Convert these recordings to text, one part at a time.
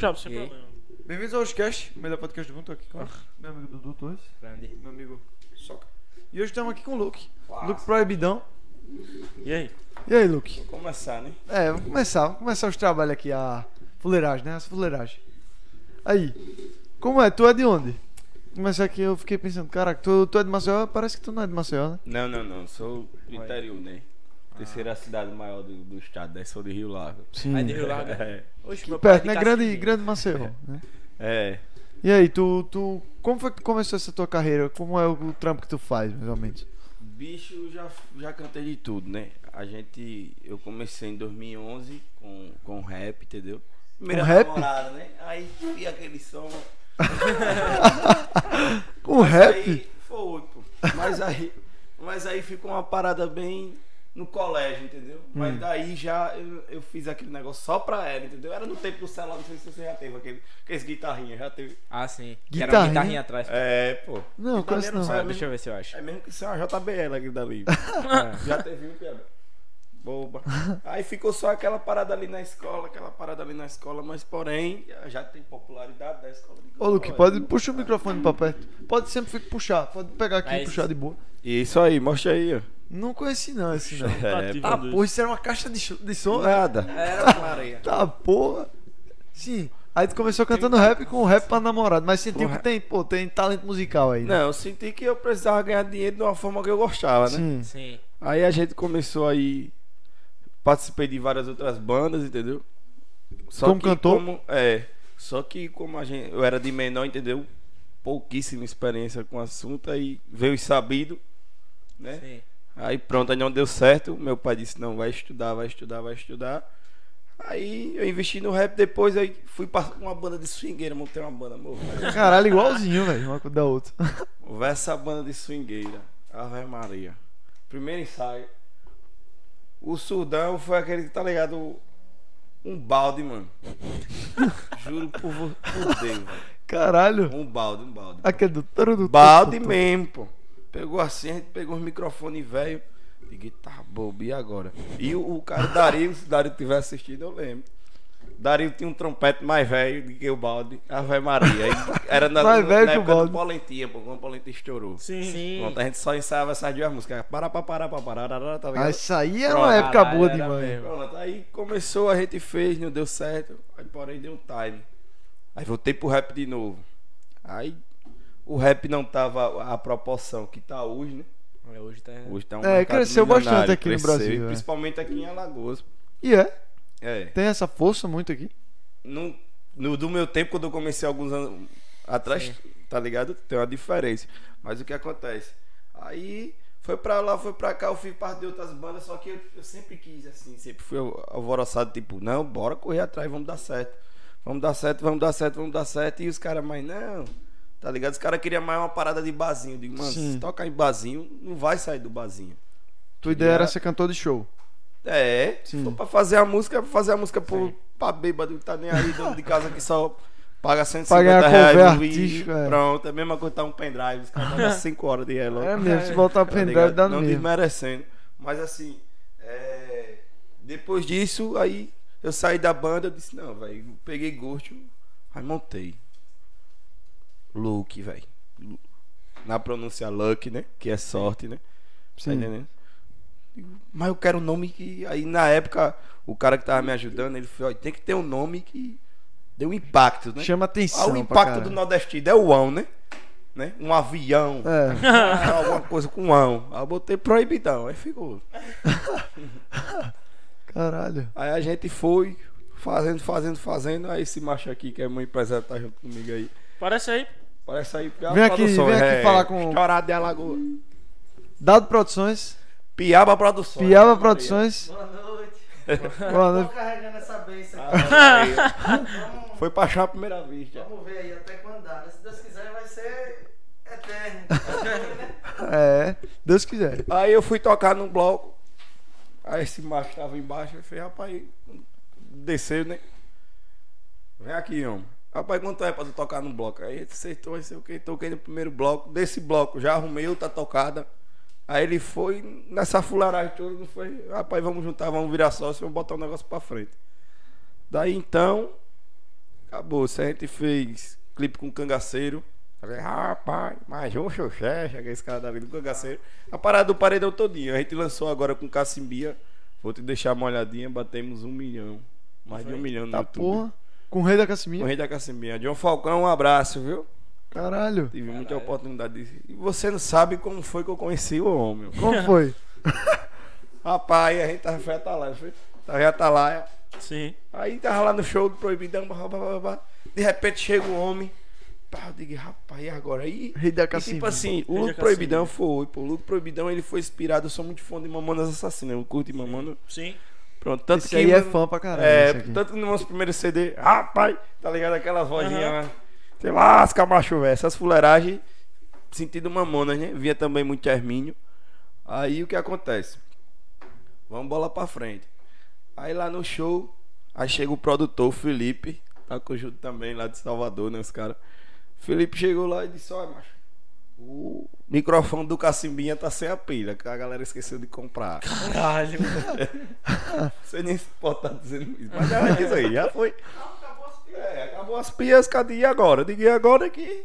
Puxar, sem aí? problema. Bem-vindos ao Oscast, melhor podcast do mundo. Tô aqui com meu amigo Dudu Torres, Grande. meu amigo Soca. E hoje estamos aqui com o Luke. Luke Proibidão. E aí? E aí, Luke? Vou começar, né? É, vamos começar. Vamos começar os trabalhos aqui, a fuleiragem, né? As fuleiragem. Aí, como é? Tu é de onde? Começar aqui, eu fiquei pensando, caraca, tu, tu é de Maceió? Parece que tu não é de Maceió, né? Não, não, não. Sou do interior, né? Terceira cidade maior do, do estado, né? Sou de Rio Largo. Sim. Aí de Rio Largo. É. Oxe, meu pai é perto, de né? Grande, grande Maceió, né? É. E aí, tu, tu... Como foi que começou essa tua carreira? Como é o, trampo que tu faz, mais ou menos? Bicho, já, já cantei de tudo, né? A gente. Eu comecei em 2011 com, com rap, entendeu? Primeira rap? namorada, né? Aí vi aquele som. Com Mas rap? Aí, foi, pô. Mas aí, mas aí ficou uma parada bem no colégio, entendeu? Mas Hum. daí já eu, eu fiz aquele negócio só pra ela, entendeu? Era no tempo do celular, não sei se você já teve aquele, aqueles guitarrinha, já teve. Ah, sim. Que era Guitarrinha? uma guitarrinha atrás. É, pô. Não, Guitarrinha conheço não. não sabe. Deixa eu ver se eu acho. É mesmo que isso é uma JBL aquele dali. É. já teve um piada. Boba. Aí ficou só aquela parada ali na escola, aquela parada ali na escola, mas porém já tem popularidade da escola. de Ô, Luke, colégio. pode... Puxa o microfone pra perto. Pode sempre puxar. Pode pegar aqui É e puxar isso. de boa. Isso aí, mostra aí, ó. Não conheci não esse não. Tá É, ativando Tá, isso. porra, isso era uma caixa de, de som? Nada. Era uma areia. Tá, porra. Sim. Aí tu começou cantando rap com rap pra namorado, mas sentiu Com que tem, pô, tem talento musical aí. né? Não, eu senti que eu precisava ganhar dinheiro de uma forma que eu gostava, né? Sim. Sim. Aí a gente começou aí. Participei de várias outras bandas, entendeu? Só Como que cantor? como- é. Só que como a gente, eu era de menor, entendeu? Pouquíssima experiência com o assunto, aí veio sabido, né? Sim. Aí pronto, aí não deu certo. Meu pai disse, não, vai estudar, vai estudar, vai estudar. Aí eu investi no rap, depois aí fui pra uma banda de swingueira, montei uma banda, amor. Caralho, igualzinho, velho, uma da outra. Essa banda de swingueira, Ave Maria. Primeiro ensaio. O surdão foi aquele que tá ligado. Um balde, mano. Juro por, por Deus, velho. Caralho. Um balde, um balde. Aquele do Balde mesmo, pô. Pegou assim, a gente pegou os microfones velho. Liguei, tá bobo, e agora? E o, o cara, Dario, se Dario tiver assistido, eu lembro. Dario tinha um trompete mais velho do que o balde. Ave Maria. Aí Era na, Mais velho na que o época balde. do Polentinha, pô, quando o Polentinha estourou. Sim. Sim. Pronto, a gente só ensaiava essas duas músicas. Para, para, para, para, para, para, tá ligado? Ah, isso aí era Pronto, uma época boa demais. Pronto, aí começou, a gente fez, não deu certo. Aí porém deu um time. Aí voltei pro rap de novo. Aí o rap não tava a proporção que tá hoje, né? É, Hoje tá. Hoje tá um É, cresceu bastante aqui no cresceu, Brasil, e é. Principalmente aqui em Alagoas. E é, É. tem essa força muito aqui. No, no, do meu tempo, quando eu comecei alguns anos atrás, tá ligado? Tem uma diferença. Mas o que acontece? Aí foi pra lá, foi pra cá, eu fui parte de outras bandas, só que eu, eu sempre quis, assim, sempre fui alvoroçado, tipo, não, bora correr atrás, vamos dar certo. Vamos dar certo, vamos dar certo, vamos dar certo. E os caras, mas não, tá ligado? Os caras queriam mais uma parada de barzinho. Eu digo, mano, Sim. se tocar em barzinho, não vai sair do barzinho. Tua ideia era ser cantor de show. É, Sim. se for pra fazer a música, fazer a música pro, pra bêbado que tá nem aí, dono de casa que só paga 150 Pagar a reais no Wii, é. Pronto, é a mesma coisa tá um pendrive, os caras mandam 5 horas de relógio. É mesmo, se voltar pro Tá pendrive dá no Não mesmo. desmerecendo. Mas assim, é, depois disso, aí eu saí da banda, eu disse, não, velho, peguei gosto, aí montei. Luke, velho. Na pronúncia Luck, né? Que é sorte, né? Tá Sim. entendendo? Digo, Mas eu quero um nome que. Aí na época, o cara que tava me ajudando, ele falou, "Ó, tem que ter um nome que dê um impacto, né? Chama Ah, atenção. o pra impacto do nordestino é o ão, né? né? Um avião. É. Alguma coisa com ão. Aí eu botei proibidão, aí ficou. Caralho. Aí a gente foi fazendo, fazendo, fazendo. Aí esse macho aqui, que é meu empresário, tá junto comigo aí. Parece aí. Parece aí Piaba Vem aqui, Produções, vem aqui é, falar com- Estourado de Alagoa. Dado Produções. Piaba Produções. Piaba Produções. Boa noite. Boa Tô noite. carregando essa benção Ah, aqui. Vamos, Foi pra achar a primeira vista. vamos ver aí até quando dá. né? Se Deus quiser, vai ser eterno. É, Deus quiser. Aí eu fui tocar num bloco. Aí esse macho tava embaixo. Eu falei, rapaz, desceu, né? Vem aqui, homem. Rapaz, quanto é pra tu tocar num bloco? Aí ele acertou, não sei o que, toquei no primeiro bloco. Desse bloco, já arrumei outra tocada. Aí ele foi nessa fularagem toda, não foi? Rapaz, vamos juntar, vamos virar sócio, vamos botar o negócio pra frente. Daí então, Acabou. Se a gente fez clipe com cangaceiro. Falei, rapaz, mais um xoxé, chega esse cara dali do cangaceiro. A parada do paredão todinho. A gente lançou agora com Cacimbia. Vou te deixar uma olhadinha, batemos um milhão. Mais de um milhão no Tá YouTube. porra. Com o rei da Com o rei da Cacimbinha. John Falcão, um abraço, viu? Caralho. Tive muita oportunidade de. E você não sabe como foi que eu conheci o homem. Como foi? Rapaz, a gente tava foi Atalaia, foi? Tava em Atalaia. Sim. Aí tava lá no show do Proibidão. blá, blá, blá, blá. De repente chega um homem. Pá, eu digo, rapaz, e agora? Aí. Rei da E, Cassiminha. tipo assim, o Luke Proibidão foi, pô. O Luke Proibidão ele foi inspirado. Eu sou muito fã de Mamonas Assassinas. Eu curto Mamonas. Sim. Pronto, tanto Esse que. aí é fã pra caralho. É, tanto que no nosso primeiro CD, rapaz, tá ligado? Aquelas vozinhas lá. Sei lasca, macho, velho. Essas fuleiragens, sentido mamonas, né? Via também muito Hermínio. Aí o que acontece? Vamos bola pra frente. Aí lá no show, aí chega o produtor, o Felipe, tá com junto também lá de Salvador, né? Os caras. Felipe chegou lá e disse: Olha, macho, o microfone do Cacimbinha tá sem a pilha, que a galera esqueceu de comprar. Caralho. Você nem pode estar dizendo isso, mas já é isso aí, já foi. É, acabou as pias, cadê e agora? Eu digo, e agora que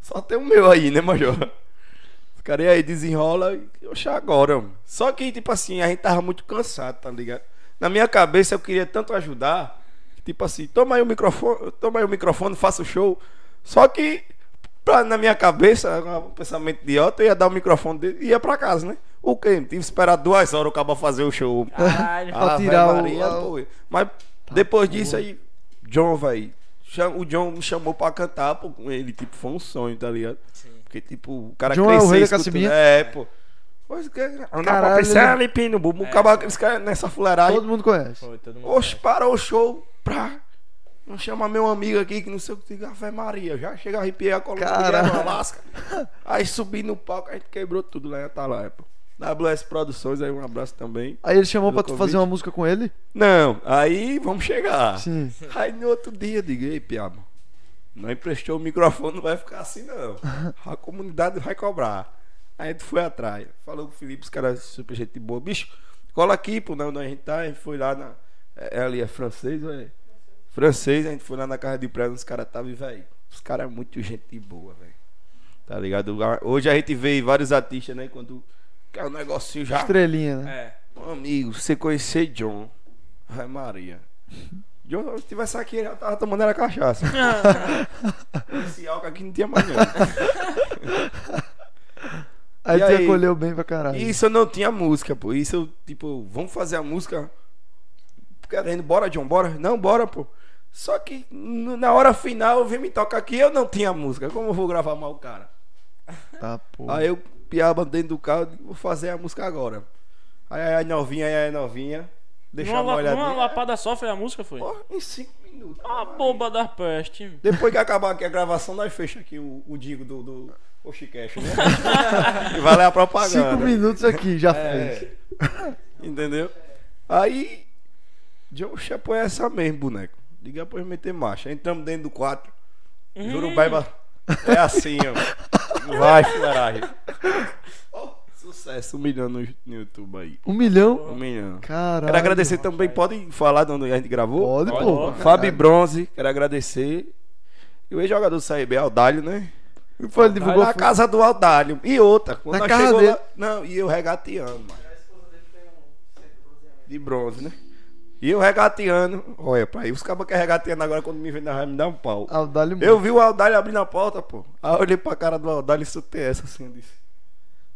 só tem o meu aí, né, Major? Caras aí desenrola e oxa, agora, mano. Só que, tipo assim, a gente tava muito cansado, tá ligado? Na minha cabeça eu queria tanto ajudar, tipo assim, toma aí o microfone, toma aí o microfone, faça o show. Só que, pra, na minha cabeça, um pensamento idiota, eu ia dar o microfone dele e ia pra casa, né? O quê? Tive que esperar duas horas o cabo fazer o show. Caralho. Ave tirar o- Maria, a- pô. Mas depois disso aí, John, velho. O John me chamou pra cantar, pô, com ele, tipo, foi um sonho, tá ligado? Sim. Porque, tipo, o cara John é o rei da escutando-? É, pô. Pois que andar pra pensar, limpinho, bumbum, É, acabar aqueles caras nessa fuleiragem. Todo mundo conhece. Foi, todo mundo. Oxe, parou o show pra. Não chama meu amigo aqui que não sei o que diga, Ave Maria. Já chega a arrepiar a coluna do Alasca. Aí subi no palco, a gente quebrou tudo lá em Atalaia, pô. WS Produções, aí um abraço também. Aí ele chamou pra tu fazer convite. uma música com ele? Não, aí vamos chegar. Sim. Aí no outro dia eu digo, ei, Piaba, não emprestou o microfone, não vai ficar assim não. A comunidade vai cobrar. Aí gente foi atrás. Falou com o Felipe, os caras super gente boa. Bicho, cola aqui, pô, não, onde a gente tá. A gente foi lá na. É, ali é francês, velho. Francês, a gente foi lá na casa de praia, os caras estavam, e, velho. Os caras é muito gente boa, velho. Tá ligado? Hoje a gente vê vários artistas, né? Quando quer um negocinho já. Estrelinha, né? É. Meu amigo, você conhecer John. Ai, Maria. John, se tivesse aqui, ele já tava tomando era cachaça. Esse álcool aqui não tinha mais não. Aí E tu aí? acolheu bem pra caralho. Isso eu não tinha música, pô. Isso eu, tipo, vamos fazer a música. Querendo, bora, John, bora? Não, bora, pô. Só que na hora final eu vim me tocar aqui, eu não tinha música. Como eu vou gravar mal o cara? Tá, pô. Aí eu piava dentro do carro, digo, vou fazer a música agora. Aí aí novinha, aí aí novinha. Deixa uma la- olhadinha. numa lapada só foi a música, foi? Pô, em cinco minutos. Ah, boba da peste. Depois que acabar aqui a gravação, nós fechamos aqui o, o digo do, do Oshicast, né? e vai ler a propaganda. Cinco minutos aqui, já É. fez. Entendeu? Aí, John Chapo é essa mesmo, boneco. Liga pra meter marcha. Entramos dentro do quarto. Hum. Jurubaiba é assim, ó. Vai, fuleiragem. Ó, sucesso. Um milhão no, no YouTube aí. Um milhão? Um milhão. Caralho. Quero agradecer também. Pode falar de onde a gente gravou? Pode, Pode, pô. Fábio Bronze, quero agradecer. E o ex-jogador do CRB, Aldalho, né? Foi, ele divulgou. na foi- casa do Aldalho. E outra, quando Na nós casa chegou dele. lá. Não, e eu regateando, mano. De bronze, né? E eu regateando. Olha, pra aí, os cabos que é regateando agora quando me vem na vai me dar um pau. Eu vi o Aldalho abrindo a porta, pô. Aí eu olhei pra cara do Aldalho e soltei essa assim, eu disse.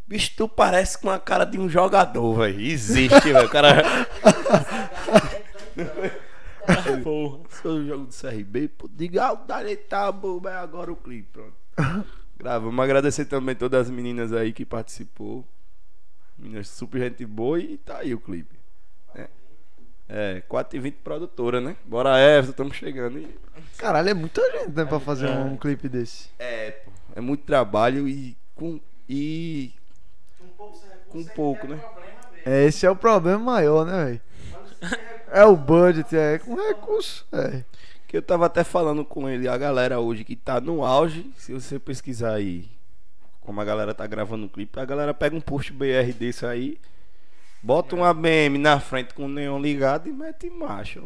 Bicho, tu parece com a cara de um jogador, velho. Existe, velho. O cara. Porra. Sou o jogo do CRB, pô, diga, o Dali tá bom, vai agora o clipe, pronto. Gravamos, agradecer também todas as meninas aí que participou. Meninas super gente boa e tá aí o clipe. É, é 4h20 produtora, né? Bora Everton, estamos chegando. E... Caralho, é muita gente, né, pra fazer um clipe desse. É, pô, é muito trabalho e com. E. Com pouco, né? É, esse é o problema maior, né, velho? É o budget, é com recurso. É. Que eu tava até falando com ele, a galera hoje que tá no auge, se você pesquisar aí, como a galera tá gravando o clipe, a galera pega um post BR desse aí, bota um ABM na frente com o neon ligado e mete em marcha.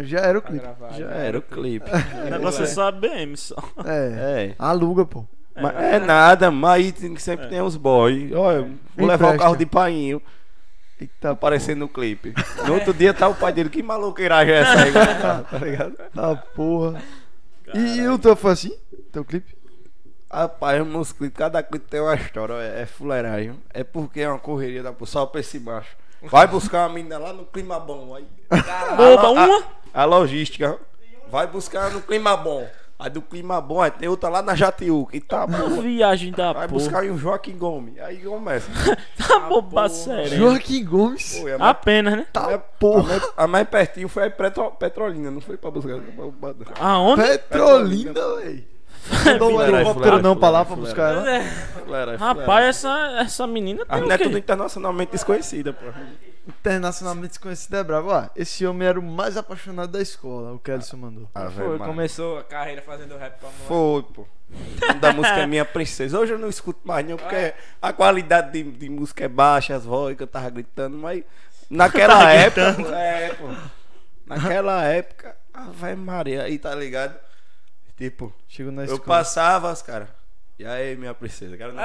Já era o clipe. gravar. Já era o clipe. O negócio é só BM só. É. É. Aluga, pô. Mas é nada, mas aí tem- sempre tem uns boys. Olha, vou levar o Empresta. carro de painho. Eita, Tá aparecendo no clipe. No outro dia tá o pai dele. Que maluqueiragem é essa aí? tá ligado? Ah, porra. E, e o teu foi assim? Teu clipe? Rapaz, meus clipes, cada clipe tem uma história. É, é fuleiragem. É porque é uma correria da só pra esse macho. Vai buscar uma menina lá no clima bom. Aí. Oba, a, uma? A, logística. Vai buscar no clima bom. Aí do clima bom, aí tem outra lá na Jatiuca. E tá boa. Viagem da Vai porra. buscar aí um Joaquim Gomes. Aí começa. Tá boba sério. Joaquim Gomes. Pô, é mais- Apenas, né? Tá a, porra. mais, a mais pertinho foi a Petro, Petrolina, não foi pra buscar. Aonde? Petrolina, véi. Não dou um helicóptero não pra lá pra buscar ela. Rapaz, essa, essa menina A tem mulher o é tudo internacionalmente desconhecida, pô. Internacionalmente desconhecido é bravo. Ó, esse homem era o mais apaixonado da escola, o Kelson mandou. Ah, Foi, velho, mano. começou a carreira fazendo rap pra mãe. Foi, pô. O nome da música é Minha Princesa. Hoje eu não escuto mais não, porque a qualidade de, de música é baixa, as vozes que eu tava gritando, mas naquela época. pô, É, pô. Naquela época, Ave Maria, aí tá ligado? Tipo, Chegou na eu escola. passava, os caras. E aí, minha princesa? Cara, não,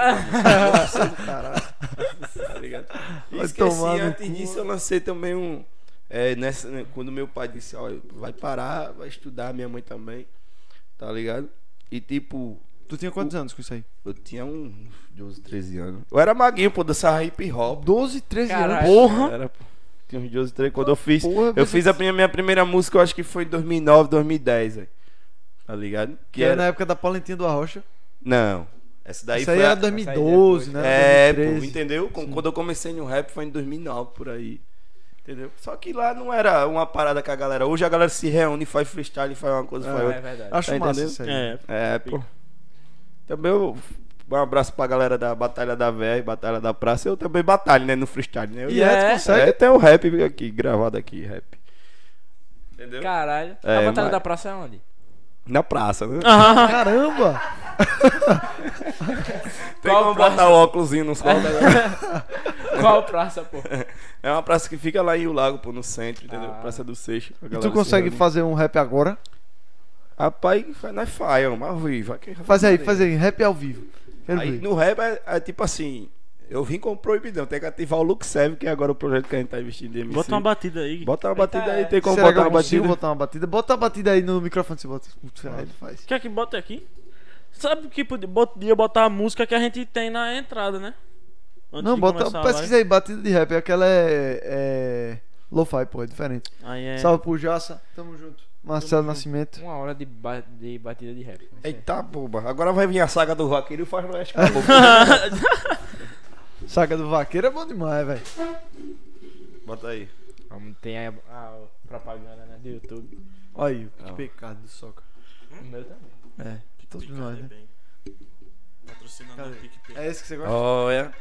Nossa, do caralho. Tá ligado? E Vai esqueci, antes cu. disso eu lancei também um. É, nessa, né, quando meu pai disse, ó, vai parar, vai estudar, minha mãe também. Tá ligado? E tipo, Tu tinha quantos anos com isso aí? eu tinha uns 12, 13 anos. Eu era maguinho, pô, dançava hip hop. 12, 13 anos. Caralho. Porra! Era, pô. Tinha uns 12, 13 quando eu fiz. Porra, eu fiz a minha, minha primeira música, eu acho que foi em 2009, 2010, velho. Tá ligado? Que era na época da Paulentinha do Arrocha. Não. Essa daí Isso foi aí a- era 2012, depois. né? É, pô, 2013. entendeu? Com- Quando eu comecei no rap foi em 2009, por aí. Entendeu? Só que lá não era uma parada com a galera. Hoje a galera se reúne, faz freestyle, faz uma coisa, faz É, outra. verdade. Acho Tá massa entendendo? isso aí. É. É, pô. Também eu. Um abraço pra galera da Batalha da Véia, Batalha da Praça. Eu também batalho, né? No freestyle, né? Eu, E é, consegue? É, tem o rap aqui, gravado aqui, rap. Entendeu? Caralho. É, a Batalha mas- da Praça é onde? Na praça, né? Ah, Caramba! Tem Qual como praça? botar o óculos nos costas. Qual praça, pô? É uma praça que fica lá em o Lago, pô, no centro, entendeu? Ah. Praça do Seixo. E tu se consegue fazer um rap agora? Rapaz, faz- nós faz, ó, mas vi, vai que Faz aí, faz aí, rap ao vivo. Aí no rap é, é tipo assim, eu vim com proibidão, tem que ativar o Look Serve, que é agora o projeto que a gente tá investindo em MC. bota uma batida aí. Bota uma batida Eita, aí, tem como botar uma batida. botar uma batida? Bota a batida aí no microfone, você bota. Aí ele faz. Quer que bote aqui? Sabe que podia botar a música que a gente tem na entrada, né? Antes Não, bota. Pesquisa aí, batida de rap. Aquela é. é Lo-fi, pô, é diferente. Aí é. Salve pro Jaça, tamo junto. Marcelo junto. Nascimento. Uma hora de, ba- de batida de rap. Eita boba, agora vai vir a saga do vaqueiro e faz no Oeste Saga do Vaqueiro é bom demais, velho. Bota aí. Tem a, a propaganda né, do YouTube. Olha aí, que Não. pecado do soca. O meu também. É, todos nós, né? Patrocinando Cadê? PicPay. É esse que você gosta? Olha.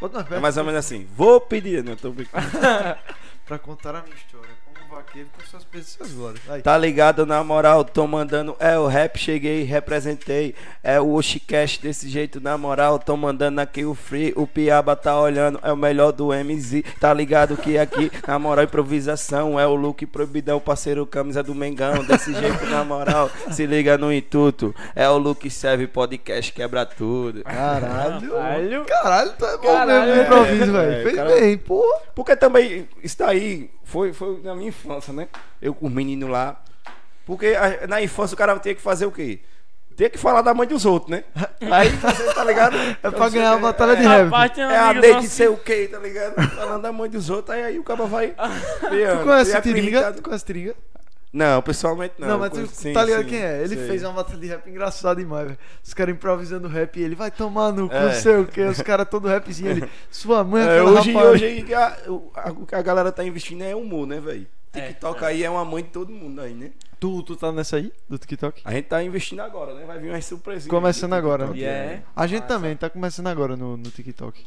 Bota mais É mais ou menos assim, vou pedir, né? Tô brincando. Pra contar a minha história. Vaqueiro com suas. Aí. Tá ligado, na moral, tô mandando. É o rap, cheguei, representei. É o Oshicast desse jeito, na moral, tô mandando aqui o free. O Piaba tá olhando, é o melhor do MZ. Tá ligado que aqui, na moral, improvisação. É o look proibidão, parceiro, camisa do Mengão. Desse jeito, na moral, se liga no intuito. É o look serve podcast, quebra tudo. Caralho. Caralho. Caralho, tá bom Caralho, mesmo o improviso, é, velho. é, Fez cara- bem, porra. Porque também, isso daí foi, foi na minha infância, né? Eu com os meninos lá. Porque a- na infância o cara tinha que fazer o quê? Tinha que falar da mãe dos outros, né? Aí você tá ligado? É pra ganhar a batalha de é, rap. É a lei de sei o quê, tá ligado? Falando da mãe dos outros, aí, aí o cara vai. Tu conhece o Tiringa? Tu conhece Tiringa? Não, pessoalmente não. Não, mas tu sim, tá ligado sim, quem é? Ele sei. fez uma batalha de rap engraçada demais, velho. Os caras improvisando rap e ele vai tomar no cu, É. não sei o que. Os caras todo rapzinho ele. Sua mãe é É, hoje, rapaz. hoje a, o- a- o que a galera tá investindo é humor, né, velho? É, TikTok aí é uma mãe de todo mundo aí, né? Tu, tu tá nessa aí, do TikTok? A gente tá investindo agora, né? Vai vir umas surpresinhas. Começando do agora, TikTok, E é. A gente Massa. também tá começando agora no, no TikTok.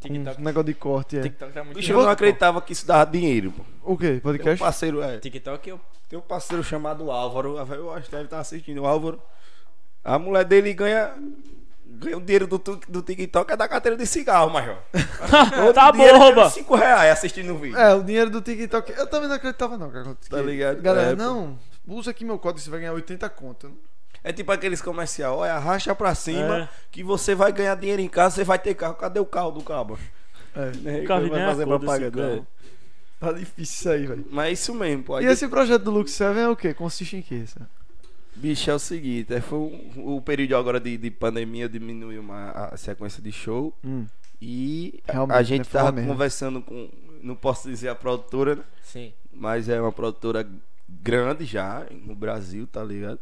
TikTok. Um negócio de corte, é. TikTok tá muito Bicho, eu não acreditava que isso dava dinheiro, pô. O quê? Tem um Podcast? parceiro, é. TikTok eu. Tem um parceiro chamado Álvaro. Eu acho que deve estar assistindo. O Álvaro. A mulher dele ganha ganha o dinheiro do, do TikTok é da carteira de cigarro, major. Tá bom, é de Roba. 5 reais assistindo o vídeo. É, o dinheiro do TikTok. Eu também não acreditava, não. Que, Tá ligado? Galera, É, não. Usa aqui meu código, você vai ganhar 80 conto. É tipo aqueles comercial, olha, arracha pra cima É. que você vai ganhar dinheiro em casa, você vai ter carro. Cadê o carro do cabo? É. Né? carro Vai fazer propaganda, carro. é. Tá difícil isso aí, velho. Mas é isso mesmo, pô. Aí E esse projeto do Lux 7 é o quê? Consiste em quê? sabe? Bicho, é o seguinte, é, foi o, o período agora de, de pandemia diminuiu uma, a sequência de show Hum. e a- Realmente, a né, gente tava mesmo. conversando com, não posso dizer a produtora, né? Sim. mas é uma produtora grande já no Brasil, tá ligado?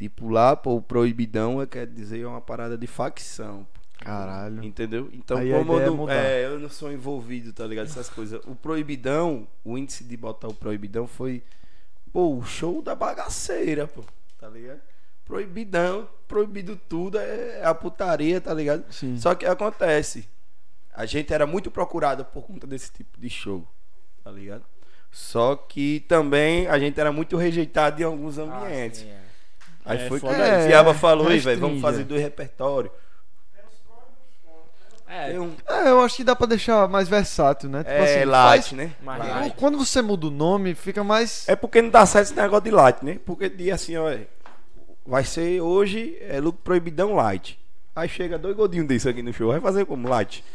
Tipo lá, pô, o Proibidão é, quer dizer é uma parada de facção, Caralho. entendeu? Então Aí como ideia é eu, não, é, eu não sou envolvido, tá ligado? Essas coisas. O Proibidão, o índice de botar o Proibidão foi, pô, o show da bagaceira, pô, tá ligado? Proibidão, proibido tudo, é a putaria, tá ligado? Sim. Só que acontece, a gente era muito procurado por conta desse tipo de show, tá ligado? Só que também a gente era muito rejeitado em alguns ambientes. Ah, sim, é. Aí É, foi foda quando isso. a Ciaba falou, É, "Ei, velho, vamos fazer dois repertórios. É, um, É, eu acho que dá pra deixar mais versátil, né? Tipo é assim, light, faz- né? light. Quando você muda o nome, fica mais. É porque não dá certo esse negócio de light, né? Porque dia assim, ó, é, vai ser hoje é lucro proibidão light. Aí chega dois godinhos desse aqui no show, vai fazer como light?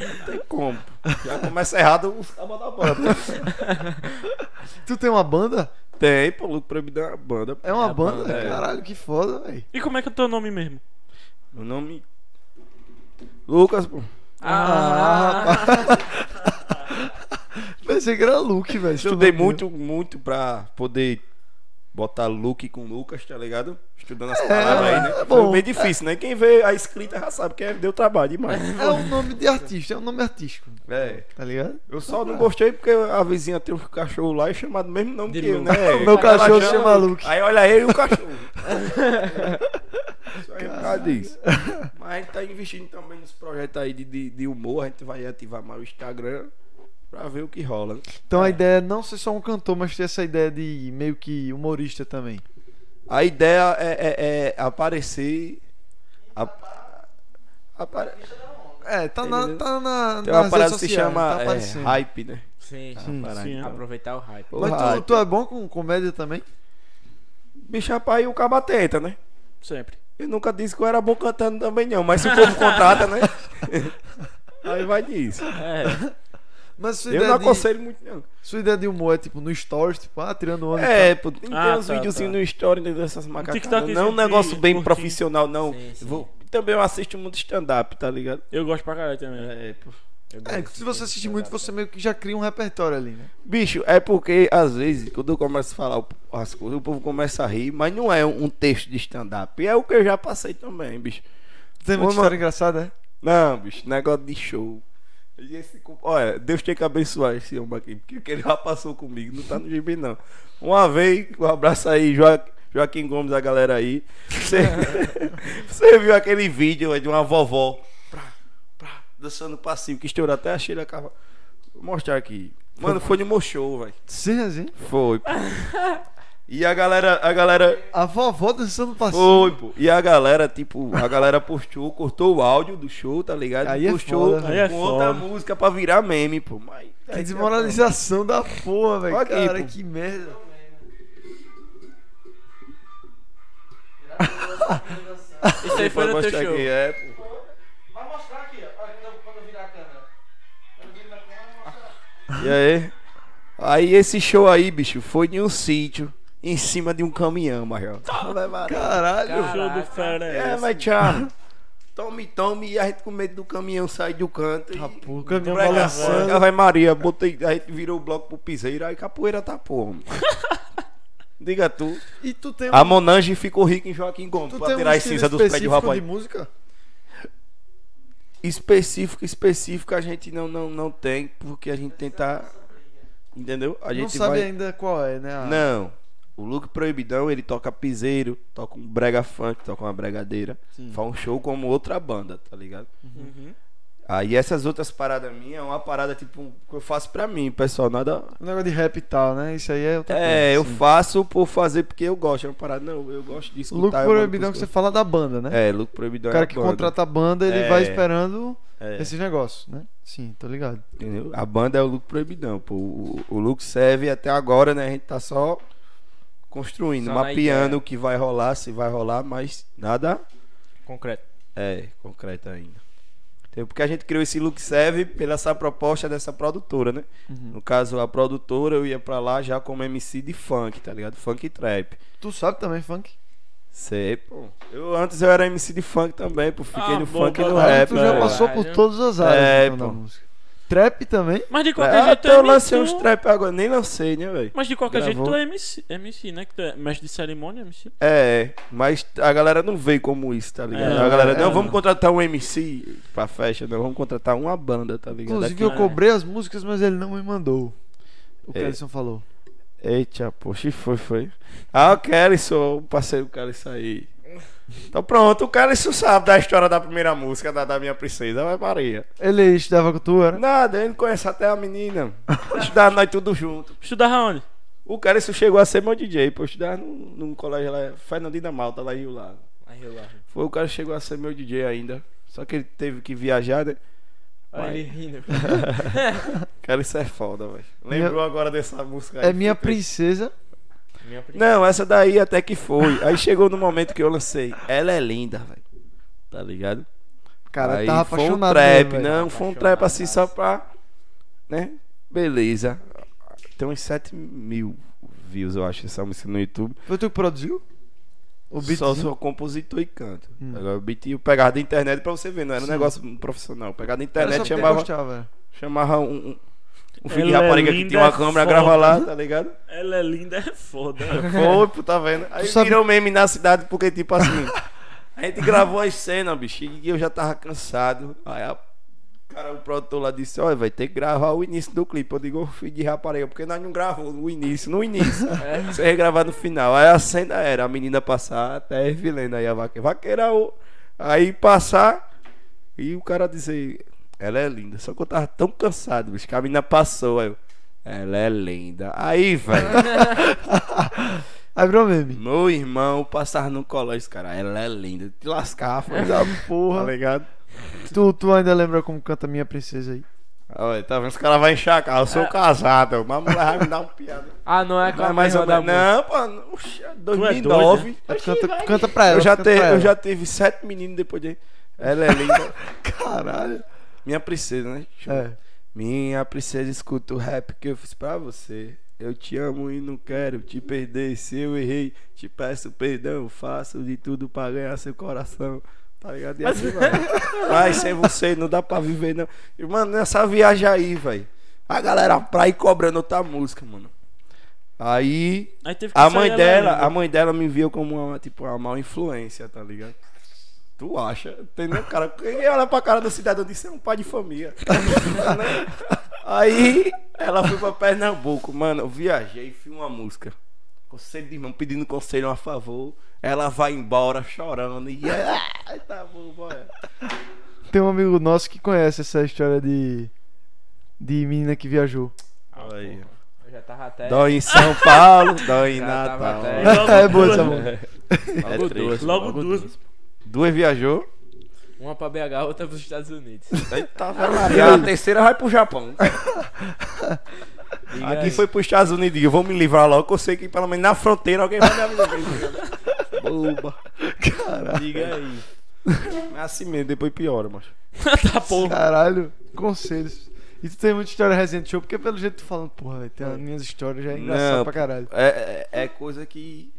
não tem como. Já começa errado os cabos da banda. Tu tem uma banda? Tem, pô, lucro proibidão é uma banda. É uma É, banda? banda, é. Caralho, que foda, velho. E como é que é o teu nome mesmo? Meu nome. Lucas, pô. Ah, Pensei que era Luke, velho. Estudei muito, muito pra poder botar Luke com Lucas, tá ligado? Estudando as palavras aí, né? é Foi bom. bem difícil, né? Quem vê a escrita já sabe que é- deu trabalho demais. É um nome de artista, é um nome artístico, É. tá ligado? Eu só não gostei porque a vizinha tem um cachorro lá e chamado do mesmo nome De que eu, Luke. né? O meu Ela cachorro se chama Luke. Aí olha ele e o cachorro. Isso aí é por causa disso. Mas a gente tá investindo também nos projetos aí de, de, de humor. A gente vai ativar mais o Instagram pra ver o que rola. né? Então a ideia é não ser só um cantor, mas ter essa ideia de meio que humorista também. A ideia é, é- é aparecer. a- apare- É, tá na. Tá na Tem uma parada que se chama tá é, hype, né? Sim, Sim, Parada. sim, é. Aproveitar o hype. Mas tu, hype. tu é bom com comédia também? Bicho, rapaz, o caba tenta, né? Sempre. Eu nunca disse que eu era bom cantando também, não. Mas se o povo contrata, né? Aí vai disso. É. Mas sua Eu não de, aconselho muito, não. sua ideia de humor é tipo no stories, tipo, ah, tirando onda. É, pô, tem, tem Ah, uns tá, videozinhos tá. no story entendeu? dessas macacadas. Não é um negócio bem curtinho. profissional, não. Sim, sim. Vou- também eu assisto muito stand-up, tá ligado? Eu gosto pra caralho também. É, pô. É, se de você assistir muito, você meio que já cria um repertório ali, né? Bicho, é porque às vezes, quando eu começo a falar as coisas, o povo começa a rir, mas não é um texto de stand-up. É o que eu já passei também, bicho. Tem muita Ô, história engraçada, é? Não, bicho, negócio de show. Esse, olha, Deus tem que abençoar esse homem aqui, porque ele já passou comigo não tá no gibi, não. Uma vez, um abraço aí, Joa- Joaquim Gomes, a galera aí. Você, você viu aquele vídeo é, de uma vovó prá, prá, dançando passivo, que estourou até a Sheila Carvalho. Vou mostrar aqui. Mano, foi meu show, velho. Sim, assim. Foi. E a galera, a galera. A vovó dançando passinho. Foi, pô. E a galera, tipo, a galera postou, cortou o áudio do show, tá ligado? Aí é postou foda, com Aí é outra foda. música pra virar meme, pô. Mas, Que desmoralização da porra, velho. Cara, pô. que merda. Isso aí foi no teu show. Aqui, é, pô. Vai mostrar aqui, ó. Olha, quando eu, virar a câmera. E aí? Aí esse show aí, bicho, foi em um sítio, em cima de um caminhão, Major. Caralho. O show do Fera é, É, esse. mas tchau. Tome, tome, e a gente com medo do caminhão sair do canto. e- Ah, porra, o caminhão balançando. Ave Maria, botei, a gente virou o bloco pro piseiro, aí capoeira tá porra. Diga tu. E tu tem um, A Monange ficou rica em Joaquim Gomes tu pra tem um tirar a estilo cinza dos pés do específico rapaz. de música? Específico, específico a gente não, não, não tem, porque a gente tenta. Entendeu? A Não gente sabe vai. ainda qual é, né? a- Não. O Luke Proibidão, ele toca piseiro, toca um brega funk, toca uma bregadeira. Sim. Faz um show como outra banda, tá ligado? Uhum. Aí essas outras paradas minhas é uma parada tipo que eu faço pra mim, pessoal. Nada. O negócio de rap e tal, né? Isso aí é outra É, eu coisa, sim. faço por fazer porque eu gosto. É uma parada, não, eu gosto O eu mando proibidão que você fala da banda, né? É, lucro proibidão o é cara a que banda. contrata a banda, ele É. vai esperando É. esses negócios, né? Sim, tô ligado. Entendeu? A banda é o lucro proibidão. Pô. O, o lucro serve até agora, né? A gente tá só construindo, Só mapeando o que vai rolar, se vai rolar, mas nada Concreto. é concreto ainda. Entendeu? Porque a gente criou esse look serve pela essa proposta dessa produtora, né? Uhum. No caso, a produtora eu ia pra lá já como MC de funk, tá ligado? Funk e trap. Tu sabe também, funk? Sei, pô. Eu antes eu era MC de funk também, pô. Fiquei Ah, no bom, funk e no rap. tu já né? passou por todas as áreas É, então, da música. Trap também? Mas de É, qualquer jeito até tu é eu lancei MC, uns tu- trap agora, nem lancei, né, velho? Mas de qualquer jeito Gravou. tu é MC, MC, né? Que tu é mestre de cerimônia, MC. É, mas a galera não veio como isso, tá ligado? É, a galera, é, não, é. vamos contratar um MC pra festa, não, vamos contratar uma banda, tá ligado? Inclusive, eu É. cobrei as músicas, mas ele não me mandou. O que É. Ellison falou. Eita, poxa, e foi, foi. Ah, o Kellyson, o parceiro Kellyson aí. Então pronto, o Kellyson sabe da história da primeira música da, da minha princesa, vai Maria. Ele estudava com tu, era? Nada, ele conhece até a menina. Estudava nós tudo junto. Estudava onde? O Kellyson chegou a ser meu DJ, pô, eu estudava num, num colégio lá, Fernandina Malta, lá em Rio Lago. Foi o cara que chegou a ser meu DJ ainda. Só que ele teve que viajar, né? Olha ele rindo. Cara, isso é foda, velho. Minha- Lembrou agora dessa música aí? É minha princesa. Não, essa daí até que foi. Aí chegou no momento que eu lancei. Ela é linda, velho. Tá ligado? Cara, aí tava foi um apaixonado. trap, mesmo, não, foi um trap assim só pra. Né? Beleza. Tem uns 7 mil views, eu acho, essa música no YouTube. Foi tu que produziu? O beat? Só sou compositor e canto. Hum. Agora o beat eu pegava da internet pra você ver, não era um Sim. negócio profissional. Pegava da internet, chamava. gostava. chamava um, um, filho de é rapariga que linda, tinha uma é câmera, foda. grava lá, tá ligado? Ela é linda, é foda. Foi, pô, tá vendo? Aí sabe- virou meme na cidade, porque tipo assim, a gente gravou as cenas, bicho, e eu já tava cansado. Aí a cara, o produtor lá disse, olha, vai ter que gravar o início do clipe. Eu digo, "Ô, filho de rapariga, porque nós não gravamos o início, no início. Você vai gravar no final. Aí a cena era a menina passar até vilendo aí a vaqueira. Vaqueira, aí passar e o cara dizer, ela é linda. Só que eu tava tão cansado, bicho, que a menina passou. Aí eu, ela é linda. Aí, velho. Aí virou meme. Meu irmão passava no colégio, cara. Ela é linda. Te lascar, foi da Porra. Tá ligado? Tu, tu ainda lembra como canta Minha Princesa aí? Olha, tá vendo? Os caras vão enxacar. Eu sou casado. Mas a mulher vai me dar uma piada. Ah, não é com a Mas mais ou menos. Não, pô. Oxe, é doido, 2009. Tu canta, canta pra ela. eu, já te, eu já tive sete meninos depois de. Ela é linda. Caralho. Minha princesa, né? É. Minha princesa, escuta o rap que eu fiz pra você. Eu te amo e não quero te perder. Se eu errei, te peço perdão. Faço de tudo pra ganhar seu coração. Tá ligado? E assim vai. Mas sem você não dá pra viver, não. E, mano, nessa viagem aí, velho. A galera pra ir cobrando outra música, mano. Aí. Aí teve que A mãe ela dela, ainda. a mãe dela me viu como uma, tipo, uma má influência, tá ligado? Tu acha? Entendeu, cara? Quem olha pra cara do cidadão disse é um pai de família. Aí ela foi pra Pernambuco, mano. Eu viajei, fiz uma música. Conselho de irmão, pedindo conselho a favor. Ela vai embora chorando. E ai, tá bom, bora. Tem um amigo nosso que conhece essa história de. De menina que viajou. Aí. Eu já tava até. Dói em São Paulo, dói em Natal. até- Logo é boa essa música. É Logo. Logo duas. Duas viajou. Uma pra BH, outra pros Estados Unidos. Eita, E a terceira vai pro Japão. Diga Aqui aí. foi pros Estados Unidos. Eu vou me livrar logo, que eu sei que pelo menos na fronteira alguém vai me avisar. Boba. Diga aí. É assim mesmo, depois piora, mas. tá porra. Caralho, conselhos. E tu tem muita história Resident Show, porque pelo jeito tu falando, porra, velho, tem as minhas histórias já é engraçado Não, pra caralho. É, é, é coisa que.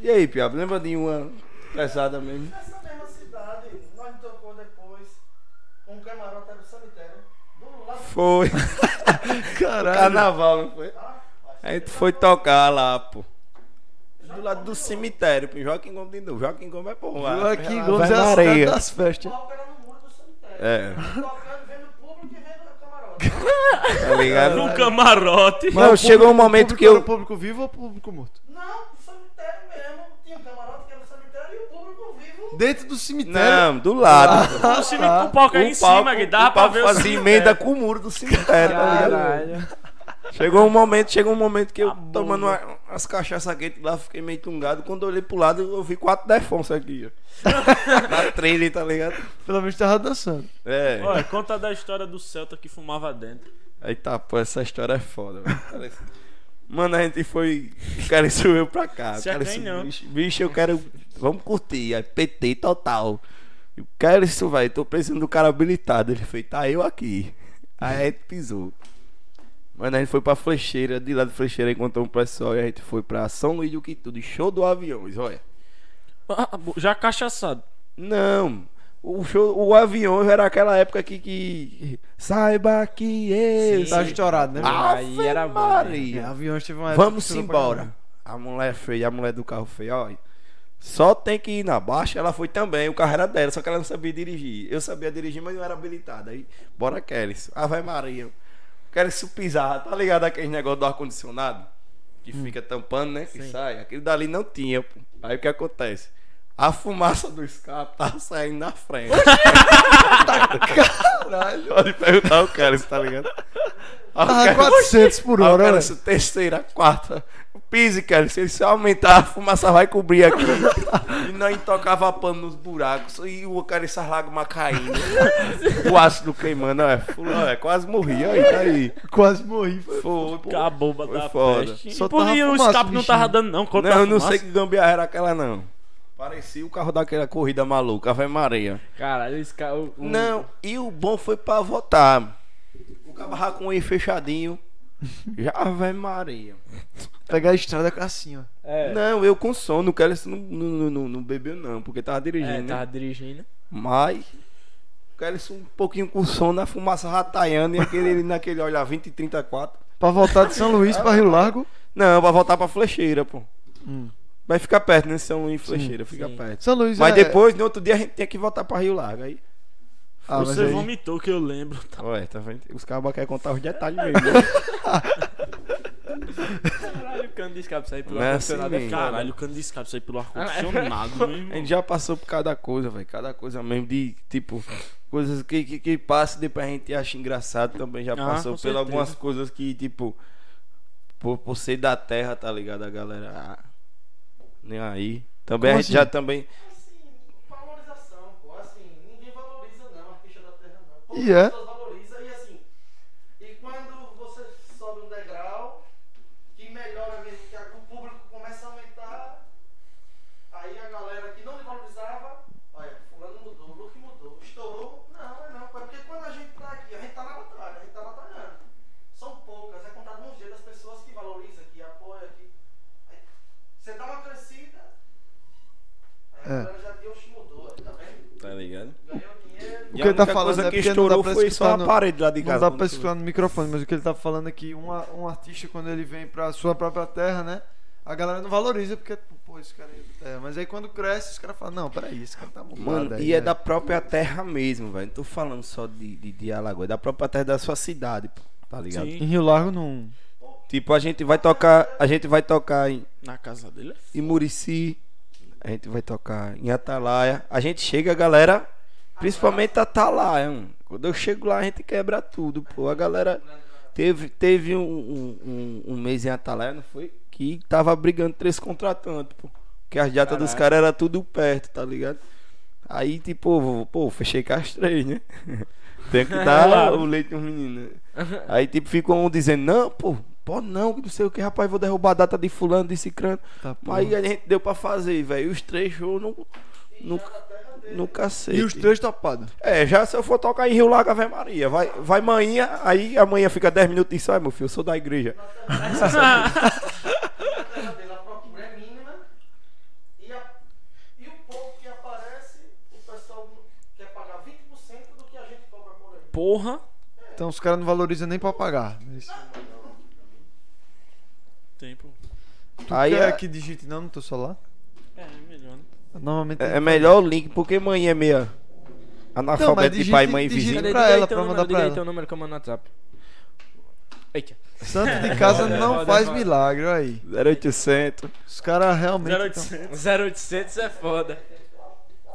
E aí, Piabo, lembra de uma pesada mesmo? Nessa mesma cidade, nós tocou depois um camarote era o cemitério. Do lado Foi. Caralho. Carnaval, não foi? A gente foi tocar lá, pô. Do lado do cemitério, pô. Joaquim Gomes de novo. Joaquim Gomes é porra. Joaquim Gomes é a areia. das festas. do. É, tá ligado? No camarote. Não, o chegou um momento que eu. era público vivo ou público morto? Não, o cemitério mesmo. Tinha um camarote que era o cemitério e o público vivo Dentro do cemitério. Não, do lado. O cimento com o palco aí em cima, que dava o pra ver o fazia cemitério. emenda com o muro do cemitério, tá ligado? Caralho. Chegou um momento, chegou um momento que eu A tomando uma- umas cachaças quentes lá, fiquei meio tungado. Quando eu olhei pro lado, eu vi quatro defonsos aqui, ó. Na trailer, tá ligado? Pelo menos tava dançando. É. Olha, conta da história do Celta que fumava dentro. Aí tá, pô, essa história é foda, velho. Mano, a gente foi. O cara subiu pra cá. O cara subiu, não. bicho, bicho, eu quero. Vamos curtir. Aí PT total. Eu quero isso, velho. Tô precisando do cara habilitado. Ele fez, tá eu aqui. Aí a gente pisou. Mano, a gente foi pra Flecheira. De lá de Flecheira encontrou um pessoal e a gente foi pra São Luís do Quitude. Show do aviões, olha. Ah, bo- Já cachaçado. Não. O show, o avião era aquela época que, que saiba que eu. Tá estourado, né? Ah, Aí era bom, né? Maria. É, aviões teve uma época Vamos embora. A mulher feia, a mulher do carro feio, ó. Só tem que ir na baixa, ela foi também, o carro era dela, só que ela não sabia dirigir. Eu sabia dirigir, mas não era habilitada. Aí, bora, Kelly. Ah, vai Maria. Kelly pisar, tá ligado aquele negócio do ar-condicionado? Que fica tampando, né? Que sai. Aquele dali não tinha, pô. Aí o que acontece? A fumaça do escape tava saindo na frente. Caralho. Pode perguntar o Kelly, tá ligado? Tava Kelly- 400 por hora, cara, né? essa terceira, quarta. Pise, cara. Se ele se aumentar, a fumaça vai cobrir aqui. e nós tocava pano nos buracos. E o cara, essas lágrimas caindo. o ácido queimando. É, fulano, é, quase morri. Aí, tá aí. Quase morri. Foi. Foi, pô. Acabou Foi da foda. peste. Só E que o escape não tava bichinho. dando não? Não, a eu não sei que gambiarra era aquela, não. Parecia o carro daquela corrida maluca, Ave Maria. Caralho, esse cara. o- o- Não, e o bom foi pra votar. O cabarra com ele fechadinho. Já Ave Maria. Pegar a estrada assim, ó. É, Não, eu com sono, o Kelly não, não, não, não bebeu não, porque tava dirigindo. é, né? tava dirigindo. Mas o Kelly um pouquinho com sono, a fumaça rataiando e aquele naquele, olha, 20 e 34. Pra voltar de São Luís pra Rio Largo. Não, vai voltar pra Flecheira, pô. Hum. Vai ficar perto, né? São Luís e Flecheira, fica sim. perto. São Luís Mas é... depois, no outro dia, a gente tinha que voltar pra Rio Largo. Aí, Ah, Você aí... vomitou que eu lembro. Tá. ué, tá vendo? Os cabos querem contar os detalhes mesmo. né? Caralho, o cano de escape sair pelo é ar-condicionado assim é mesmo. foda. Caralho, o cano de escape saiu pelo ar-condicionado, meu A irmão. gente já passou por cada coisa, velho. Cada coisa mesmo de, tipo, coisas que, que, que passa e depois a gente acha engraçado também. Já Ah, passou por certeza. algumas coisas que, tipo, por, por ser da terra, tá ligado? A galera. ah, nem aí. Também Como a gente assim? já também. Assim, valorização, pô. Assim, ninguém valoriza não a ficha da terra não. Poucas E é? pessoas valorizam e assim. E quando você sobe um degrau, que melhora mesmo, que a- o público começa a aumentar, aí a galera que não lhe valorizava, olha, fulano mudou, o look mudou, estourou. Não, é não, pô, é porque quando a gente tá aqui, a gente tá na batalha, a gente tá batalhando. São poucas, é contado nos dedos das pessoas que valorizam, que apoiam, que. Aí, você dá uma crescida, aí É. a galera já viu, oxe, mudou, aí, tá vendo? Tá ligado? Ganhou dinheiro. O que ele tá falando coisa é que porque não dá estourou pra foi só a no- parede lá de Não casa. dá quando pra escutar no microfone, mas o que ele tá falando é que uma- um artista, quando ele vem pra sua própria terra, né? A galera não valoriza porque, pô, esse cara é da terra. Mas aí quando cresce, os caras falam, não, peraí, esse cara tá mudado. Mano, aí, e é né? da própria terra mesmo, velho. Não tô falando só de, de, de Alagoas, é da própria terra da sua cidade, pô. Tá ligado? Sim. Em Rio Largo não. Tipo, a gente vai tocar. A gente vai tocar em, Na casa dele é em Murici. A gente vai tocar em Atalaia. A gente chega, a galera. Principalmente Atalaia, mano. Quando eu chego lá, a gente quebra tudo, pô. A galera. Teve, teve um, um, um- um mês em Atalaia, não foi? Que tava brigando três contratantes, pô. Que as datas dos caras era tudo perto, tá ligado? Aí, tipo, pô, fechei com as três, né? Tem que dar o leite aos meninos. né? Aí, tipo, ficam um dizendo, não, pô, pode não, que não sei o que, rapaz, vou derrubar a data de fulano, de cicrano. Tá, Mas aí a gente deu pra fazer, velho. Os três shows no, no, no cacete. E os três topados. É, já se eu for tocar em Rio Lago Ave Maria, vai, vai manhã, aí amanhã fica 10 minutos e sai, meu filho, eu sou da igreja. A terra dele, a procura é mínima. A- o pouco que aparece, o pessoal quer pagar 20% do que a gente cobra por aí. porra. Então os caras não valorizam nem pra pagar. Mas... Tempo. Tu Aí quer é- que digite não no teu celular? É, melhor. Normalmente. É, é melhor o link, porque mãe é meia analfabeta de pai, digite- mãe e vizinho. pra Diga ela, pra mandar número, pra diga aí ela. número que eu mando no WhatsApp. Eita. Santo de casa não faz milagre, olha aí. 0800. Os caras realmente. tão- 0800. 0800 é foda.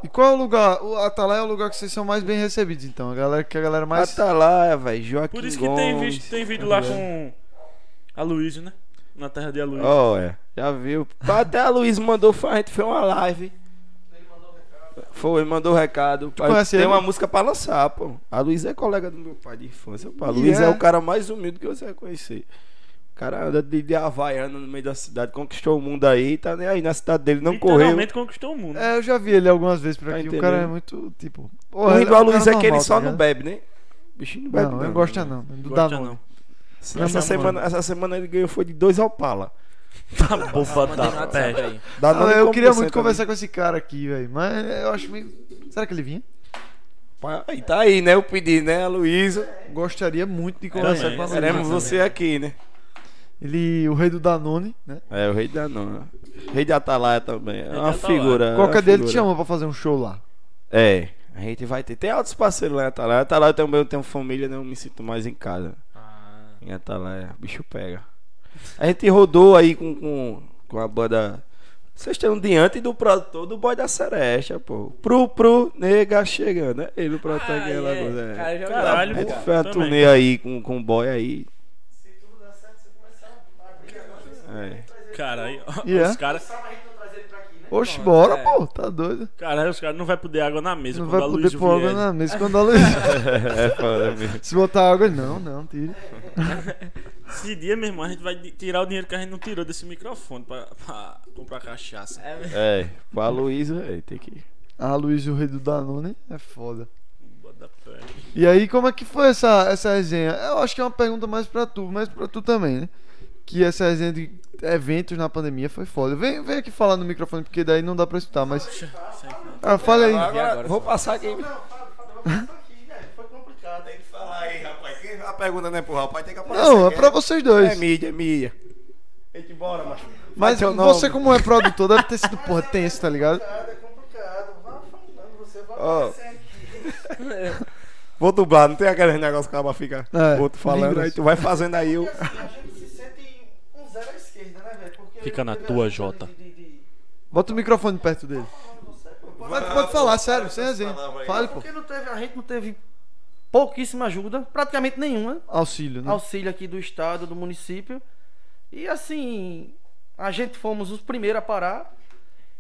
E qual é o lugar? O Atalaia é o lugar que vocês são mais bem recebidos, então. A galera que a galera mais. Atalaia, velho. Joaquim Por isso que tem, visto, tem vídeo lá com a Luísa, né? Na terra de Aloysio. Olha, já viu. Até a Luiz mandou, a gente fez uma live. Foi, mandou recado. Pai, conhece Tem ele? uma música pra lançar, pô. A Luiz é colega do meu pai de infância. Pô. A Luiz é? é? o cara mais humilde que você vai conhecer. O cara anda de, de Havaiana no meio da cidade, conquistou o mundo aí, tá nem aí na cidade dele, não correu. Literalmente conquistou o mundo. É, eu já vi ele algumas vezes por Tá aqui. o cara é muito, tipo. O porra, ruim ele do um Aloysio cara é que ele só tá não bebe, né? O bichinho não bebe. Não, gosta não. Do Gosta Danone. não. Essa, Não, semana, essa semana ele ganhou foi de dois Opala. Tá no da peste. eu queria muito também. conversar com esse cara aqui, velho. Mas eu acho meio. Será que ele vinha? Aí tá aí, né? O pedido, né, Luísa? Gostaria muito de conversar com a sim. Queremos Luísa. você aqui, né? Ele, o rei do Danone, né? É, o rei da nona. Rei de Atalaia também. É uma Atalaia. figura. é Qualquer dele te chama pra fazer um show lá. É, a gente vai ter. Tem outros parceiros lá em Atalaia. Atalaia também eu tenho família, né? Eu me sinto mais em casa. Ah, Em Atalaia, o bicho pega. A gente rodou aí com, com, com a banda. Vocês estão diante do produtor do Boy da Seresta, pô. Pro, pro, nega chegando. É ele o produtor Ah, é. Lagoa. Cara, É. já Caralho, A gente pô. fez uma Também. turnê aí com, com o boy aí. Se tudo der certo, você começar a. É. Cara, aí, E é? os caras. Né? Oxe, bora, é. pô. Tá doido. Cara, aí os caras não vai poder água na mesa Não vai poder pôr água na mesa quando a Luísa. é foda mesmo. Se botar água, não, não, tira. Esse dia, meu irmão, a gente vai tirar o dinheiro que a gente não tirou desse microfone pra, pra comprar cachaça. é, É, pra Luísa, é, tem que. Ah, Luiz, o rei do Danone, é foda. Bota pé. E aí, como é que foi essa, essa resenha? Eu acho que é uma pergunta mais pra tu, mas pra tu também, né? Que essa resenha de eventos na pandemia foi foda. Vem, vem aqui falar no microfone, porque daí não dá pra escutar, mas. Ah, fala aí. Agora, agora, vou passar aqui. Não, fala, fala, eu vou passar aqui, né? Foi complicado. Tem que falar aí, rapaz. Quem a pergunta não é pro rapaz, tem que aparecer. Não, é pra vocês dois. É mídia, é mídia. Eita, bora, macho. Mas você, como é produtor, deve ter sido, porra, tenso, tá ligado? É complicado. Vá falando, você vai Ó. aparecer aqui. Vou dublar, não tem aquele negócio que acaba fica É, outro falando, aí tu vai fazendo aí o. Assim, a gente se sente um zero à esquerda, né, velho? Porque Fica na tua, Jota. de- de- de- Bota o microfone perto dele. Mas pode falar, sério, sem resenha. Fale, pô. Porque não teve, a gente não teve pouquíssima ajuda, praticamente nenhuma. Auxílio, né? Auxílio aqui do estado, do município. E assim, a gente fomos os primeiros a parar.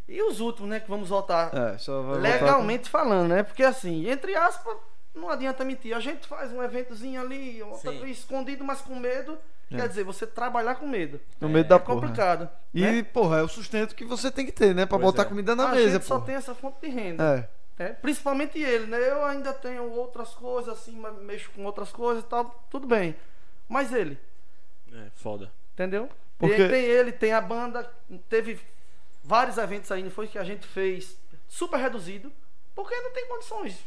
E os últimos, né, que vamos voltar É, só vai legalmente falando, né? Porque assim, entre aspas, não adianta mentir. A gente faz um eventozinho ali, outra- escondido, mas com medo. É. Quer dizer, você trabalhar com medo. com no meio da É porra. complicado. E, né? porra, é o sustento que você tem que ter, né? Pra Pois botar é. comida na a mesa, gente só porra. tem essa fonte de renda. É. né? Principalmente ele, né? Eu ainda tenho outras coisas, assim, mexo com outras coisas e tal, tudo bem. Mas ele, É, foda. entendeu? Porque- Tem, tem ele, tem a banda, teve vários eventos aí, não foi que a gente fez super reduzido, porque não tem condições.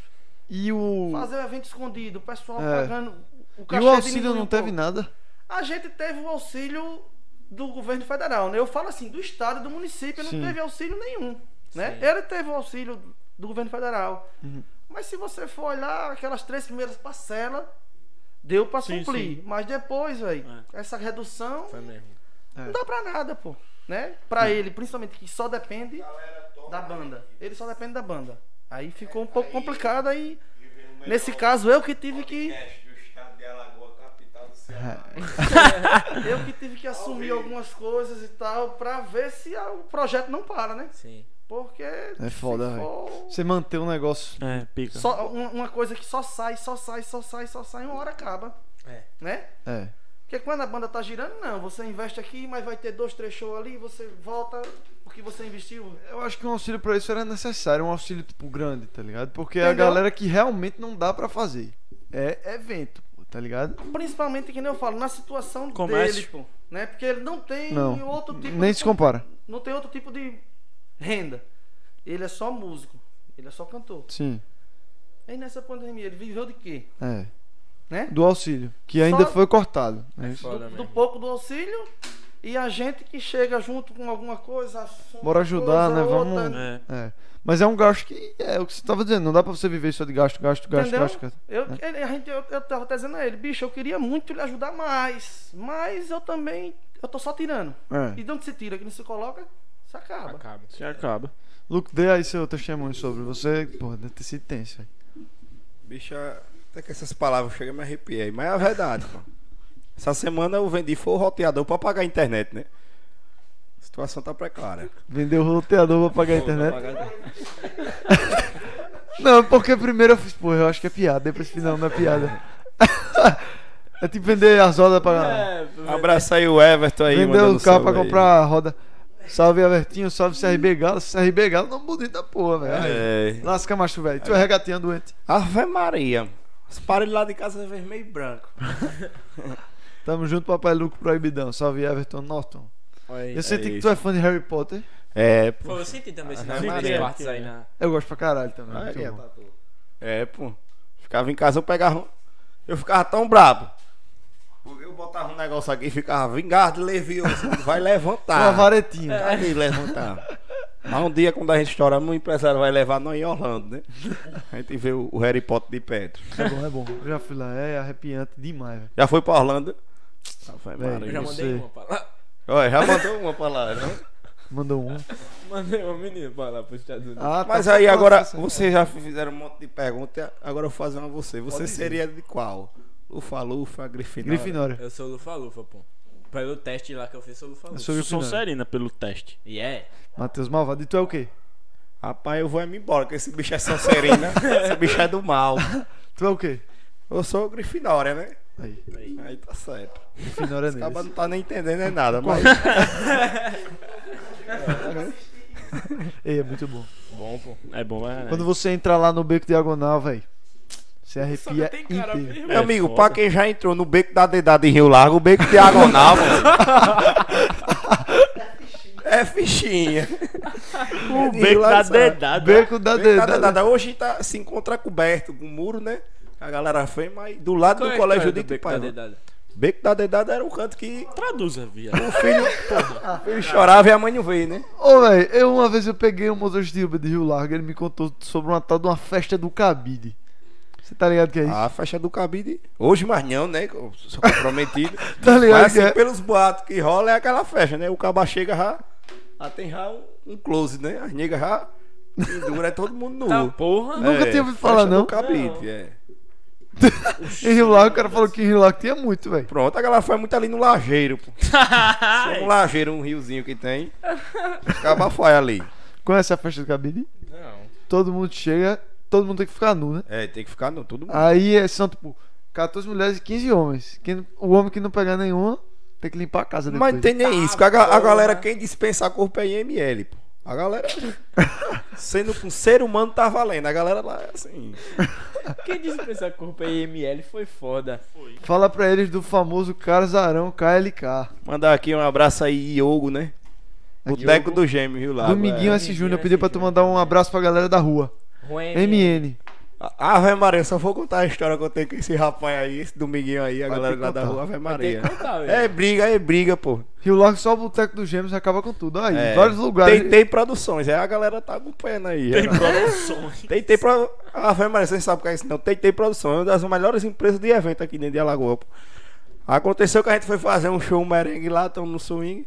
E o. Fazer um evento escondido, o pessoal É. pagando. O E o auxílio não teve nada. A gente teve o auxílio do governo federal, né? Eu falo assim, do estado e do município Sim. não teve auxílio nenhum, né? Sim. Ele teve o auxílio do governo federal. Uhum. Mas se você for olhar aquelas três primeiras parcelas, deu pra Sim, suprir. Mas depois, velho, É. essa redução Foi mesmo. É. não dá pra nada, pô, né? Pra ele, principalmente que só depende da banda. Ele só depende da banda. Aí ficou um pouco complicado aí. Nesse caso, eu que tive que eu que tive que assumir algumas coisas e tal pra ver se o projeto não para, né? Sim. Porque É foda, for Você manter um negócio. É, pica. só uma, uma coisa que só sai, só sai, só sai, só sai, uma hora acaba, É. né? É. Porque quando a banda tá girando, não, você investe aqui, mas vai ter dois, três shows ali, você volta o que você investiu. Eu acho que um auxílio pra isso era necessário, um auxílio, tipo, grande, tá ligado? Porque é a Entendeu? galera que realmente não dá pra fazer. É evento, pô, tá ligado? Principalmente, que nem eu falo, na situação Comércio. dele, pô, né? Porque ele não tem Não. outro tipo Nem de se compara. não tem outro tipo de renda. Ele é só músico, ele é só cantor. Sim. Aí nessa pandemia, ele viveu de quê? É. Né? Do auxílio. Que ainda Só- foi cortado. É isso. Foda Do, do pouco do auxílio e a gente que chega junto com alguma coisa. Bora ajudar, coisa, né? Vamos-. É. É. Mas é um gasto que é o que você tava dizendo. Não dá pra você viver só de gasto, gasto, gasto, Entendeu? gasto, gasto. Eu, ele- a gente, eu, eu tava até dizendo a ele, bicho, eu queria muito lhe ajudar mais, mas eu também, eu tô só tirando. É. E de onde se tira? Que não se coloca? Se acaba. Acaba. Se acaba. Luke, dê aí seu testemunho sobre você. Porra, deve ter sido tenso, velho. Bicho, até que essas palavras chegam e me arrepiei. Mas é a verdade, pô. Essa semana eu vendi foi o roteador pra pagar a internet, né? A situação tá precária. Vendeu o roteador pra pagar a Pô, internet. a. Não, porque primeiro eu fiz, porra, eu acho que é piada. Depois final não é piada. é tipo vender as rodas pra. É, Abraça aí o Everton aí. vender o carro pra aí. comprar a roda. Salve Evertinho, salve CRB Galo. CRB Galo não bonito da porra, velho. É. Lasca macho, velho. Tu é regatinha doente. Ave Maria. Os paredes lá de casa é vermelho e branco. Tamo junto, papai Luco Proibidão. Salve Everton Norton. Aí. Eu senti que isso. tu é fã de Harry Potter. É, pô. Pô, eu senti também esse Ah, partes aí na. Eu gosto pra caralho também. É, tatu. É, pô. Ficava em casa, eu pegava. Eu ficava tão brabo. Porque eu botava um negócio aqui e ficava vingado de Levioso. Vai levantar. Uma varetinha. Vai levantar. Mas um dia, quando a gente estoura, o empresário vai levar nós em Orlando, né? A gente vê o Harry Potter de perto. É bom, é bom. Eu já fui lá. É arrepiante demais, velho. Já foi pra Orlando? Ave Véi, Maria. Eu já Você- mandei uma pra lá. Olha, já mandou uma pra lá, né? Mandou um. Mandei uma menina pra lá pros Estados Unidos. Ah, Mas tá aí agora, vocês já fizeram um monte de perguntas, agora eu vou fazer uma a você. Você Pode seria de qual? Lufa, Lufa, Grifinória? Grifinória. Eu sou Lufa-Lufa, pô. Pelo teste lá que eu fiz, sou Eu Lufa-Lufa. sou Grifinória. Sonserina pelo teste. E é. Matheus Malvado. E tu é o quê? Rapaz, eu vou é me embora, porque esse bicho é Sonserina, esse bicho é do mal. Tu é o quê? Eu sou Grifinória, né? Aí. Aí. Aí tá certo. Grifinória Esse não tá nem entendendo nem nada, mas... Ei, é muito bom. Bom, pô. É bom, mas. Quando você entra lá no beco diagonal, velho. Você arrepia tem cara inteiro. mesmo. Meu amigo, foda. pra quem já entrou no beco da dedada em Rio Largo, o beco diagonal, mano. É fichinha. O beco da dedada. Beco da Beco da dedada. dedada. Hoje tá, se encontra coberto com muro, né? A galera foi, mas do lado Qual é do a colégio de do beco da dedada? Beco da dedada era o canto que Traduza, viado. o filho, o filho chorava e a mãe não veio, né? Ô, velho, eu uma vez eu peguei um motorista de Uber de Rio Largo, ele me contou sobre uma tal de uma festa do cabide. Você tá ligado que é isso? A festa do cabide. Hoje mais não, né? Eu sou comprometido. Tá ligado Mas que assim, é? pelos boatos que rola é aquela festa, né? O caba chega já. Já tem já um, um close, né? As negas já pendura, é todo mundo nu. Tá, porra. Nunca tinha ouvido falar, do não. cabide, Não. é. Em Rio Largo, o cara falou que em Rio Largo tinha muito, velho. Pronto, a galera foi muito ali no Lajeiro, pô. Um lajeiro, um riozinho que tem. Acaba foi ali. Conhece a festa do cabide? Não. Todo mundo chega, todo mundo tem que ficar nu, né? É, tem que ficar no todo mundo. Aí é- são, tipo, 14 mulheres e 15 homens. Quem, o homem que não pegar nenhuma tem que limpar a casa depois. Mas não tem nem isso. porque A, a galera, quem dispensa a corpo é IML, pô. A galera, sendo com ser humano, tá valendo. A galera lá é assim. Quem disse que essa corpo aí ML foi foda. Fala pra eles do famoso Carzarão KLK. Mandar aqui um abraço aí, Iogo, né? Boteco do Gêmeo, viu lá? Dominguinho é. S. Júnior, pediu pra tu mandar um abraço pra galera da rua. Ruim. MN. Ave Maria, eu só vou contar a história que eu tenho com esse rapaz aí, esse dominguinho aí, a Vai galera lá da rua, Ave Maria. contar. É briga, é briga, pô. Rio Largo só o Boteco dos Gêmeos acaba com tudo. Aí, É. vários lugares. Tem, tem produções, aí a galera tá acompanhando aí. Tem é. produções. Tem, tem pro... Ah, vai, Maria, você não sabe o que é isso não. Tem, tem produção, é uma das melhores empresas de evento aqui dentro de Alagoa. pô. Aconteceu que a gente foi fazer um show merengue lá, tamo no swing.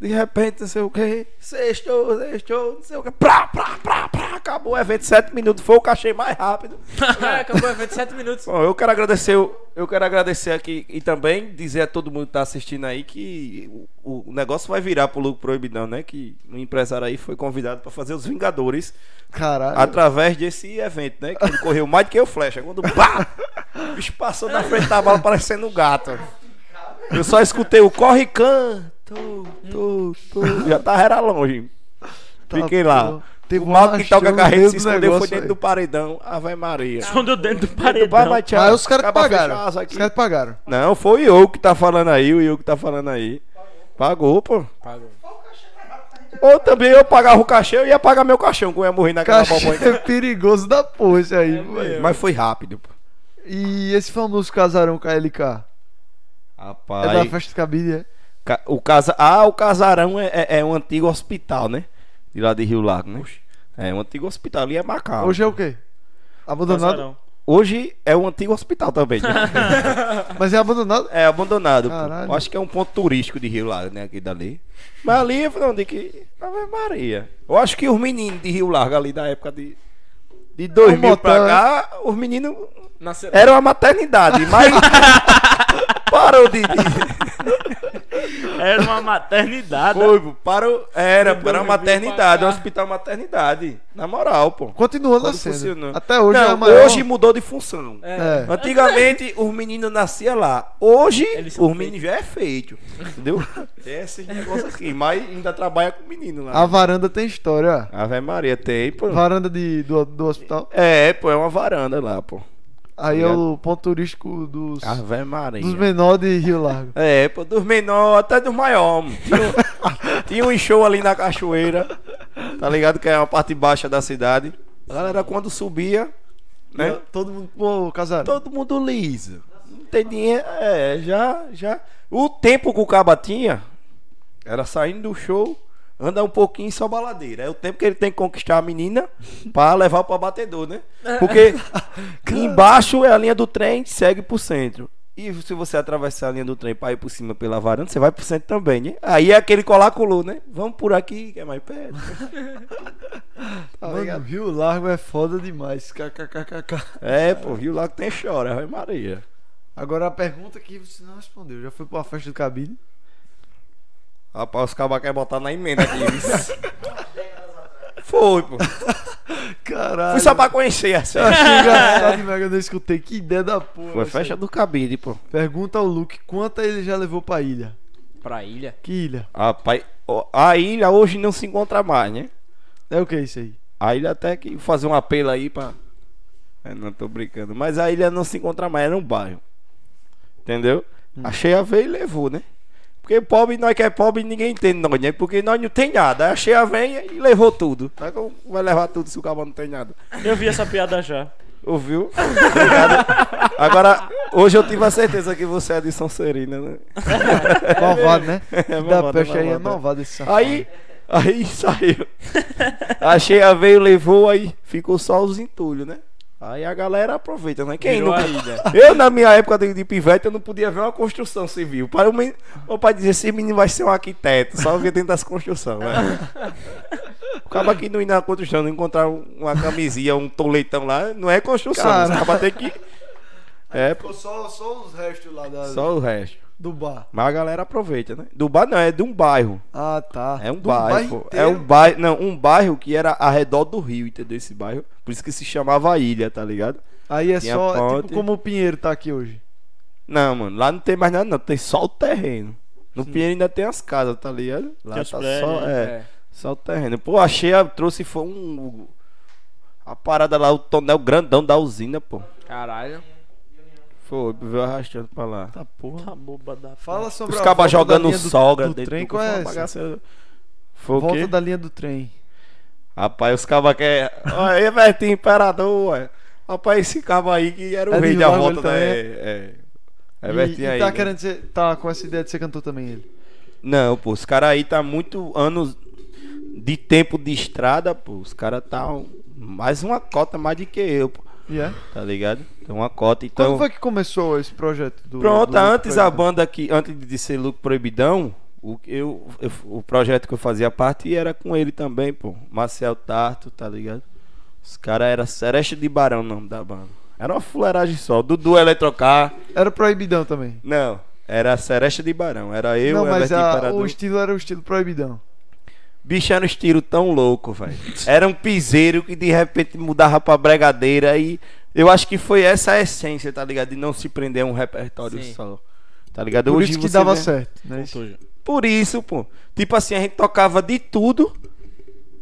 De repente, não sei o que, sextou, sextou, não sei o que, prá, prá, prá, prá, acabou o evento, sete minutos, foi o cachê mais rápido. É, acabou o evento 7 minutos. Bom, eu quero agradecer, eu quero agradecer aqui e também dizer a todo mundo que tá assistindo aí que o, o negócio vai virar pro Lucro Proibidão, né? Que um empresário aí foi convidado para fazer os Vingadores Caralho. através desse evento, né? Que ele correu mais do que o Flecha. Quando pá, o bicho passou na frente da bala parecendo um gato. Eu só escutei o corre can, tu, tu, tu. Já tava era longe. Tá, Fiquei lá. Teve o mal que toca a carreira se escondeu foi dentro velho. do paredão. Ave Maria. Escondeu dentro do paredão. tchau. Mas os caras que pagaram. Os caras que pagaram. Não, foi eu que tá falando aí, o eu que tá falando aí. Pagou, pô. Pagou. Ou também eu pagava o cachê, eu ia pagar meu caixão, que eu ia morrer naquela Cachê bombonha. é perigoso da porra isso aí, velho. Mas foi rápido, pô. E esse famoso casarão KLK? É da Rapaz. festa do cabide, é? O casa... Ah, o casarão é, é, é um antigo hospital, né? De lá de Rio Largo, né? É um antigo hospital ali é Macau. Hoje é o quê? Abandonado? Casarão. Hoje é um antigo hospital também. né? Mas é abandonado? é abandonado. pô. Acho que é um ponto turístico de Rio Largo, né? Aqui dali. Mas ali foi onde que Ave Maria. Eu acho que os meninos de Rio Largo ali da época de. De 2000 motel, pra cá, os meninos Nasceu... eram a maternidade, mas. parou de. de- Era uma maternidade. Foi, pô. Era, pô, era uma 2000 maternidade, um hospital maternidade. Na moral, pô. Continua Quando nascendo. funcionou. Até hoje é Não, maior. hoje mudou de função. É. Antigamente os meninos nasciam lá. Hoje os meninos já é feito. Entendeu? É esse negócio aqui. Mas ainda trabalha com menino lá. A varanda tem história. ó. Ave Maria, tem, pô. Varanda de, do, do hospital. É, pô, é uma varanda lá, pô. Aí é Obrigado. o ponto turístico dos, Ave Maria. dos menores de Rio Largo. É, pô, dos menores até dos maiores. Tinha, um- tinha um show ali na cachoeira. Tá ligado? Que é uma parte baixa da cidade. A galera quando subia, né? Todo mundo, pô, casaram. Todo mundo liso. Não tem dinheiro. É, já, já. O tempo que o caba tinha era saindo do show, andar um pouquinho e só baladeira. É o tempo que ele tem que conquistar a menina pra levar pra batedor, né? Porque embaixo é a linha do trem, segue pro centro. E se você atravessar a linha do trem pra ir por cima pela varanda, você vai pro centro também, né? Aí é aquele colar colou, né? Vamos por aqui, que é mais perto. Tá Mano, ligado? Rio Largo é foda demais. KKKKK. É, pô, Rio Lago tem chora, Ave Maria. Agora a pergunta que você não respondeu. Já foi pra festa do cabine? Rapaz, os cabas querem botar na emenda aqui. Foi, pô. Caralho. Fui só pra conhecer essa. Eu achei engraçado demais que eu não escutei. Que ideia da porra. Foi aí. do cabide, pô. Pergunta ao Luke quanta ele já levou pra ilha. Pra ilha. Que ilha? Rapaz, ó, a ilha hoje não se encontra mais, né? É o que isso aí? A ilha até que fazer um apelo aí pra. É, não tô brincando. Mas a ilha não se encontra mais, era um bairro. Entendeu? A cheia veio e levou, né? Porque pobre, nós que é pobre, ninguém entende nós, né? Porque nós não tem nada. A cheia vem e levou tudo. Mas como vai levar tudo se o cabo não tem nada? Eu vi essa piada já. Ouviu? Obrigado. Agora, hoje eu tive a certeza que você é de São Serina, né? Malvado, né? É da malvado, é peste aí é malvado, é. malvado esse safado. Aí, aí saiu. A cheia veio, levou, aí ficou só os entulhos, né? Aí a galera aproveita, né? Quem Virou não... a ilha. Eu, na minha época de, de pivete, eu não podia ver uma construção civil. Para o men- meu pai dizer, esse menino vai ser um arquiteto, só ver dentro das construções, velho. Acaba que não ir na construção, não encontrar um- uma camisinha, um toletão lá, não é construção. Acaba ter que. É, Ficou só, só os restos lá da, só o resto. Do bar. Mas a galera aproveita, né? Do bar não, é de um bairro. Ah, tá. É um Do bairro, pô. É um bairro, não, um bairro que era ao redor do rio, entendeu? Esse bairro. Por isso que se chamava Ilha, tá ligado? Aí é Tinha só, é ponte. tipo como o Pinheiro tá aqui hoje. Não, mano, lá não tem mais nada, não. Tem só o terreno. No Pinheiro ainda tem as casas, tá ligado? Lá Tem tá prédios, só, né? é, só o terreno. Pô, a cheia trouxe foi um. A parada lá, o tonel grandão da usina, pô. Caralho. Foi, veio arrastando pra lá. Tá porra. Tá boba da Fala sobre Os cabas jogando linha do- sogra do dentro trem, do qual é essa? Foi o Volta quê? da linha do trem. Rapaz, os cabas quer. Olha aí, Bertinho, imperador, ué. Rapaz, esse cabo aí que era o É rei da volta também É, é. É e, e aí. tá né? querendo ser. Tá com essa ideia de ser cantor também ele. Não, pô, os caras aí tá muito anos de tempo de estrada, pô. Os caras tá mais uma cota mais do que eu, pô. É? Tá ligado? Tem uma cota, Quando então. foi que começou esse projeto do. Pronto, do antes a banda aqui, antes de ser Lucro Proibidão, o, eu, eu- o projeto que eu fazia parte era com ele também, pô. Marcel Tarto, tá ligado? Os caras eram Sereste de Barão o nome da banda. Era uma fuleiragem só. Dudu Eletrocar. Era proibidão também. Não, era Sereste de Barão. Era eu, não, mas a- o estilo era o estilo proibidão. Bicho era um estilo tão louco, velho. Era um piseiro que de repente mudava pra bregadeira e eu acho que foi essa a essência, tá ligado? De não se prender a um repertório Sim. só. Tá ligado? Por Hoje isso que dava vê- certo. Né? Por isso, pô. Tipo assim, a gente tocava de tudo,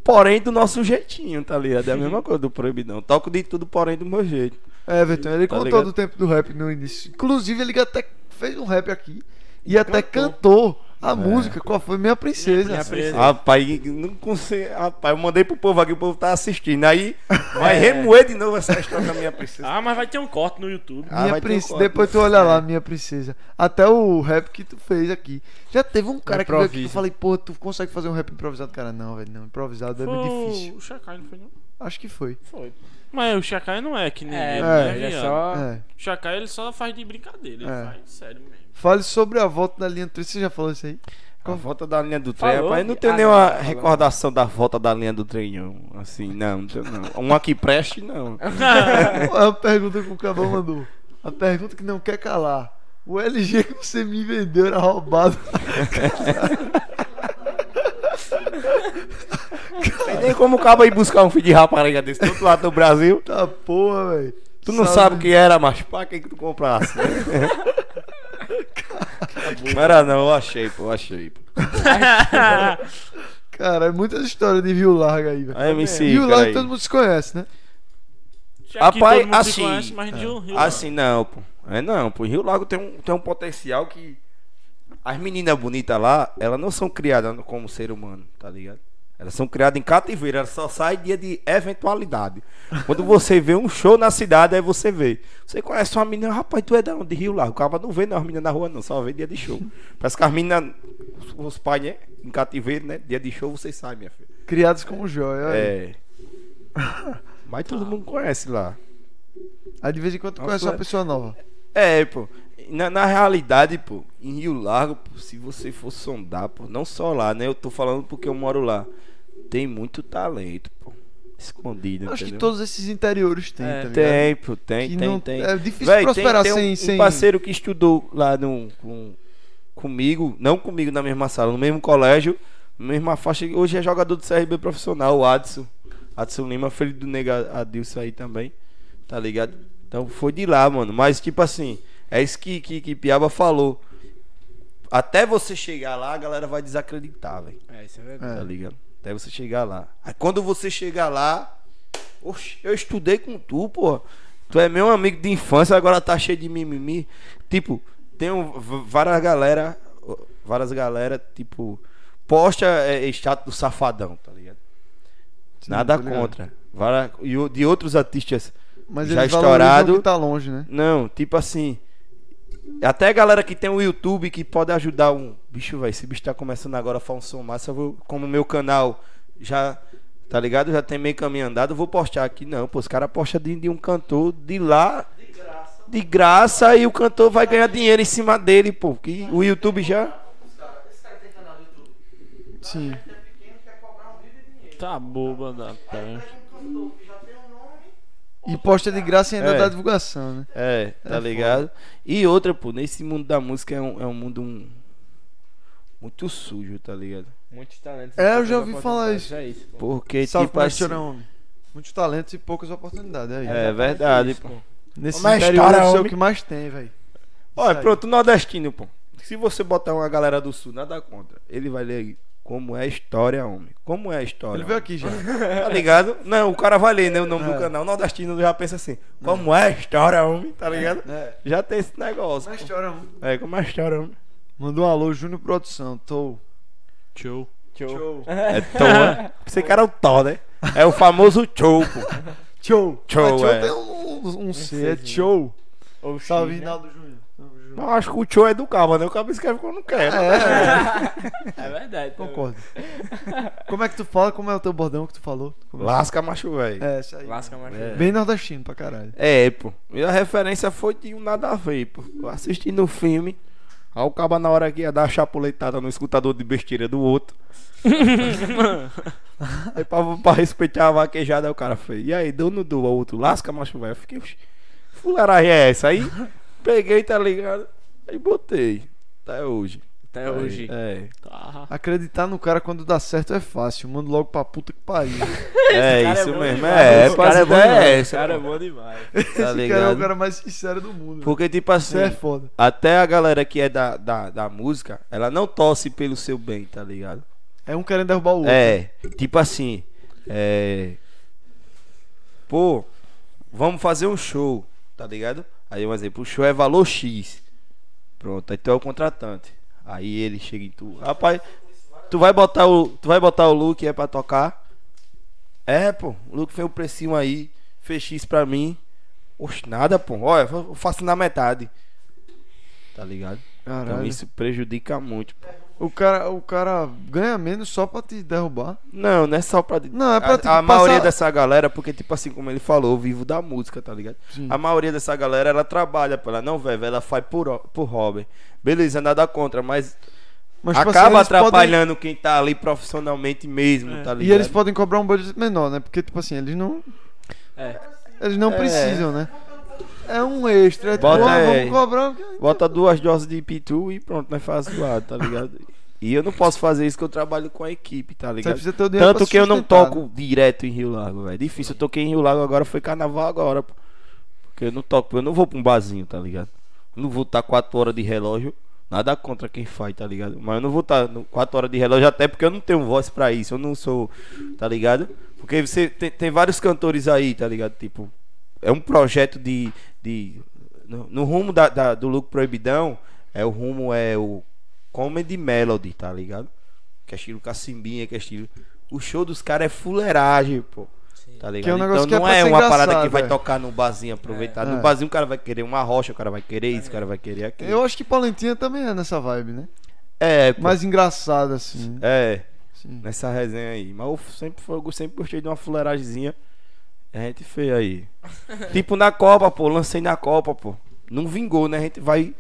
porém do nosso jeitinho, tá ligado? É a mesma coisa do Proibidão. Toco de tudo, porém do meu jeito. É, Everton, ele Tá contou ligado? do tempo do rap no início. Inclusive, ele até fez um rap aqui. E até cantou a música. Qual foi? Minha Princesa. Minha Princesa. Rapaz, não consigo. Rapaz, eu mandei pro povo aqui, o povo tá assistindo. Aí vai remoer de novo essa história da minha princesa. Ah, mas vai ter um corte no YouTube. Ah, Minha princesa. um. Depois tu olha lá, minha princesa. Até o rap que tu fez aqui. Já teve um cara que veio aqui Improviso. falei, pô, tu consegue fazer um rap improvisado? Cara, não, velho, não. Improvisado é Foi muito difícil. O Shakai não foi, não? Acho que foi. Foi. Mas o Shakai não é que nem É, ele, é, né, ele é só. É. O Shakai ele só faz de brincadeira, ele É. faz sério mesmo. Fale sobre a volta da linha 3. Você já falou isso aí? A volta da linha do trem, Falou rapaz, eu não que- tenho ah, nenhuma não, falou. recordação da volta da linha do trem, não. Assim, não, não tenho, não. Um aqui preste, não. A pergunta que o Cabão mandou. A pergunta que não quer calar. O LG que você me vendeu era roubado. Tem nem como o cabo ir buscar um filho de rapariga desse do outro lado do Brasil. Tá porra, velho. Tu não sabe o que era, mas pra quem que tu comprasse? não era não, eu achei, pô, eu achei. Pô. Cara, é muitas histórias de Rio Larga aí, velho. A MC, Rio Larga todo mundo se conhece, né? Já que Rapaz, todo mundo se assim, conhece, mas de um Rio Assim, não, pô. É não, pô. Rio Lago tem um, tem um potencial que. As meninas bonitas lá, elas não são criadas como ser humano, tá ligado? Elas são criadas em cativeiro, elas só saem dia de eventualidade. Quando você vê um show na cidade, aí você vê. Você conhece uma menina, rapaz, tu é da onde? De Rio Largo. O cara não vê não, as meninas na rua, não, só vê dia de show. Parece que as meninas, os, pais, né? Em cativeiro, né? Dia de show você sai, minha filha. Criados como joia. É. Mas todo mundo conhece lá. Aí de vez em quando tu Nossa, conhece uma pessoa nova. É, pô. Na, na realidade, pô, em Rio Largo, pô, se você for sondar, pô, não só lá, né? Eu tô falando porque eu moro lá. Tem muito talento, pô. Escondido, Acho que entendeu? todos esses interiores têm, É, tá? Tem, pô, tem, Que tem, não- tem. é difícil Véi, prosperar tem, tem sem- um, sem- um parceiro que estudou lá no, com, comigo, não comigo na mesma sala, no mesmo colégio, na mesma faixa. Hoje é jogador do CRB profissional, o Adson. Adson Lima, filho do nega Adilson aí também, tá ligado? Então foi de lá, mano. Mas tipo assim, é isso que, que, que Piaba falou. Até você chegar lá, a galera vai desacreditar, velho É, isso é verdade. tá ligado? Até você chegar lá. Aí quando você chegar lá, oxe, eu estudei com tu, pô. Tu é meu amigo de infância, agora tá cheio de mimimi. Tipo, tem um, várias galera, várias galera, tipo, posta é, status do safadão, tá ligado? Sim, Nada ligado. contra. Várias, e de outros artistas Mas já estourado. tá longe, né? Não, tipo assim. Até a galera que tem o YouTube que pode ajudar um. Bicho, velho, esse bicho tá começando agora a fazer um som massa. Eu vou, como o meu canal já. Tá ligado? Já tem meio caminho andado. Eu vou postar aqui. Não, pô, os caras postam de, de um cantor de lá. De graça. e o cantor vai ganhar dinheiro em cima dele, pô. Que o YouTube já. Esse cara tem canal no YouTube. Sim. É de. Tá boba da Aí posta de graça e ainda É. dá divulgação, né? É, tá É ligado? E outra, pô, nesse mundo da música é um, é um mundo um- muito sujo, tá ligado? Muitos talentos. É, eu já ouvi falar isso. É isso, pô. Porque, Salve tipo pra assim. homem. Muitos talentos e poucas oportunidades. É, aí. É verdade, isso, pô. Nesse é a interior ser o que mais tem, velho. Olha, Isso aí. pronto, nordestino, pô. Se você botar uma galera do sul, nada contra. Ele vai ler aí. Como é a história, homem. Como é a história. Ele veio homem. aqui já. Tá ligado? Não, o cara vai ler, né? O nome É. do canal. O nordestino já pensa assim. Como é a história, homem. Tá ligado? É. Já tem esse negócio. Na pô. história, um. É, como é a história, homem. Mandou um alô, Júnior Produção. Tô. Show. Show. É toa. Você que era o Thor, né? É o famoso show, pô. Show. Show, Ah, é. tem um, um, um C, é show. Ou Salve, né? Rinaldo Júnior. Eu acho que o show é do cabo, né? O cabo escreve quando quer. né? É, É verdade. também. concordo. Como é que tu fala? Como é o teu bordão que tu falou? Como é? Lasca macho, velho. É, isso aí. Lasca mais. É. Bem nordestino pra caralho. É, pô. E a referência foi de um nada a ver, pô. Eu assisti no filme. Aí o cabo na hora que ia dar a chapuletada no escutador de besteira do outro. aí pra, pra respeitar a vaquejada, o cara fez. E aí, dono do outro, lasca macho velho. Eu fiquei, "Oxi, fuleiragem é essa? Aí peguei, tá ligado? Aí botei. Até hoje. Até hoje. É. Tá. Acreditar no cara quando dá certo é fácil. Mando logo pra puta que pariu. É, cara é isso bom mesmo. demais. É, Esse cara é bom ideia demais. é Esse cara é bom demais. Tá Esse cara é o ligado? cara mais sincero do mundo. Porque, tipo assim. É foda. Até a galera que é da, da, da música, ela não torce pelo seu bem, tá ligado? É um querendo derrubar o outro. É, tipo assim, é. Pô, vamos fazer um show, tá ligado? Aí um exemplo, o show é valor X. Pronto, aí tu é o contratante. Aí ele chega em tu, rapaz, tu vai botar o, tu vai botar o look é pra tocar? É, pô, o look fez o precinho aí, fez X pra mim. Oxe, nada, pô. Olha, eu faço na metade. Tá ligado? Então Caralho. isso prejudica muito. pô. O cara, o cara ganha menos só pra te derrubar. Não, não é só pra. Não, é pra, a, tipo, a maioria passar- dessa galera, porque, tipo assim, como ele falou, eu vivo da música, tá ligado? Sim. A maioria dessa galera, ela trabalha, pô, ela não, velho, ela faz por, por hobby. Beleza, nada contra, mas Mas, tipo assim, acaba podem- atrapalhando quem tá ali profissionalmente mesmo, É. tá ligado? E eles podem cobrar um budget menor, né? Porque, tipo assim, eles não. É. Eles não É. precisam, né? É um extra. É Bota aí. vamos. Bota duas doses de Pitu e pronto, nós faz zoado, tá ligado? E eu não posso fazer isso que eu trabalho com a equipe, tá ligado? Tanto que eu não toco direto em Rio Lago, velho. Difícil, eu toquei em Rio Lago agora, foi carnaval agora, pô. Porque eu não toco, eu não vou pra um barzinho, tá ligado? Eu não vou estar 4 horas de relógio, nada contra quem faz, tá ligado? Mas eu não vou estar 4 horas de relógio, até porque eu não tenho voz pra isso, eu não sou, tá ligado? Porque você tem, tem vários cantores aí, tá ligado? Tipo, é um projeto de. de no, no rumo da, da- do Lucro Proibidão, é o rumo, é o Comedy Melody, tá ligado? Que é estilo cacimbinha, que é estilo. O show dos caras é fuleiragem, pô. Tá ligado? Que é um negócio então que é não é ser uma parada que vai é. tocar no barzinho aproveitar. É. No barzinho o cara vai querer uma rocha, o cara vai querer isso, o cara vai querer aquilo. Eu acho que Palentinha também é nessa vibe, né? É, pô, Mais engraçado, assim. é, Sim. nessa resenha aí. Mas eu sempre, eu sempre gostei de uma fuleiragemzinha. A gente fez aí. tipo na Copa, pô. Lancei na Copa, pô. Não vingou, né? A gente vai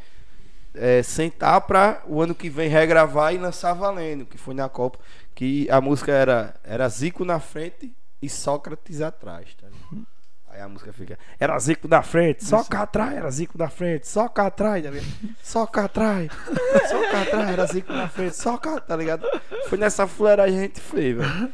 é, sentar pra o ano que vem regravar e lançar valendo, que foi na Copa. Que a música era, era Zico na frente e Sócrates atrás, tá ligado? Aí a música fica. Era Zico na frente, só cá atrás, era Zico na frente, só cá atrás, tá ligado? Só cá atrás, só cá atrás, era Zico na frente, só cá, tá ligado? Foi nessa fuleiragem a gente fez, velho.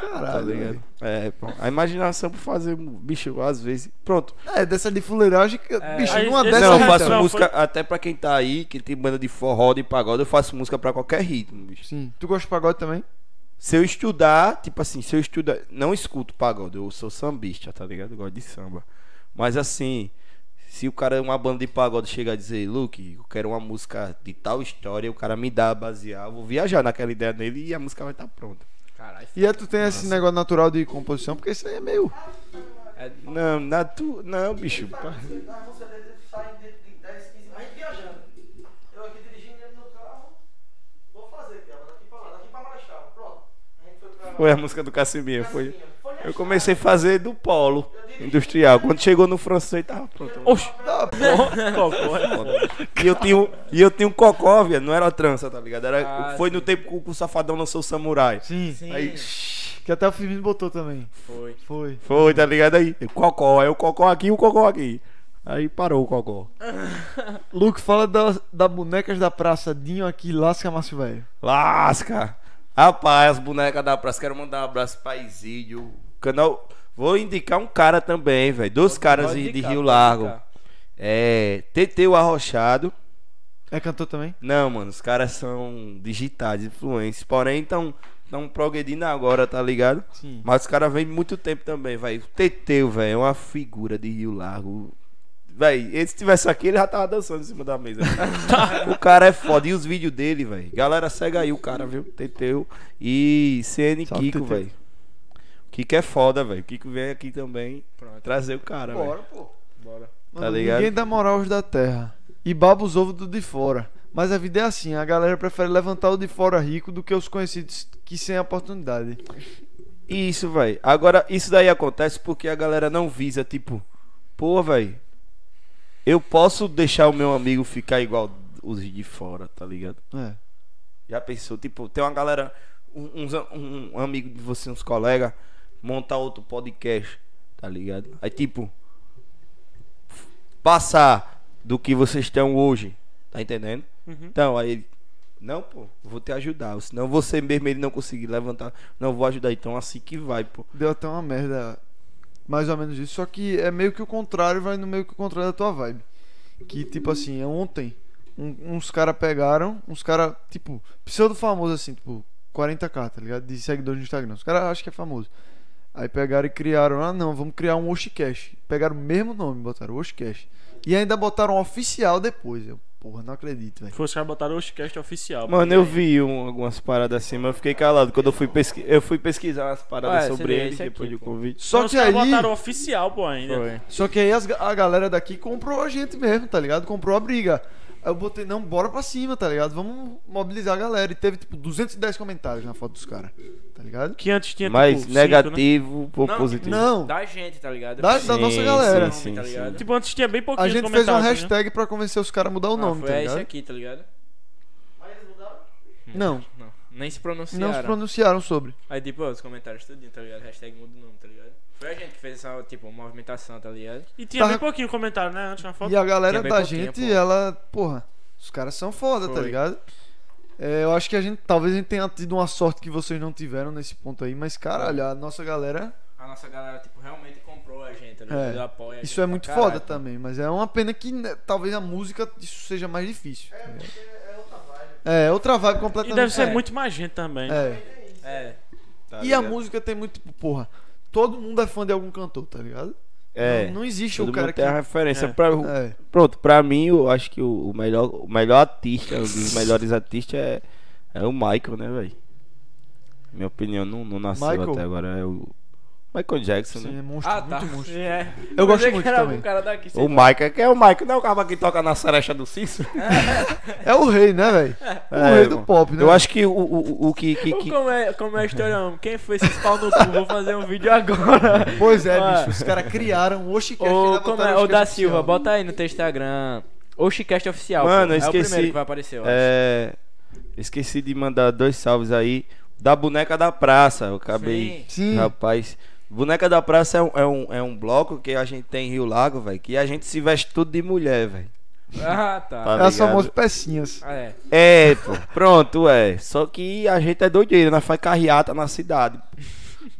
Caralho, Tá ligado? É, pô. A imaginação pra fazer, bicho, às vezes. Pronto. É, dessa de fuleiragem, que- bicho, aí numa dessa. Não, eu faço reação música até pra quem tá aí, que tem banda de forró, de pagode, eu faço música pra qualquer ritmo, bicho. Sim. Tu gosta de pagode também? Se eu estudar, tipo assim, se eu estudar. Não escuto pagode, eu sou sambista, tá ligado? Eu gosto de samba. Mas assim, se o cara, uma banda de pagode chegar a dizer, Luke, eu quero uma música de tal história, o cara me dá a basear, eu vou viajar naquela ideia dele e a música vai estar pronta. Caralho. E aí tu tem esse negócio natural de composição, porque isso aí é meio. É, Não, na tu, não, bicho. pá. A música dele sai dentro de 10, 15 A gente viajando. Eu aqui dirigindo ele no carro. Vou fazer aqui, agora daqui pra lá, daqui pra Marechal. Pronto. A gente foi pra. Foi a música do Cassiminha, foi. Eu comecei a fazer do polo industrial. Quando chegou no francês, tava pronto. Oxi! Cocô, é foda. E eu tinha, um- e eu tinha um cocó, viado, não era trança, tá ligado? Era, Ah, foi no tempo que o Safadão lançou o Samurai. Sim. Sim. Aí, Que até o Firmino botou também. Foi. Foi. foi, tá ligado? Aí, o cocó, aí o cocó aqui e o cocó aqui. Aí parou o cocó. Luke, fala da, da bonecas da praça Dinho aqui, lasca Márcio Velho. Lasca! Rapaz, as bonecas da praça, quero mandar um abraço pra Isídio. Canal. Vou indicar um cara também, velho. Dois caras Pode de, de indicar, Rio pode Largo. indicar. É. Teteu Arrochado. É cantor também? Não, mano, os caras são digitais, influências. Porém, estão tão progredindo agora, tá ligado? Sim. Mas os caras vêm muito tempo também, velho. O Teteu, velho, é uma figura de Rio Largo. Véi, ele se tivesse aqui, ele já tava dançando em cima da mesa. o cara é foda. E os vídeos dele, velho. Galera, segue aí o cara, viu? Teteu. E CN Salve, Kiko, Teteu. Velho. Kiko é foda, velho. Kiko vem aqui também Pronto. trazer o cara, velho. pô. Bora. Tá Mano, ligado? Ninguém dá moral aos da terra. E baba os ovos do de fora. Mas a vida é assim, a galera prefere levantar o de fora rico do que os conhecidos que sem oportunidade. Isso, velho. Agora, isso daí acontece porque a galera não visa, tipo, pô, velho, eu posso deixar o meu amigo ficar igual os de fora, tá ligado? É. Já pensou? Tipo, tem uma galera, um, uns a- um, amigo de você, uns colegas, montar outro podcast, tá ligado? Aí, tipo, passar do que vocês estão hoje, tá entendendo? Uhum. Então, aí ele, não, pô, vou te ajudar. Senão você mesmo ele não conseguir levantar, não vou ajudar. Então, assim que vai, pô. Deu até uma merda. Mais ou menos isso. Só que é meio que o contrário, vai no meio que o contrário da tua vibe. Que tipo assim, ontem, um- uns caras pegaram, uns caras, tipo, pseudo famoso assim, tipo, 40k, tá ligado? De seguidores no Instagram. Os caras acham que é famoso. Aí pegaram e criaram, ah não, vamos criar um Oshicast. Pegaram o mesmo nome, botaram Oshicast. E ainda botaram um oficial depois. Eu, porra, não acredito, velho. Foi os caras botaram o Oshcast oficial. Mano, eu vi um- algumas paradas assim, mas eu fiquei calado. Quando eu fui, pesqui eu fui pesquisar umas paradas Ué, sobre ele depois aqui, do convite. Só os que caras aí. botaram oficial, pô, ainda. Foi. Só que aí as a galera daqui comprou a gente mesmo, tá ligado? Comprou a briga. Aí eu botei, não, bora pra cima, tá ligado? Vamos mobilizar a galera. E teve, tipo, 210 comentários na foto dos caras, tá ligado? Que antes tinha Mais tipo, negativo por Não, positivo. Não, Da gente, tá ligado? Da- da nossa galera. Sim, tá sim, ligado? Tipo, antes tinha bem a pouquinhos gente fez uma né? hashtag pra convencer os caras a mudar o Ah, nome, foi tá esse ligado? aqui, tá ligado? Mas eles mudaram? Não. Não. Nem se pronunciaram. Não se pronunciaram sobre. Aí, tipo, ó, os comentários tudinho, tá ligado? Hashtag muda o nome, tá ligado? Foi a gente que fez essa, tipo, movimentação, tá ligado? E tinha Tava- bem pouquinho comentário, né? Antes na foto. E a galera Tinha bem da pouquinho, gente, pô. ela, porra, os caras são foda, tá Foi. ligado? É, eu acho que a gente, talvez a gente tenha tido uma sorte que vocês não tiveram nesse ponto aí, mas caralho, a nossa galera, A nossa galera, tipo, realmente comprou a gente, tá ligado? É. Deu apoio a isso gente é pra muito caralho, foda também, mas é uma pena que né, talvez a música isso seja mais difícil. É porque é outra vibe. É, outra vibe E completamente. deve ser é. muito mais gente também. É. É. Tá E a ligado? música tem muito, tipo, porra, todo mundo é fã de algum cantor, tá ligado? É. Não, não existe Todo o cara mundo que tem a referência. É. Pra, é. Pronto, pra mim, eu acho que o, melhor, o melhor artista, um dos melhores artistas é, é o Michael, né, velho? Minha opinião não, não nasceu Michael? até agora. É o Michael Jackson, Sim, né? é monstro, Ah, tá. monstro. É. Eu gosto Pensei muito que era também. algum cara daqui, O. Michael, que é o Michael, não é o cara que toca na cerecha do Cício? É o rei, né, velho? O É, rei do pop, né? Eu acho que o, o, o que. que, que- Como é, como é a história? Quem foi esses pau no cu? Vou fazer um vídeo agora. Pois é, Ah. bicho, os caras criaram o Oshicast. Ô, como é? o Ô, da Silva, oficial. bota aí no teu Instagram. Oxicast oficial. Mano, pô. eu É o esqueci. primeiro que vai aparecer, eu acho. É. Esqueci de mandar dois salves aí. Da boneca da praça. Eu acabei. Sim. Rapaz. Boneca da Praça é um, é, um, é um bloco que a gente tem em Rio Lago, velho. Que a gente se veste tudo de mulher, velho. Ah, tá. Tá É as ligado? famosas pecinhas. Ah, é. É, pô. Pronto, é. Só que a gente é doideiro, nós faz carreata na cidade.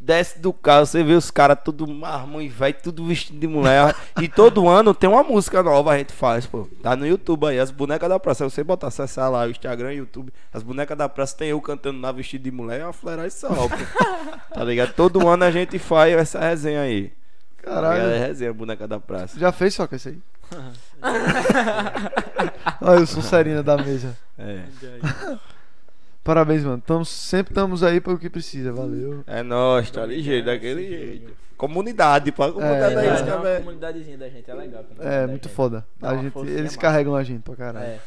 Desce do carro, você vê os caras tudo marmão e velho, tudo vestido de mulher. E todo ano tem uma música nova a gente faz, pô. Tá no YouTube aí, as bonecas da praça. Se você botar, acessar lá o Instagram, YouTube, as bonecas da praça tem eu cantando lá vestido de mulher, é uma fleiragem só, pô. Tá ligado? Todo ano a gente faz essa resenha aí. Tá ligado? É Caralho. resenha, boneca da praça. Já fez só com esse aí? Olha, eu sou Serina da mesa. É. Parabéns, mano. Tamo, sempre estamos aí para o que precisa. Valeu. É nóis, tá ligeiro, daquele jeito. Comunidade, pô. A comunidade É, é, é, isso, é uma comunidadezinha da gente, é legal. É, muito gente. foda. A gente, eles massa. carregam a gente pra caralho. É.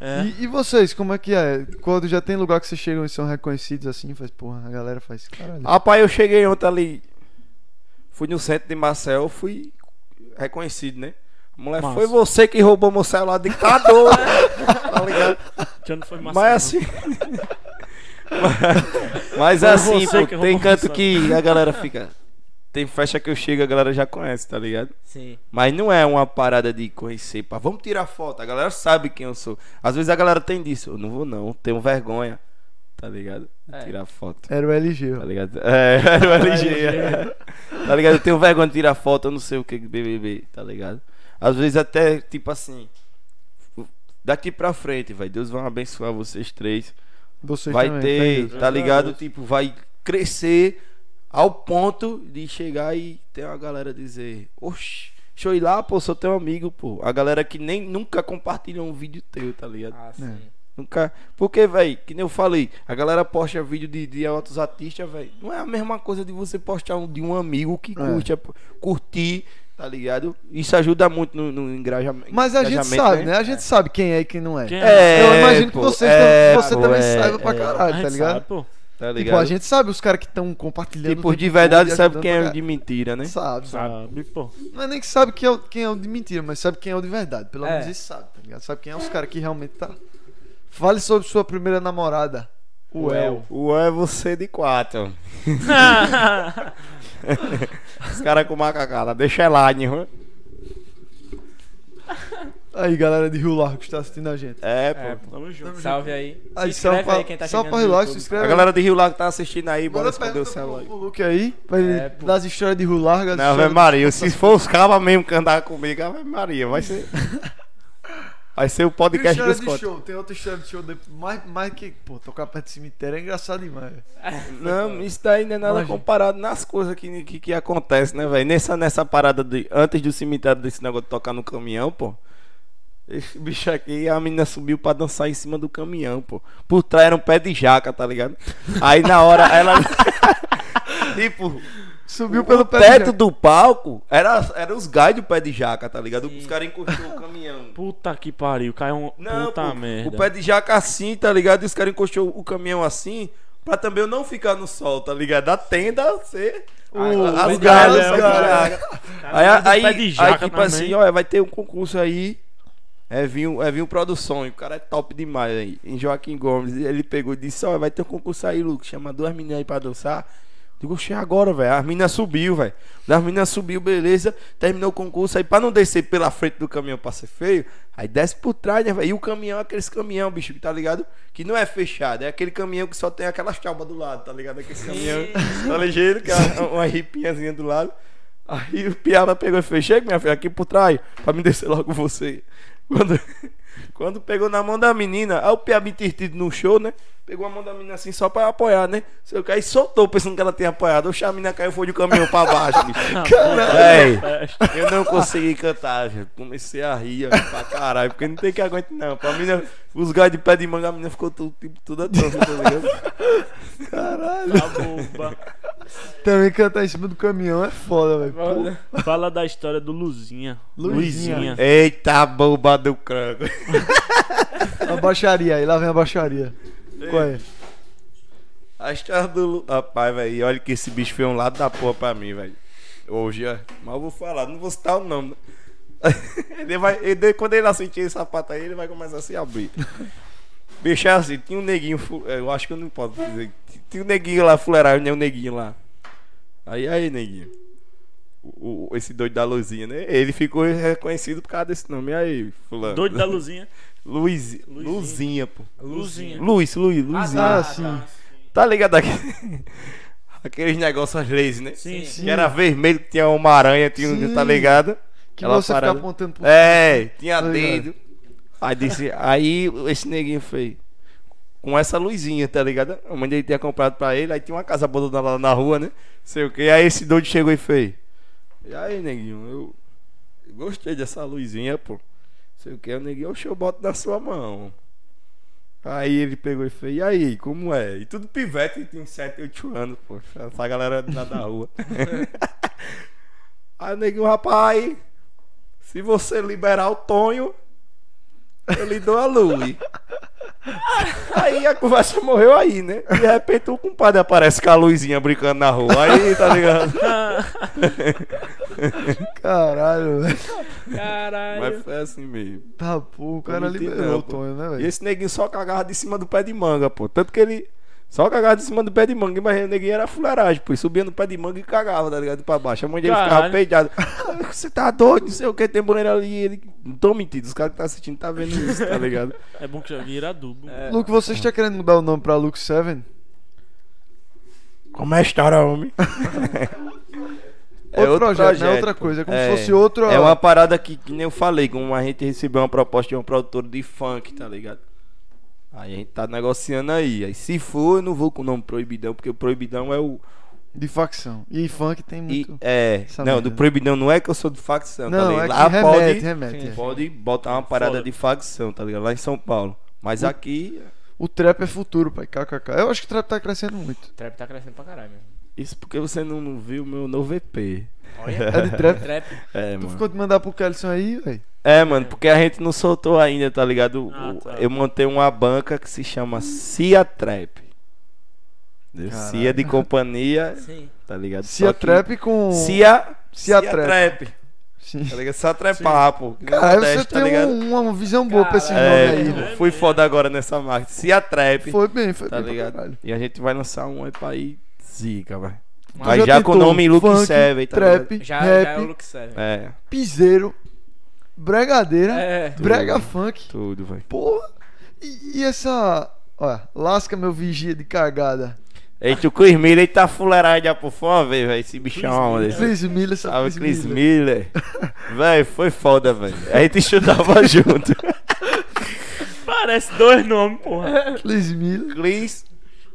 É. E, e vocês, como é que é? Quando já tem lugar que vocês chegam e são reconhecidos assim, faz porra, a galera faz caralho. Rapaz, eu cheguei ontem ali. Fui no centro de Marcel, fui reconhecido, né? A mulher, Massa. foi você que roubou meu celular dictador, tá ligado? Já não foi massa. Mas não. assim. mas, mas Foi assim, pô, tem canto que a galera fica. Tem festa que eu chego, a galera já conhece, tá ligado? Sim. Mas não é uma parada de conhecer, pá, vamos tirar foto. A galera sabe quem eu sou. Às vezes a galera tem disso. Eu não vou não, tenho vergonha. Tá ligado? De É. Tirar foto. Era o LG. Tá ligado? É, era o LG. é. Tá ligado? Eu tenho vergonha de tirar foto, eu não sei o que BBB, tá ligado? Às vezes até, tipo assim, daqui pra frente, vai. Deus vai abençoar vocês três. Vocês vai também, ter, tá ligado? Deus. Tipo, vai crescer ao ponto de chegar e ter uma galera dizer, oxi, deixa eu ir lá, pô, sou teu amigo, pô. A galera que nem nunca compartilhou um vídeo teu, tá ligado? Ah, sim. Nunca. Porque, velho, que nem eu falei, a galera posta vídeo de, de outros artistas, velho. Não é a mesma coisa de você postar um de um amigo que curte, é, curtir, tá ligado? Isso ajuda muito no, no engajamento. Mas a gente sabe, né? A gente sabe quem é e quem não é. Quem É, Eu imagino que pô, vocês é, tam- você pô, também é, saiba pra é. caralho, tá ligado? sabe, pô. Tá Tipo, ligado? a gente sabe os caras que estão compartilhando. tipo, o de verdade todo e sabe quem é o de mentira, né? Sabe, sabe. Sabe, pô. Não é nem que sabe quem é, o- quem é o de mentira, mas sabe quem é o de verdade. Pelo É. menos isso sabe, tá ligado? Sabe quem é os caras que realmente tá. Fale sobre sua primeira namorada. O El. O é você de quatro. Os caras com macacada, deixa lá, né? Aí, galera de Rio Largo que está assistindo a gente. É, pô. É, pô. Tamo junto. Salve aí. Se Aí, inscreve só pra, aí quem tá só chegando pra Rio Largo, se inscreve. A galera de Rio Largo tá assistindo aí, bora esconder o celular pro Luke aí, pra ele, É, pô. das histórias de Rio Largo. as Não, Ave Maria, se for os cabas mesmo que andar comigo, Ave Maria, vai ser. Vai ser o Tem podcast de contos. show, tem outra história de show. de- Mais, mais que, pô, tocar perto do cemitério é engraçado demais. Não, isso daí não é nada Imagina. comparado nas coisas que, que, que acontece, né, velho? Nessa, nessa parada de. Antes do cemitério desse negócio de tocar no caminhão, pô. Esse bicho aqui, a menina subiu pra dançar em cima do caminhão, pô. Por trás era um pé de jaca, tá ligado? Aí na hora ela. tipo, Subiu o pelo pé teto do palco era, era os gás do pé de jaca, tá ligado? Sim. Os caras encostou o caminhão. Puta que pariu, caiu um. Não, Puta pô, merda. o pé de jaca assim, tá ligado? E os caras encostou o caminhão assim, pra também eu não ficar no sol, tá ligado? A tenda ser O- as galhas, galhos. galhos. Tá Aí, aí, aí, jaca tipo também. assim, ó, vai ter um concurso aí. É Vinho, é Vinho Produções, o cara é top demais aí. Em Joaquim Gomes, ele pegou e disse: Ó, vai ter um concurso aí, Lucas. Chama duas meninas aí pra dançar. Digo, oxe, agora, velho. As meninas subiu, velho. Das meninas subiu, beleza. Terminou o concurso. Aí, pra não descer pela frente do caminhão pra ser feio, aí desce por trás, né, velho? E o caminhão é aqueles caminhão, bicho, que tá ligado? Que não é fechado. É aquele caminhão que só tem aquelas chalbas do lado, tá ligado? Aquele caminhão, tá ligeiro, que é uma, uma ripinhazinha do lado. Aí o Piaba pegou e fez: Chega, minha filha, aqui por trás, pra me descer logo você. Quando, quando pegou na mão da menina, aí o Piaba entertido no show, né? Pegou a mão da menina assim só pra apoiar, né? Que, aí soltou pensando que ela tinha apoiado. Oxe, a menina caiu foi de caminhão pra baixo, bicho. Véi, eu não consegui cantar, velho. Comecei a rir ó, pra caralho, porque não tem que aguentar, não. Pra menina, os gás de pé de manga, a menina ficou tudo, tipo, toda tonta, tá ligado? Tá bomba. Também cantar em cima do caminhão é foda, velho. Fala da história do Luzinha. Luzinha. Luzinha. Eita, bomba do cranco. A baixaria aí, lá vem a baixaria. Qual é? A história do. Lu- Rapaz, velho, olha que esse bicho foi um lado da porra pra mim, velho. Hoje, ó. Mas eu vou falar, não vou citar o nome. né? ele vai, ele- quando ele assistir esse sapato aí, ele vai começar a se abrir. Bicho, é assim, tinha um neguinho. fu- Eu acho que eu não posso dizer. Tinha um neguinho lá, fuleiragem, né? Um neguinho lá. Aí, aí, neguinho. O, o- esse doido da luzinha, né? Ele ficou reconhecido por causa desse nome. E aí, fulano? Doido da Luzinha. Luiz, Luizinha. Luzinha, pô. Luzinha. Luiz, Luiz, Luzinha. Ah, sim. Tá ligado aqui? Aqueles negócios lazy, né? Sim, sim. Que era vermelho, que tinha uma aranha, tinha um, Sim. tá ligado? Que Aquela você parada. fica apontando pro É, tinha Tá dedo. Aí disse, aí esse neguinho fez. Com essa luzinha, tá ligado? A mãe dele tinha comprado pra ele, aí tinha uma casa abandonada lá na rua, né? Sei o que. Aí esse doido chegou e fez. E aí, neguinho, eu, eu gostei dessa luzinha, pô. Sei o que, o neguinho, oxe, eu boto na sua mão. Aí ele pegou e fez, e aí, como é? E tudo pivete, tem 7, 8 anos, pô. Essa galera lá da rua. aí o neguinho, rapaz, se você liberar o Tonho, eu lhe dou a luz. Aí a conversa morreu aí, né? De repente o compadre aparece com a luzinha brincando na rua. Aí, tá ligado? Caralho, velho. Caralho. Mas foi assim mesmo. Tá, pô, o cara liberou o. Tonho, né, E velho? esse neguinho só cagava de cima do pé de manga, pô. Tanto que ele só cagava de cima do pé de manga, mas o neguinho era fuleiragem, pô. Subia no pé de manga e cagava, tá ligado? Pra baixo. A mãe dele ficava peidada. "Ah, Você tá doido, não sei o que, tem boneiro ali. Ele... Não tô mentindo, os caras que tá assistindo tá vendo isso, tá ligado? É bom que já vira adubo. É. Luke, você está querendo mudar o nome pra Luke 7? Como é a história, homem? Outro projeto, né? Outra pô. coisa, é como se É. fosse outro- É uma parada que, que nem eu falei, como a gente recebeu uma proposta de um produtor de funk, tá ligado? Aí a gente tá negociando aí. Aí se for, eu não vou com o nome Proibidão, porque o Proibidão é o. De facção. E funk tem E, muito. é. essa Não, merda. do Proibidão não é que eu sou de facção, tá Não, ligado? é que Lá remete, pode, remete. Sim. é. pode botar uma parada Foda. de facção, tá ligado? Lá em São Paulo. Mas aqui. O trap é futuro, pai. KKK. Eu acho que o trap tá crescendo muito. O trap tá crescendo pra caralho, mesmo. Isso porque você não, não viu o meu novo EP. Olha. É de trap. trap. É, Tu mano. ficou de mandar pro Kelson aí, velho. É, mano, porque a gente não soltou ainda, tá ligado? Ah, tá. Eu montei uma banca que se chama Cia Trap. Caralho. Cia de companhia, Sim. tá ligado? Cia que- Trap com. Cia, Cia Cia Trap. Trap. Sim. Tá ligado? Só trepar, pô. Caralho, você tá tem ligado? um- uma visão boa pra esse nome É, aí, fui foda agora nessa marca. Cia Trap. Foi bem, foi tá bem. pra ligado? caralho. E a gente vai lançar um aí zica, velho. Mas já com o nome Luke funk, Seven, tá Trap, Já, rap, já é o Look 7. É, piseiro, bregadeira, É. brega funk. tudo, velho. Porra. E, e essa. Olha, lasca meu vigia de cagada. Eita, o Chris Miller ele tá fuleiragem já por fora, velho. Esse bichão desse. Chris Miller, sabe Chris Chris Miller? Miller. Véi, foi foda, velho. A gente estudava junto. Parece dois nomes, porra. Chris Miller. Chris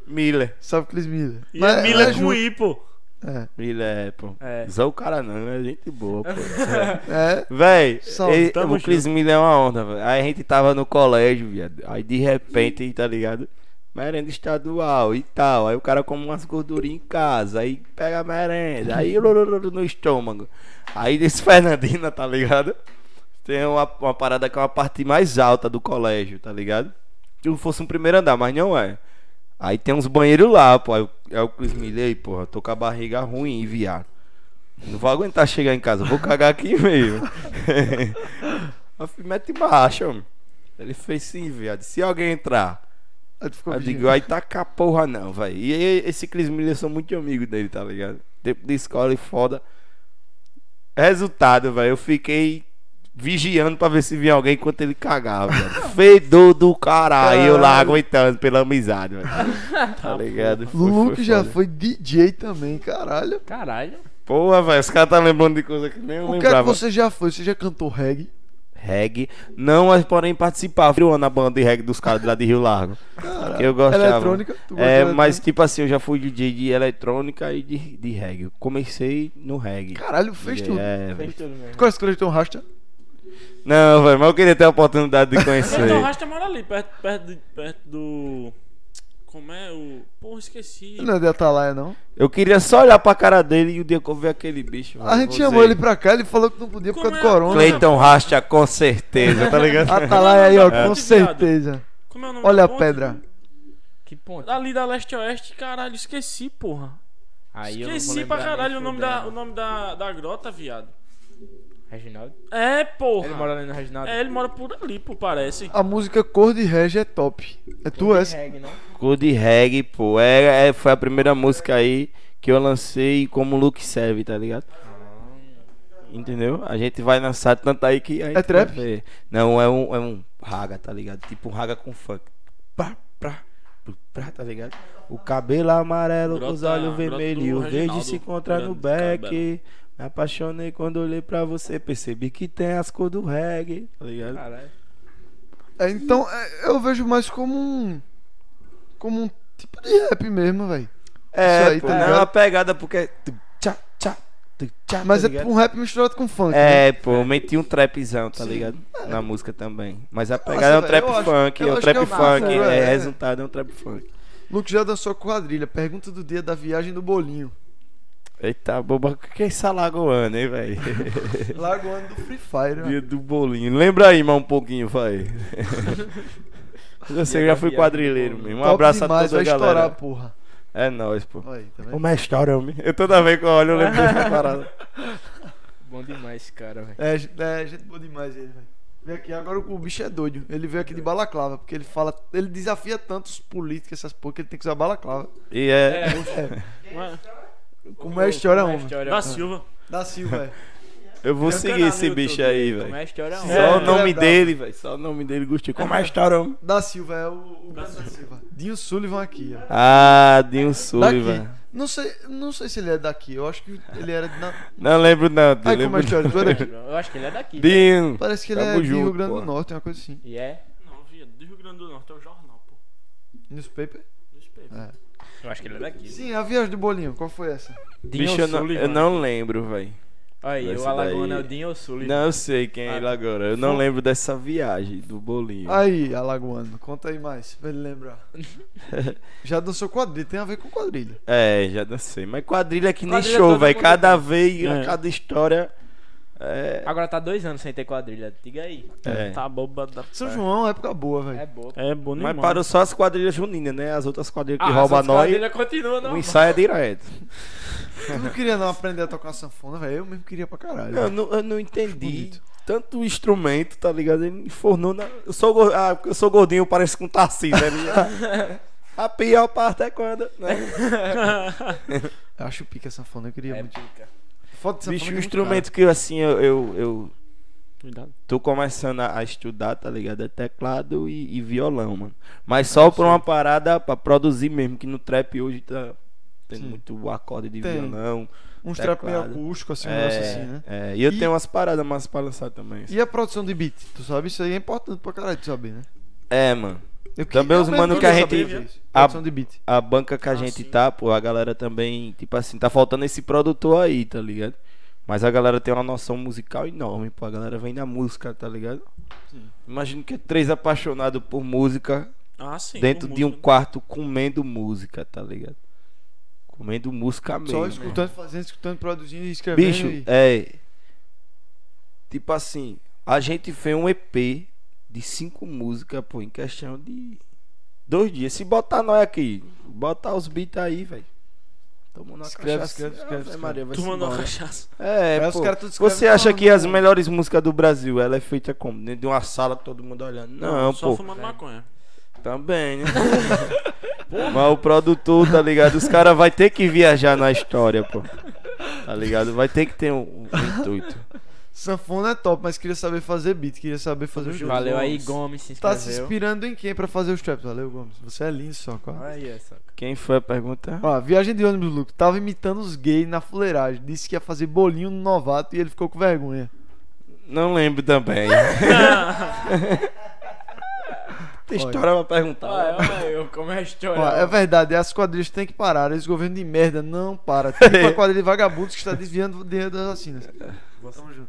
Miller. Sabe Chris Miller? E Mas- a Mila mas com junto. I, pô. É. Miller é, pô. É. Zé o cara não, é gente boa, pô. É. Véi, ele- o Chris Miller é uma onda, velho. Aí a gente tava no colégio, viado. Aí de repente, tá ligado? Merenda estadual e tal. Aí o cara come umas gordurinhas em casa. Aí pega a merenda. Aí lulululu no estômago. Aí desse Fernandina, tá ligado? Tem uma, uma parada que é uma parte mais alta do colégio, tá ligado? Se fosse um primeiro andar, mas não é. Aí tem uns banheiros lá, pô. Aí o- é o Chris Miller aí, porra. Tô com a barriga ruim, viado. Não vou aguentar chegar em casa, vou cagar aqui mesmo. Eu falei, mete marcha, homem. Ele fez sim, viado. Se alguém entrar, eu vigiando. digo, aí tá com a porra não, velho. E esse Cris Miller, eu sou muito amigo dele, tá ligado? Tempo de escola e foda. Resultado, velho, eu fiquei vigiando pra ver se vinha alguém enquanto ele cagava, velho. Fedor do caralho, eu lá Caralho. aguentando pela amizade, velho. Tá ligado? Foi- Lulu foi que já foi DJ também, caralho. Caralho. Porra, velho, os caras tá lembrando de coisa que nem eu O que é que lembrava. você já foi? Você já cantou reggae? Reggae. Não, mas porém participava. Eu na banda de reggae dos caras de lá de Rio Largo. Que eu gostava. Eletrônica? Tu gosta de É, mas tipo assim, eu já fui DJ de eletrônica e de, de reggae. Eu comecei no reggae. Caralho, fez tudo. É, velho. Fez tudo mesmo. Qual é esse coletor rasta? Não, velho, mas eu queria ter a oportunidade de conhecer. Então, Rasta mora ali, perto, perto, de- perto do. Como é o. Porra, esqueci. Não é de Atalaia, não. Eu queria só olhar pra cara dele e o dia que eu ver aquele bicho. A gente chamou ele pra cá, ele falou que não podia por Como causa do é? corona. Cleiton Rastia, com certeza, tá ligado? Atalaia aí, ó, É. com certeza. Como é o nome Olha da a ponte? pedra. Que ponto? Ali da leste-oeste, caralho, esqueci, porra. Aí eu não vou esqueci pra lembrar caralho o nome, da, o nome da, da grota, viado. Reginaldo? É, porra. Ele mora ali no Reginaldo? É, ele mora por ali, pô, parece. A música Cor de Regi é top. É tu essa? Reggae, não? Cu de reggae, pô. É, é- foi a primeira música aí que eu lancei como look serve, tá ligado? Entendeu? A gente vai lançar tanto aí que a gente É trap? vai ver. Não, é um, é um raga, tá ligado? Tipo um raga com funk. Pá, pra, pru, pra, tá ligado? O cabelo amarelo, Grota- os olhos vermelhos e o verde se encontram no back. cabelo. Me apaixonei quando olhei pra você, percebi que tem as cores do reggae, tá ligado? Caralho. É, então, é, eu vejo mais como um. Como um tipo de rap mesmo, velho. É, Isso aí, pô, tá não é uma pegada porque é tchá, tchá, tchá, Mas tá é ligado? um rap misturado com funk. né? É, pô, eu meti um trapzão, tá ligado? Na música também. Mas a pegada é um velho, trap acho- funk, é um trap é funk, massa, é, é. resultado, é um trap funk. Luke já dançou quadrilha. Pergunta do dia da viagem do bolinho. Eita, boba, o que é esse alagoano, hein, velho? Lagoano do Free Fire. Dia do bolinho. Lembra aí, mais um pouquinho, vai. Você já do quadrilheiro mesmo. Um Top abraço a demais, toda a vai estourar, galera. porra. É nóis, pô. Aí, tá é a história, homem? Eu toda vez que eu olho, eu lembro dessa parada. Bom demais esse cara, velho. É, gente- é gente boa demais ele, velho. Vem aqui, agora o bicho é doido. Ele veio aqui de balaclava, porque ele fala. Ele desafia tanto os políticos, essas porra, que ele tem que usar balaclava. E é. É a história, Como é a homem? história, Da? Silva. Da Silva, velho. Eu vou Tem um seguir canal esse no bicho YouTube, aí, Como velho. é a história? Só É, o nome é dele, velho. Só o nome dele, gostei. Como é a história, homem? Da Silva, é o, da Silva. Dinho Sullivan aqui, ó. Ah, Dinho Sullivan. Daqui. Não sei, não sei se ele é daqui. Eu acho que ele era de. Na... Não lembro não, Dinho. Ai, como é a lembro história? Tu é daqui? Eu acho que ele é daqui. Dinho. Parece que ele Tamo é de Rio junto, Grande do pô. Norte, uma coisa assim. E é? Não, viado, do Rio Grande do Norte é o jornal, pô. Newspaper? Newspaper. É. Eu acho que ele é daqui. Sim, a viagem do bolinho, qual foi essa? Dinho Bicho, eu não, Sullivan. eu não lembro, velho. Aí, o Alagoano daí- é o Dinho Sullivan. Não, eu sei quem é ele Ah, agora. Eu não lembro dessa viagem do bolinho. Aí, Alagoano, conta aí mais, pra ele lembrar. Já dançou quadrilha, tem a ver com quadrilha. É, já dancei. Mas quadrilha é que nem Quadrilha show, todo velho. mundo Cada vez, É. cada história. É. Agora tá dois anos sem ter quadrilha. Diga aí. É. Tá boba da. São João, época boa, velho. É boa. É bom Mas parou só as quadrilhas juninas, né? As outras quadrilhas que Ah, roubam nós. quadrilhas continua, não. O ensaio é direto. Tu não queria não aprender a tocar sanfona, velho? Eu mesmo queria pra caralho. Eu não, eu não entendi. Tanto o instrumento, tá ligado? Ele enfornou na. Eu sou, ah, porque eu sou gordinho, parece com Tarcísio, né? A pior parte é quando. Né? Eu acho pica a sanfona, eu queria É muito. pica. Foda de sanfona Bicho, o é instrumento que assim eu, eu, eu Cuidado. tô começando a estudar, tá ligado? É teclado e, e violão, mano. Mas só por uma parada pra produzir mesmo, que no trap hoje tá tendo Sim. muito acorde de Tem. violão. Uns trap meio teclado. acústico, assim, um é, negócio assim, né? é, e eu E- tenho umas paradas mais pra lançar também. E a produção de beat? Tu sabe? Isso aí é importante pra caralho tu saber, né? É, mano. Também os mano que a gente- a-. A banca que a Ah, gente sim. tá, pô, a galera também, tipo assim, tá faltando esse produtor aí, tá ligado? Mas a galera tem uma noção musical enorme, pô. A galera vem da música, tá ligado? Imagino que é três apaixonados por música Ah, sim. dentro de um música. quarto comendo música, tá ligado? Comendo música mesmo. Só escutando, fazendo, escutando, produzindo e escrevendo. Bicho, e... é. Tipo assim, a gente fez um EP de cinco músicas, pô, em questão de dois dias. Se botar nós aqui, botar os beats aí, velho. Tomando uma Escreve, cachaça. escreve, escreve, escreve. Maria, vai mandou uma cachaça. É, pô. Você acha que as melhores músicas do Brasil, ela é feita como? Dentro de uma sala todo mundo olhando? Não, só pô. fumando maconha. Também, né? Mas o produtor, tá ligado? Os caras vai ter que viajar na história, pô. Tá ligado? Vai ter que ter um, um intuito. Sanfona é top, mas queria saber fazer beat, queria saber fazer os. Valeu aí, Gomes. Se Tá se inscreveu. inspirando em quem pra fazer os traps? Valeu, Gomes. Você é lindo só, cara. Aí, essa. Quem foi a pergunta? Ó, viagem de ônibus, Luke. Tava imitando os gays na fuleiragem. Disse que ia fazer bolinho no novato e ele ficou com vergonha. Não lembro também. Tem história pra perguntar. Olha, olha eu, como é a história. Ó, é verdade, as quadrilhas têm que parar. Esse governo de merda não para. Tipo a quadrilha de vagabundos que está desviando o dinheiro das vacinas. Tamo junto.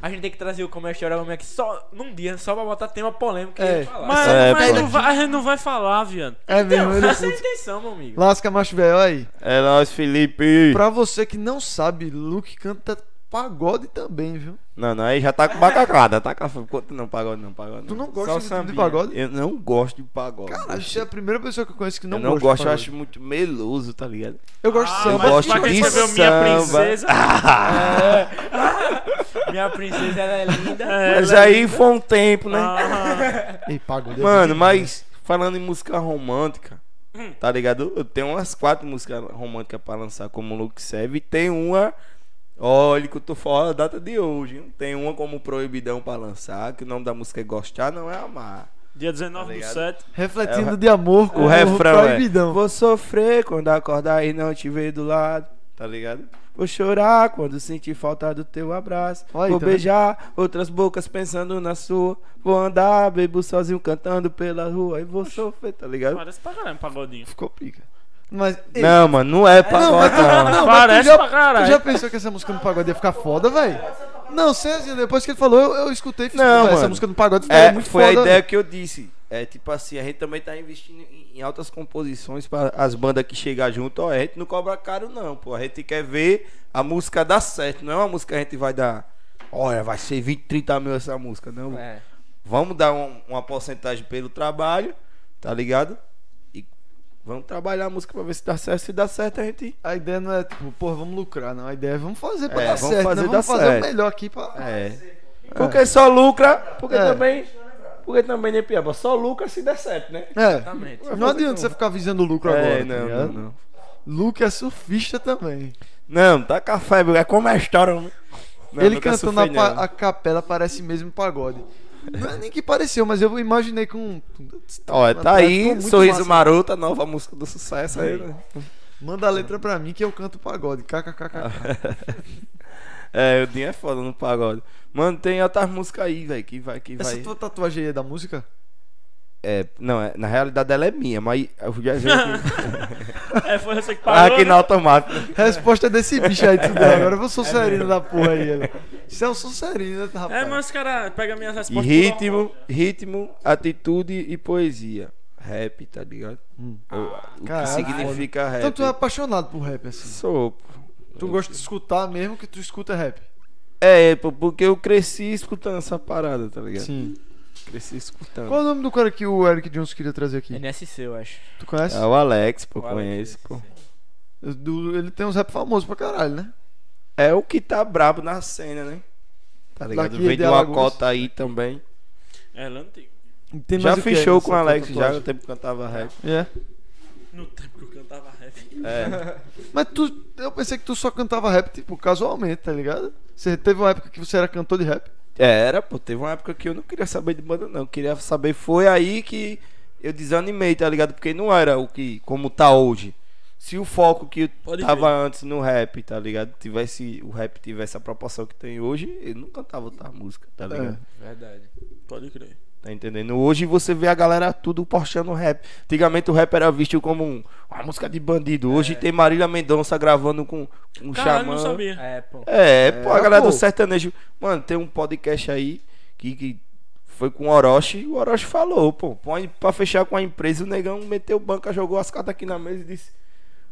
A gente tem que trazer o como é a história homem aqui só num dia, só pra botar tema polêmico É. e falar. Mas, É, mas não vai- a gente não vai falar, viado. É mesmo, é Essa é a intenção, meu amigo. Lasca macho velho, aí. É nóis, Felipe. Pra você que não sabe, Luke canta pagode também, viu? Não, não, aí já tá com macacada. Tá com... Não, pagode não, pagode Tu não gosta de, de pagode? Eu não gosto de pagode. Caralho, você é a primeira pessoa que eu conheço que não eu não gosta. gosto, de eu acho muito meloso, tá ligado? Eu gosto de Ah, samba. mas gosto de escreveu Minha samba. Princesa. Minha princesa, ela é linda. É, Mas ela é aí linda. foi um tempo, né? Ah, Ei, pagode é Mano, mas falando em música romântica, Hum. tá ligado? Eu tenho umas quatro músicas românticas pra lançar como Luke Serve e tem uma. Olha que eu tô fora da data de hoje. hein? Tem uma como Proibidão pra lançar, que o nome da música é Gostar, não é Amar. dia 19 Tá do ligado? 7. Refletindo É, de amor com O refrão é proibidão. Vou sofrer quando acordar e não te ver do lado, tá ligado? Vou chorar quando sentir falta do teu abraço. Olha, Vou tá beijar outras bocas pensando na sua. Vou andar, bebo sozinho cantando pela rua e vou sofrer, tá ligado? Parece pra um pagodinho. Ficou pica. Mas, ei, Não, mano, não é pagode, não. não, mas Parece tu já, pra caralho. Tu já pensou que essa música no pagode ia ficar foda, velho? Não, Cezinha, depois que ele falou, eu, eu escutei e fiz, Não, essa música no pagode É, é muito foi foda. a ideia que eu disse. É tipo assim, a gente também tá investindo em, em altas composições para as bandas que chegar junto. Ó, a gente não cobra caro, não, pô. A gente quer ver a música dar certo. Não é uma música que a gente vai dar. Olha, vai ser 20, 30 mil essa música. Não. É. Vamos dar um- uma porcentagem pelo trabalho, tá ligado? Vamos trabalhar a música pra ver se dá certo. Se dá certo, a gente. A ideia não é tipo, porra, vamos lucrar, não. A ideia é vamos fazer pra É, dar vamos certo, fazer né? Vamos fazer certo. o melhor aqui pra... É. Porque só lucra. Porque É. também. Porque também nem piaba. Só lucra se der certo, né? É. Exatamente. Não adianta você ficar visando lucro agora, É, tá não, ligado? não, não. Luke é surfista também. Não, tá café, é como a história. Não, ele cantando a, a capela parece mesmo pagode. Não é nem que pareceu, mas eu imaginei com. Ó, tá aí, Sorriso massa. Maroto, a nova música do sucesso aí, né? Manda a letra pra mim que eu canto pagode. KKKK. É, o Dinho é foda no pagode. Mano, tem outras músicas aí, velho, que vai, que Essa vai. tua tatuagem aí é da música? É, não, é, na realidade ela é minha, mas eu já vi aqui, É, foi você que Ah, pagou. aqui né? no automático. Resposta desse bicho aí, tudo agora. Eu vou Sonserino da porra aí. ele. Isso é um Sonserino, né, rapaz? É, mas os caras pegam minhas E respostas. ritmo, ritmo, atitude e poesia. Rap, tá ligado? O- o Caralho, que significa rap? Então tu é apaixonado por rap, assim. Sou, pô. Tu gosta de escutar mesmo que tu escuta rap. É, pô, porque eu cresci escutando essa parada, tá ligado? Sim. Cresci escutando. Qual é o nome do cara que o Eric Jones queria trazer aqui? NSC, eu acho. Tu conhece? É o Alex, pô, O Alex, conheço, pô. Do- ele tem uns rap famosos pra caralho, né? É o que tá brabo na cena, né? Tá ligado? Daqui Vem de uma cota aí também. É, lá antigo. Tem já fiz aí show nessa com o Alex, já no tempo que cantava rap. É. No tempo que eu cantava rap. É. Mas tu, eu pensei que tu só cantava rap, tipo, casualmente, tá ligado? Você teve uma época que você era cantor de rap? É, Era, pô, teve uma época que eu não queria saber de banda, não. Eu queria saber, foi aí que eu desanimei, tá ligado? Porque não era o que, como tá hoje. Se o foco que Pode tava antes no rap, tá ligado? Tivesse, o rap tivesse a proporção que tem hoje, eu não cantava outra música, tá ligado? Verdade. Pode crer. Tá entendendo? Hoje você vê a galera tudo postando rap. Antigamente o rap era visto como um- uma música de bandido. Hoje tem Marília Mendonça gravando com um Caralho, xamã. não sabia. É, pô. É, pô, a É, galera pô. do sertanejo. Mano, tem um podcast aí que, que foi com o Orochi. O Orochi falou, pô, põe pra fechar com a empresa. O negão meteu banca, jogou as cartas aqui na mesa e disse: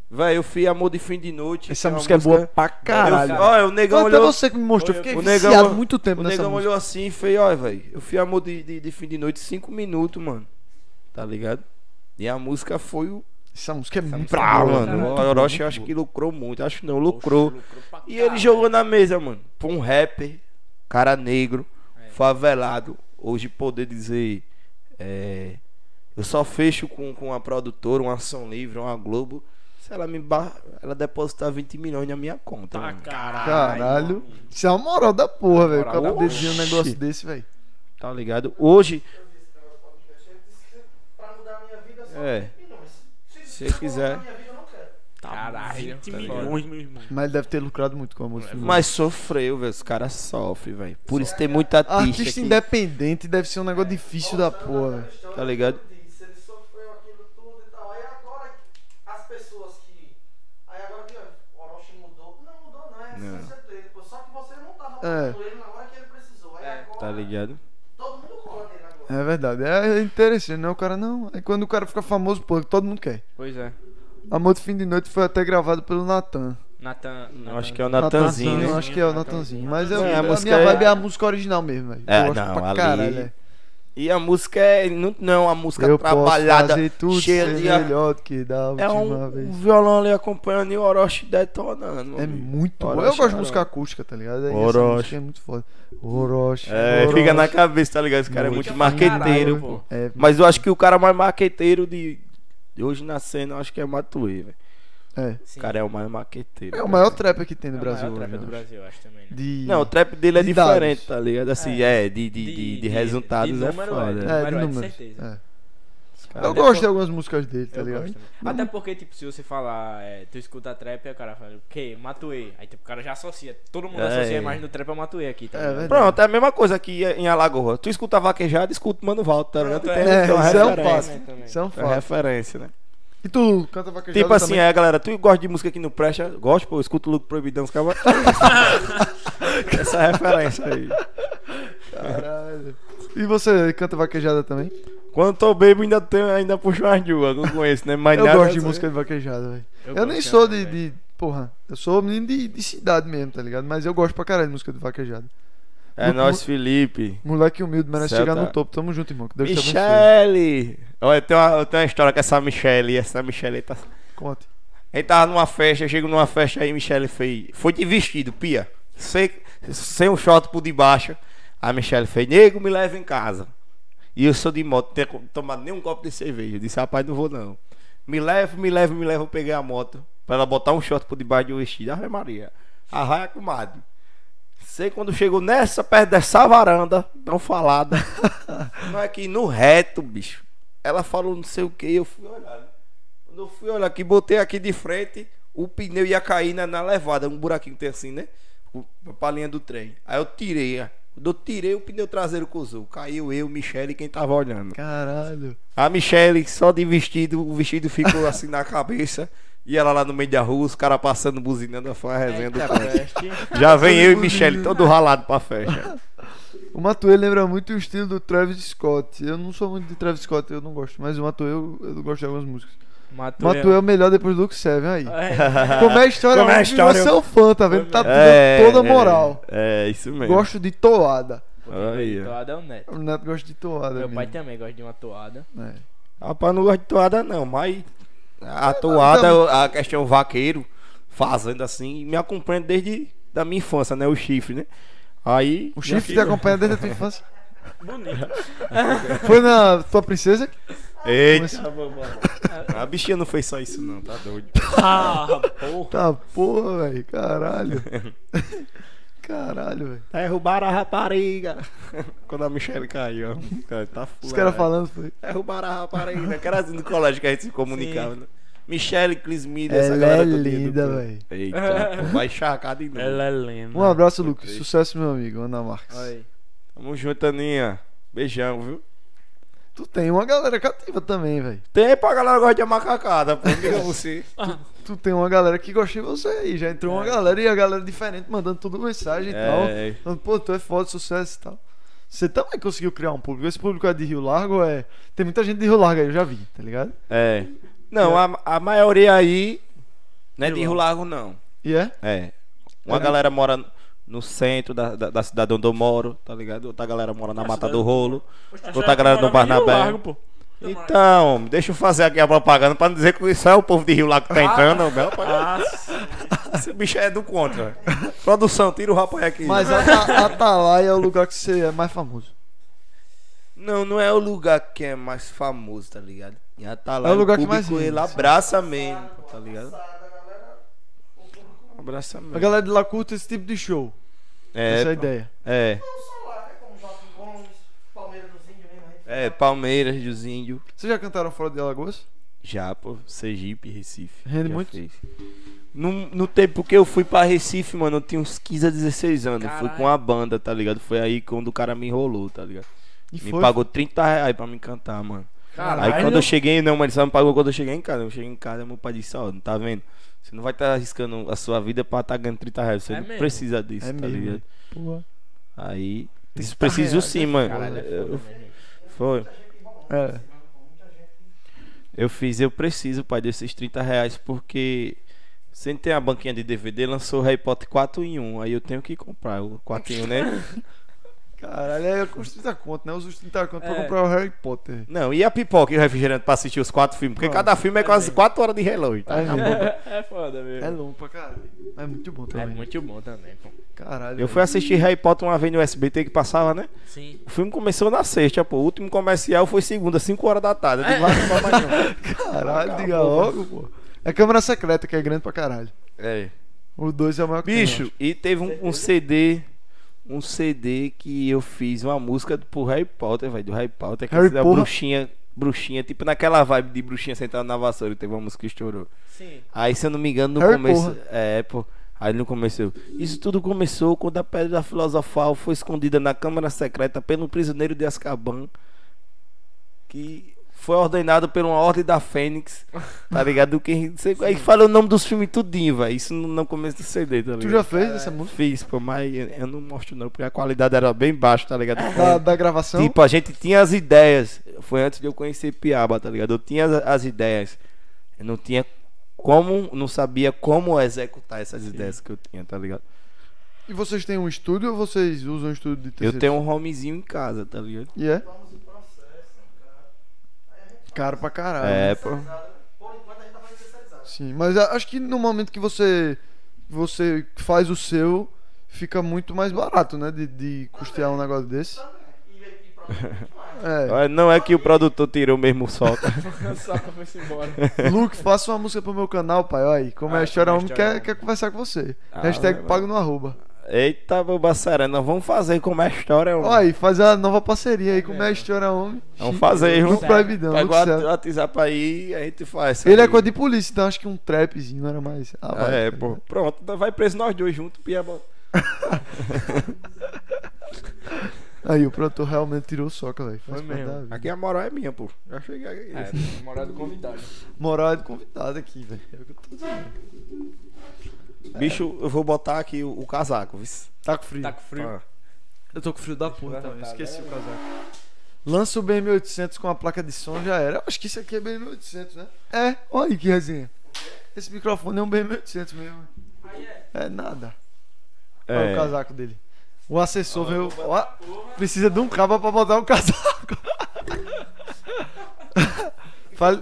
Véi, eu fiz amor de fim de noite. Essa que uma música é boa pra caralho. Eu, ó, o negão Foi até olhou. você que me mostrou. Eu fiquei o negão- viciado muito tempo O nessa negão música. olhou assim e fez, ó, velho, eu fiz amor de, de, de fim de noite cinco minutos, mano. Tá ligado? E a música foi o. Essa música é muito Pra, boa, mano. muito O Orochi muito acho que lucrou muito. Acho não, lucrou. Lucrou E ele jogou na mesa, mano. Pra um rapper, cara negro, É. favelado. Hoje poder dizer. é, eu só fecho com, com uma produtora, uma ação livre, uma Globo. Se ela me bar... ela depositar 20 milhões na minha conta. Tá, caralho. Caralho. Isso é uma moral da porra, velho. O Moral cara da poder dizer um negócio desse, velho. Tá ligado? Hoje, Pra mudar a minha vida, só É. 20 milhões. Se, for quiser. mudar a minha vida, eu não quero. Tá Caralho, 20 tá milhões, meu irmão. Mas ele deve ter lucrado muito com a música. mas sofreu, velho. Os caras sofrem, velho. Por isso tem muita artista, Artista independente deve ser um negócio difícil da porra, velho. Tá ligado? Disse, ele sofreu aquilo tudo e tal. Aí agora as pessoas que. Aí agora que ó, o Orochi mudou. Não mudou, não. É a Não. essência dele. Pô. Só que você não tava É. falando ele na hora que ele precisou. Aí É. agora Tá ligado? todo mundo cola nele agora. É verdade. É interessante, né? O cara não. Aí quando o cara fica famoso, pô, todo mundo quer. Pois é. Amor de Fim de Noite foi até gravado pelo Natan. Natan. Eu acho que é o Natanzinho, Natanzinho. eu acho que é o Natanzinho. Mas eu, É, a a, música minha é- vibe é a música original mesmo, velho. É, eu gosto não, pra ali- caralho, é. E a música é. Não, não a música Eu trabalhada. posso fazer tudo cheia de- melhor do que da É última um, vez. violão ali acompanhando e o Orochi detonando. É amigo. muito bom. Eu Orochi gosto de é música acústica, tá ligado? Essa Orochi. é muito foda. Orochi. É, Orochi. fica na cabeça, tá ligado? Esse cara é Muito muito pra marqueteiro. caralho, pô. É, Mas eu acho que o cara mais marqueteiro de, de hoje na cena, eu acho que é Matuê, velho. É. Esse cara é o mais marqueteiro. É o maior trapper que tem no É o Brasil maior hoje. trapper do. Brasil, eu acho também. Né? De... Não, o trap dele é De diferente, dados. tá ligado? Assim, é, de, de, de, de resultados de é foda. é. É, de Número é, de números. certeza. É. Cara, Eu gosto por- de algumas músicas dele, tá Eu ligado? Até porque, tipo, se você falar, é, tu escuta trap, aí o cara fala, o quê? Matuê. Aí tipo, o cara já associa. Todo mundo É. associa a imagem do trap ao Matuê aqui, tá É ligado? verdade. Pronto, é a mesma coisa aqui em Alagoas. Tu escuta vaquejada, escuta Mano Valdo, tá ligado? É, tem uma isso é um referência. fato. também. Isso é um É fato. referência, né? E tu canta vaquejada Tipo assim, também? é, galera, tu gosta de música que não presta? Gosto, pô, eu escuto o Luke Proibidão, os caras. Essa referência aí. Caralho. E você canta vaquejada também? Quando tô bebo, ainda, tenho, ainda puxo umas duas, eu conheço, né? Mas eu nada gosto de música de vaquejada, velho. Eu, gosto nem sou de, de. Porra, eu sou menino de, de cidade mesmo, tá ligado? Mas eu gosto pra caralho de música de vaquejada. É nós, Felipe. Moleque humilde, merece Certo. chegar no topo. Tamo junto, irmão. Que Deus. Michele! Olha, tem uma, tem uma história com essa Michele. Essa Michele tá. Conte. A gente tava numa festa, eu chego numa festa aí, Michele fez. Foi de vestido, pia. Sem, sem um short por debaixo. A Michele fez, nego, me leva em casa. E eu sou de moto, não tenho tomado nem um copo de cerveja. Eu disse, rapaz, não vou não. Me leva, me leva, me leva. Eu peguei a moto pra ela botar um short por debaixo do vestido. Ave Maria. Arraia com madre. Sei quando chegou nessa, perto dessa varanda, tão falada. não é que no reto, bicho. Ela falou não sei o que, eu fui olhar. Quando eu fui olhar aqui, botei aqui de frente, o pneu ia cair na, na levada, um buraquinho que tem assim, né? O, pra linha do trem. Aí eu tirei, ó. quando eu tirei, o pneu traseiro cruzou. Caiu eu, Michele e quem tava olhando. Caralho. A Michele, só de vestido, o vestido ficou assim na cabeça. E ela lá no meio da rua, os caras passando, buzinando, foi a resenha do cara. Já vem eu e. Michele todo ralado pra festa. O Matuê lembra muito o estilo do Travis Scott. Eu não sou muito de Travis Scott, eu não gosto. Mas o Matuê, eu, eu gosto de algumas músicas. Matuê. Matuê é o melhor depois do Luke Seven aí. É. Como é a história? Como é a Homem virou história? seu fã, tá vendo? Tá É, toda a moral. É, é, isso mesmo. Gosto de toada. Aí. Toada é o neto. O Neto gosta de toada. Meu pai mesmo. também gosta de uma toada. É. Rapaz, não gosto de toada não, mas a toada, a questão vaqueiro, fazendo assim, me acompanha desde da minha infância, né? O chifre, né? Aí. O chifre te acompanha desde a tua infância. Bonito. Foi na tua princesa? Eita, a bichinha não fez só isso não, tá doido. Ah, porra. Tá porra, velho. Caralho. Caralho, velho. Derrubaram a rapariga. Quando a Michelle caiu, ó. Cara, tá Os fulano. caras falando foi. Derrubaram a rapariga. Que era assim no colégio que a gente se comunicava, né? Michelle Clismida, essa Ela é galera do linda, velho. Eita, vai encharcar de novo. Ela é lenda. Um abraço, Lucas. Sucesso, meu amigo. Ana Marques. Oi. Tamo junto, Aninha. Beijão, viu? Tu tem uma galera cativa também, velho. Tem pra galera que gosta de macacada, pô. Diga você. Tu tem uma galera que gosta de você aí. Já entrou uma galera e a galera diferente mandando tudo mensagem e tal. É. Falando, Pô, tu é foda, sucesso e tal. Você também conseguiu criar um público. Esse público é de Rio Largo, é. Tem muita gente de Rio Largo aí, eu já vi, tá ligado? É. Não, a, a maioria aí não é de Rio Largo, não. E é? É. Uma É. galera mora no centro da, da, da cidade onde eu moro, tá ligado? Outra galera mora na Na Mata cidade do Rolo. Outra galera no Barnabé. Largo, pô. Então, deixa eu fazer aqui a propaganda pra não dizer que só é o povo de Rio lá que tá entrando. Bel, Ah, Esse bicho é do contra. Produção, tira o rapaz aqui. Mas Ata- Atalaia é o lugar que você é mais famoso. Não, não é o lugar que é mais famoso, tá ligado? Em Atalaia, É o lugar que público, mais vende, ele abraça mesmo, tá ligado? Mesmo. A galera de lá curta esse tipo de show. É, Essa é a ideia. é, não só lá, né? Como Joaquim Gomes, Palmeiras dos Índios mesmo. a gente é, Palmeiras dos Índios. Vocês já cantaram fora de Alagoas? Já, pô, Sergipe, Recife. Rende muito? fez. No, no tempo que eu fui pra Recife, mano, eu tinha uns 15 a 16 anos. Fui com a banda, tá ligado? Foi aí quando o cara me enrolou, tá ligado? E Me foi. pagou 30 reais pra me cantar, mano. Caralho. Aí quando eu cheguei, não, mas ele só me pagou quando eu cheguei em casa. Eu cheguei em casa, meu pai disse, ó, não tá vendo? Você não vai estar arriscando a sua vida pra estar ganhando 30 reais. Você É não mesmo? precisa disso, É tá mesmo. ligado? Porra. Aí. 30 Isso preciso reais, sim, é mano. Caralho, é Eu- né, gente? foi. É. Eu fiz, eu preciso, pai, desses 30 reais, porque sem ter a banquinha de DVD, lançou Harry Potter 4 em 1. Aí eu tenho que comprar o 4 em 1, né? Caralho, é com os 30 conto, né? Usa os 30 conto pra É. comprar o Harry Potter. Não, e a pipoca e o refrigerante pra assistir os quatro filmes? Porque Não. cada filme é quase 4 horas de relógio, tá? É, longo. É foda mesmo. é longo pra caralho. É muito bom É também. muito bom também, pô. Caralho. Eu fui assistir Harry Potter uma vez no SBT que passava, né? Sim. O filme começou na sexta, pô. O último comercial foi segunda, 5 horas da tarde. Eu não. Caralho, diga logo, pô. É câmera secreta, que é grande pra caralho. É. O 2 é o maior que tem, Bicho, acho. e teve um, um CD. Um CD que eu fiz uma música pro Harry Potter, velho. Do Harry Potter, que Harry é da Porra. bruxinha. Bruxinha, tipo naquela vibe de bruxinha sentada na vassoura, teve uma música que estourou. Sim. Aí, se eu não me engano, no Harry começo. Porra. É, pô. Aí no começo eu. Isso tudo começou quando a pedra filosofal foi escondida na câmara secreta pelo prisioneiro de Azkaban. Que foi ordenado por uma ordem da Fênix. Tá ligado? Que, você- aí fala o nome dos filmes tudinho, velho. Isso no, no começo do CD, tá ligado? Tu já fez essa música? Fiz, pô, mas eu eu não mostro não, porque a qualidade era bem baixa, tá ligado? Da, da gravação? Tipo, a gente tinha as ideias. Foi antes de eu conhecer Piaba, tá ligado? Eu tinha as, as ideias. Eu não tinha como, não sabia como executar essas ideias que eu tinha, tá ligado? E vocês têm um estúdio ou vocês usam um estúdio de Eu terceiro? tenho um homezinho em casa, tá ligado? E é? Vamos em processo, cara. Caro pra caralho. É, pô. Terceirizado? Por enquanto a gente tá. Sim, mas acho que no momento que você você faz o seu, fica muito mais barato, né? De, de custear um negócio desse. É. Olha, Não é que o produtor tirou mesmo o tá? Só que foi embora. Luke, faça uma música pro meu canal, pai. Olha aí. Como é Ah, a história como é a homem quer, quer conversar com você. Ah, Hashtag pago no arroba. Eita, Bassara, nós vamos fazer como é a história, Olha mano. aí, faz a nova parceria aí. Como é a história homem. Vamos fazer, viu? Proibidão, Pega o. WhatsApp aí e a gente faz. Ele é coisa de polícia, então acho que um trapzinho não era mais. Ah, vai. É, pô. Pronto, então vai preso nós dois juntos, Piaba. Aí o produtor realmente tirou o soca, velho. Faz Foi mesmo. Aqui a moral é minha, pô. Já cheguei aqui. É, namorado convidado. Moral é de convidado aqui, velho. É o que eu tô dizendo. Bicho, eu vou botar aqui o, o casaco, viu? Tá com frio. Tá com frio. Ah. Eu tô com frio da porra botar, Esqueci né? o casaco. Lança o BM800 com a placa de som, já era. Eu acho que isso aqui é BM800, né? É, olha aí que resenha. Esse microfone é um BM800 mesmo. É nada. Olha o É. casaco dele. O assessor veio. Ó, precisa de um cabo pra botar um casaco. Fale,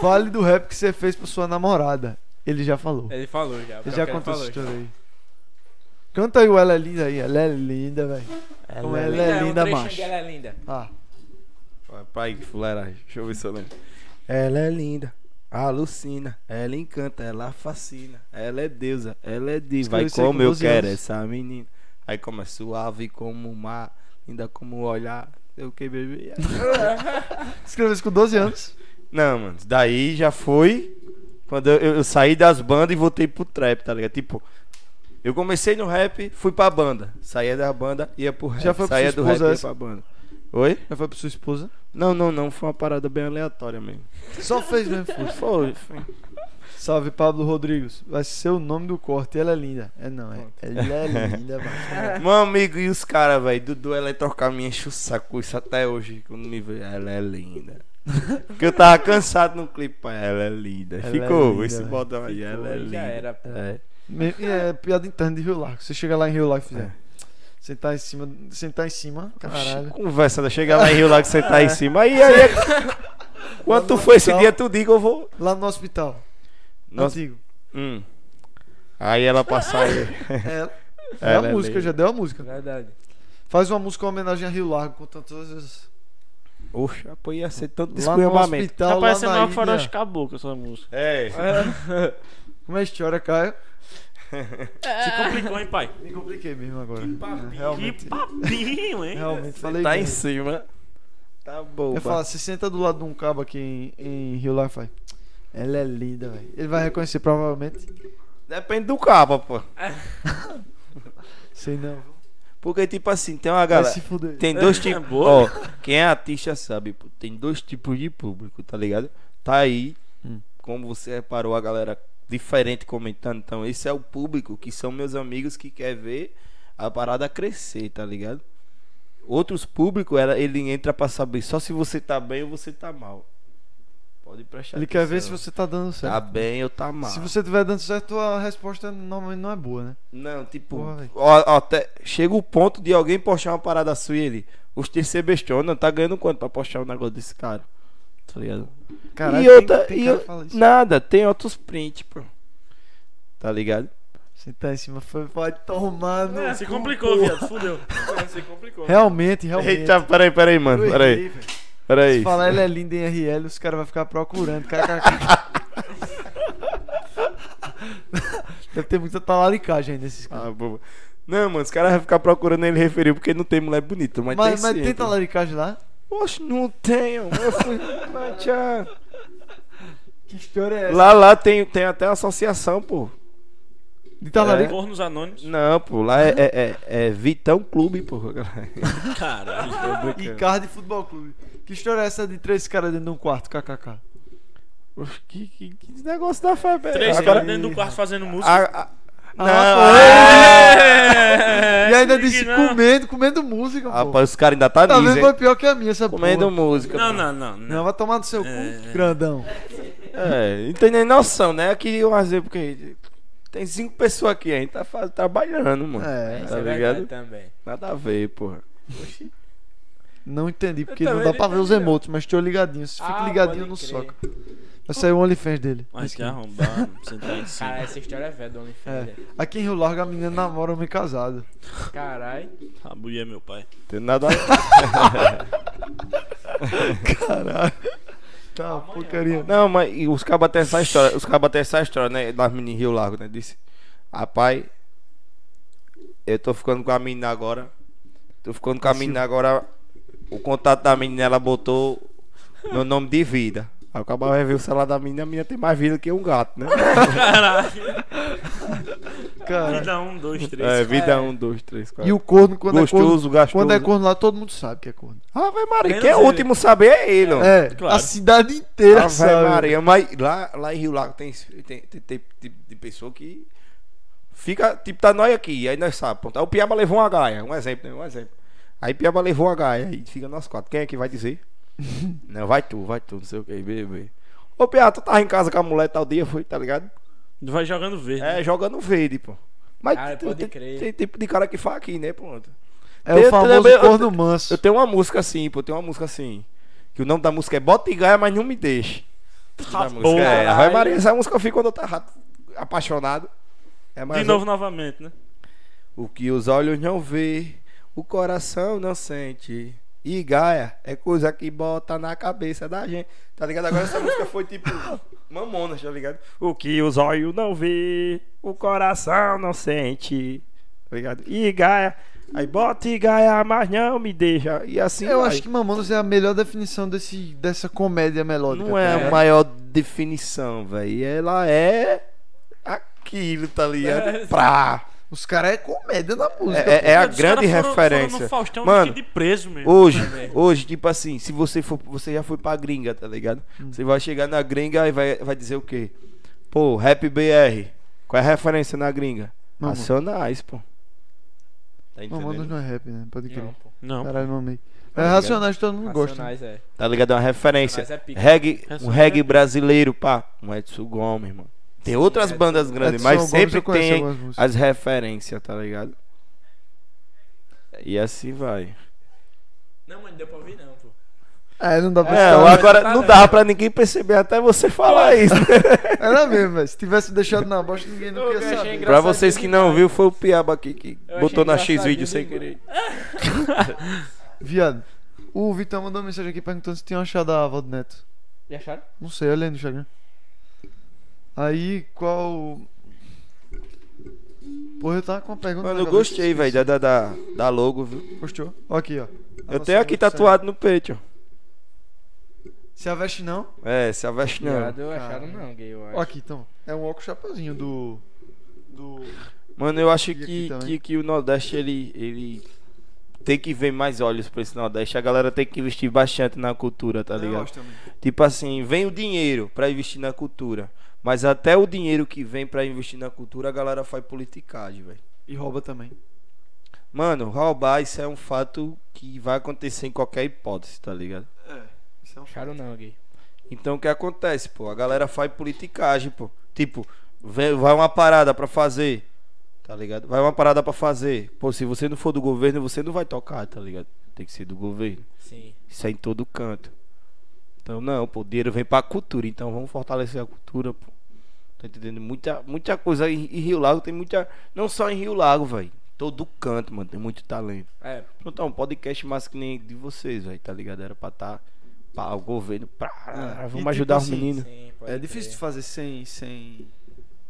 fale do rap que você fez pra sua namorada. Ele já falou. Ele falou já. Ele já pior que contou essa história aí. Canta aí o Ela é Linda aí. Ela é linda, velho. Como ela é um linda, trechinho macho. de Ela é linda. Ah, que fuleiragem. Deixa eu ver se eu lembro. Ela é linda, alucina, ela encanta, ela fascina. Ela é deusa, ela é diva. Vai como com eu 12 quero anos. essa menina. Aí começa suave como o mar, linda como olhar. Eu que bebê. escreveu isso com 12 anos. Não, mano, daí já foi quando eu, eu- saí das bandas e voltei pro trap, tá ligado? Tipo, eu comecei no rap, fui pra banda. Saía da banda, ia pro rap. Já foi pra saía do rap, ia essa? pra banda. Oi? Já foi pra sua esposa? Não, não, não. Foi uma parada bem aleatória mesmo. Só fez mesmo, foda Foi, foi. Salve Pablo Rodrigues. Vai ser o nome do corte. Ela é linda. É não, é. Ela é linda, mano. Meu amigo, e os caras, velho, Dudu Eletrocaminho enche o saco isso até hoje, quando me vê. Ela é linda. Porque eu tava cansado no clipe, pai. Ela é linda. Ela é Ficou, linda, esse botão aí. Ela é linda. já era, pô. É. Me- e É piada interna de Rio Largo. Você chega lá em Rio Largo e fizer. É. Sentar em cima. Sentar em cima. Caralho. Conversa, né? chega lá em Rio lá que você tá em cima. Aí, aí. é- Quando tu for esse Hospital. dia, tu diga, eu vou. Lá no hospital. Nossa. Antigo. Hum. Aí ela passar aí. É, é a é música, já deu a música. Verdade. Faz uma música em homenagem a Rio Largo, com tantas Oxa, pô, ia ser tanto hospital, Tá lá parecendo uma faroeste caboclo essa música. É. Como é a história, Caio? Se complicou, hein, pai? Me compliquei mesmo agora. É, Que realmente. papinho, hein? Realmente falei Tá bem. em cima. Tá bom. Eu falo, você senta do lado de um cabo aqui em, em Rio e fala, ela é linda, velho. Ele vai reconhecer provavelmente. Depende do cabo, pô. Sei não. Porque, tipo assim, tem uma galera. Tem dois É, tipos. Ó, quem é artista sabe, pô, tem dois tipos de público, tá ligado? Tá aí, Hum. como você reparou, a galera diferente comentando. Então, esse é o público que são meus amigos que quer ver a parada crescer, tá ligado? Outros públicos, ele entra pra saber só se você tá bem ou você tá mal. Pode prestar Ele quer ver se atenção. você tá dando certo. Tá bem ou tá mal. Se você tiver dando certo, a resposta normalmente não é boa, né? Não, tipo, Porra, ó, ó, até chega o ponto de alguém postar uma parada sua e ele, os ser bestona, tá ganhando quanto pra postar um negócio desse cara? Tá ligado? Caralho, e tem- outra, tem e cara o- que fala isso. nada, tem outros prints, pô. Tá ligado? Sentar em cima foi, pode tomar no. É, se complicou, viado. Fudeu. Se complicou. Realmente, realmente. Eita, peraí, peraí, mano, Eu peraí. Peraí. Se falar ela é linda em RL, os caras vão ficar procurando. Deve ter muita talaricagem aí nesses caras. Ah, boba. Não, mano, os caras vão ficar procurando ele referiu porque não tem mulher bonita, mas, mas mas tem tem sim, pô. talaricagem lá? Oxe, não tenho. Eu fui. Mas, tchau. Que história é essa? lá, lá tem, tem até associação, pô. De talarico? Cornos anônimos. Não, pô, lá é, é, é, é Vitão Clube, pô. Caralho. E Card Futebol Clube. Que história é essa de três caras dentro de um quarto? KKK. Oxe, que, que, que negócio da fé, velho. Três caras dentro do quarto fazendo música. a, a, não, É, E ainda disse não. comendo, comendo música, pô. rapaz, os caras ainda tá Tá nisso, hein? Foi pior que a minha essa Comendo porra. música. Não, não, não. não. Não, vai tomar no seu cu, É. grandão. É, não tem nem noção, né? Aqui um exemplo porque tem cinco pessoas aqui, a gente tá faz- trabalhando, mano. É, Isso tá é ligado? também. Nada a ver, porra. Não entendi, porque Eu não dá pra não ver os não. emotes, mas tô ligadinho. Fica Ah, ligadinho pode no crer. soco. Vai sair o OnlyFans dele. Mas que arrombado. Em Cara, cima. essa história é velha do OnlyFans. É. velho. Aqui em Rio Largo a menina namora um homem casado. Caralho. A mulher é meu pai. Tem nada a Caralho. Tá, porcaria. Não, mas e os cabas têm essa história, os cabas têm essa história, né? Das meninas em Rio Largo, né? Disse, rapaz, eu tô ficando com a menina agora. Tô ficando com a menina agora. O contato da menina, ela botou meu nome de vida. Aí o cabal vai ver o celular da menina, a menina tem mais vida que um gato, né? Caralho. Cara. Vida um, dois, três. É, vida um, dois, três, quatro. E o corno, quando é corno, Gostoso, gastoso. quando é corno lá, todo mundo sabe que é corno. Ave Maria, Menos quem é o último a saber é ele, ó. É, claro. a cidade inteira Ave sabe. Maria, mas lá, lá em Rio Largo tem, tem, tem, tem tipo de pessoa que fica, tipo, tá nós aqui, aí nós sabemos. Aí o Piaba levou uma gaia, um exemplo, né? Um exemplo. Aí Piaba levou uma gaia, aí fica nós quatro. Quem é que vai dizer? não, vai tu, vai tu, não sei o que, bebê. Ô Piaba, tu tava em casa com a mulher tal dia, foi, tá ligado? Vai jogando verde. É, jogando verde, pô. Mas Cara, tem, pode tem- crer. tem tipo de cara que faz aqui, né, pronto. É Eu o famoso eu corno manso. Eu tenho uma música assim, pô, eu tenho uma música assim. Que o nome da música é Bota e Gaia, mas não me deixe. Da música é. Ave Maria, essa música eu fico quando eu tava apaixonado. É mais De novo novamente, né? O que os olhos não vê, o coração não sente. E Gaia é coisa que bota na cabeça da gente. Tá ligado? Agora essa música foi tipo mamona, tá ligado? O que os olhos não vê, o coração não sente. Tá ligado? E Gaia, aí bota e Gaia, mas não me deixa. E assim Eu vai. acho que Mamonas é a melhor definição desse, dessa comédia melódica. Não é tá a maior definição, velho. Ela é aquilo, tá ligado? É. Pra. Os caras é comédia na música. É, é- é a Os grande foram- referência. Foram no Faustão Mano, de preso mesmo. Hoje, Também. hoje, tipo assim, se você for, você já foi pra gringa, tá ligado? Hum. Você vai chegar na gringa e vai, vai dizer o quê? Pô, Rap BR. Qual é a referência na gringa? Racionais, pô. Tá Mamonas entendendo? não é rap, né? Pode crer. Não, pô. Não. Caralho, mamei. É ligado? Racionais todo mundo gosta. Racionais é. Tá ligado? É uma referência. É. Reggae, um reggae é- brasileiro, pá. Um Edson Gomes, mano. Tem outras Edson bandas grandes, Edson mas Gomes sempre tem as referências, tá ligado? E assim vai. Não, mano, deu pra ouvir não, pô. É, não dá pra É, escutar, agora tá não dava pra ninguém perceber até você falar isso. Era mesmo, velho. Se tivesse deixado na bosta, ninguém não Eu ia achei saber. engraçado. pra vocês que não viu, foi o Piaba aqui que Eu botou na X-Vídeo engraçadinho sem querer. Viado, o Vitão mandou uma mensagem aqui perguntando se tinha achado a avó do Neto. E acharam? Não sei, olha aí no Instagram. Aí, qual. Porra, eu tava com uma pergunta. Mano, eu gostei, velho, da, da, da logo, viu? Gostou? Ó, aqui, ó. A Eu tenho aqui tatuado no peito, ó. Se a veste não? É, se a veste não. Viado, eu acharam não, gay, eu Ó, acho. aqui, então. É um óculos chapeuzinho do. Do. Mano, eu acho que, que, que o Nordeste, ele, ele tem que ver mais olhos pra esse Nordeste. A galera tem que investir bastante na cultura, tá Eu ligado? gosto também. Tipo assim, vem o dinheiro pra investir na cultura. Mas até o dinheiro que vem pra investir na cultura, a galera faz politicagem, velho. E rouba também. Mano, roubar isso é um fato que vai acontecer em qualquer hipótese, tá ligado? É. Isso é um Acharam não, gay. Então o que acontece, pô? A galera faz politicagem, pô. Tipo, vem- vai uma parada pra fazer, tá ligado? Vai uma parada pra fazer. Pô, se você não for do governo, você não vai tocar, tá ligado? Tem que ser do governo. Sim. Isso é em todo canto. Então, não, pô, o dinheiro vem pra cultura. Então, vamos fortalecer a cultura, pô. Tá entendendo? Muita, muita coisa. Em, em Rio Lago tem muita. Não só em Rio Lago, velho. Todo canto, mano. Tem muito talento. É, Pronto, é um podcast mais que nem de vocês, velho. Tá ligado? Era pra tá. Pra o governo. Pra, É, vamos e tipo ajudar os assim, meninos. sim, É difícil de fazer sem, sem,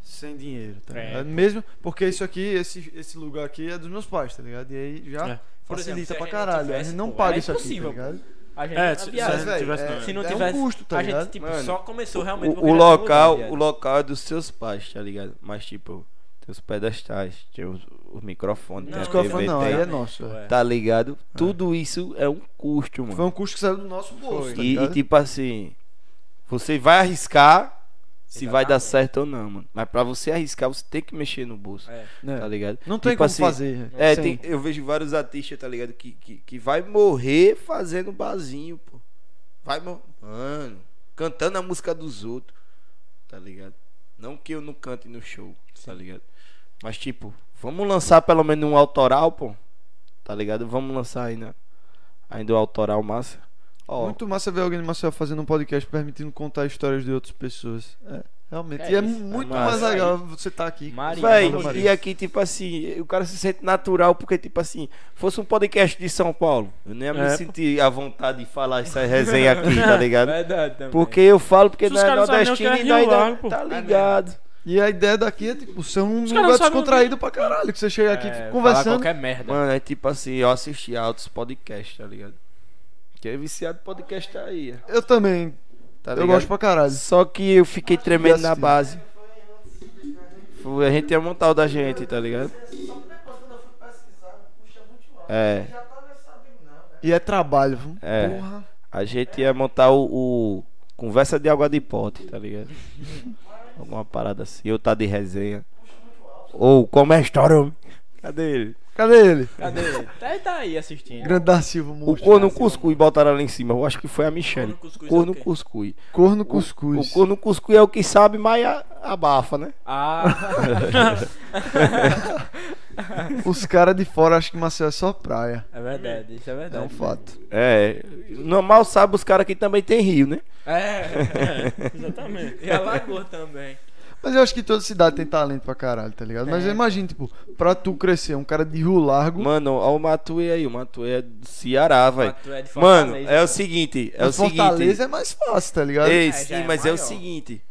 sem dinheiro, tá É, ligado? pô. Mesmo porque isso aqui, esse, esse lugar aqui é dos meus pais, tá ligado? E aí já É. Por exemplo, facilita se a pra gente caralho. a tivesse, gente não pô, paga era isso aqui, tá ligado? A gente É, é, se- velho, tivesse, não. Se não é tivesse, um custo, tá a ligado? gente tipo, Mano, só começou realmente O, o local, lugar, o local é dos seus pais, tá ligado? Mas tipo, tem os pedestais, tem os, os microfones, tem Não, falo, TV, não, aí tem- é nosso. é. É. Tá ligado? Tudo isso é um custo, mano. Foi um custo que saiu do nosso bolso, tá E, e tipo assim, você vai arriscar se vai dar certo ou não, mano. Mas pra você arriscar, você tem que mexer no bolso, É. É. tá ligado? Não tem Tipo como assim, fazer. É, tem- eu vejo vários artistas, tá ligado? Que, que, que vai morrer fazendo barzinho, pô. Vai, mo- mano, cantando a música dos outros, tá ligado? Não que eu não cante no show, tá ligado? Mas tipo, vamos lançar pelo menos um autoral, pô. Tá ligado? Vamos lançar ainda, ainda o autoral massa. Ó, Muito massa ver alguém de Marcel fazendo um podcast permitindo contar histórias de outras pessoas. É, realmente. É e é isso, muito é mais legal você estar aqui. Maria, Véi, e aqui, tipo assim, o cara se sente natural, porque, tipo assim, fosse um podcast de São Paulo, eu nem ia me É, sentir à vontade de falar essa resenha aqui, tá ligado? Verdade também. Porque eu falo porque não é caras não o nordestino é e daí pô. tá ligado? E a ideia daqui é, tipo, ser um lugar descontraído pra caralho. Que você chega aqui É, fica falar conversando. qualquer merda. Mano, é tipo assim, eu assisti a outros podcasts, tá ligado? Que é viciado podcast aí, Eu também. tá eu ligado? gosto pra caralho. Só que eu fiquei tremendo na base. A gente ia montar o da gente, tá ligado? Só que depois, quando eu fui pesquisar, puxa muito alto. É. Já tá nessa sabendo, não, velho. E é trabalho, viu? É. Porra. A gente ia montar o, o Conversa de Água de Pote, tá ligado? Alguma parada assim. Eu tá de resenha. Ou como é a história? Cadê ele? Cadê ele? Cadê ele? Tá, tá aí assistindo. Grande da Silva, O monstro. corno cuscuz botaram ali em cima. Eu acho que foi a Michelle. Corno cuscuz é Corno quê? Corno O- cuscuz. O corno cuscuz é o que sabe, mas a- abafa, né? Ah, Os caras de fora acham que Marcel é só praia. é verdade, isso é É verdade. um fato. É. Normal sabe os caras que também tem rio, né? É, Exatamente. e a Lagoa também. Mas eu acho que toda cidade tem talento pra caralho, tá ligado? Mas É. imagina, tipo, pra tu crescer, um cara de Rio Largo. Mano, ó o Matuê aí. O Matuê é do Ceará, velho. É de Mano, é o seguinte. É o seguinte. Fortaleza é mais fácil, tá ligado? Ei, É, sim, é mas é o maior. seguinte.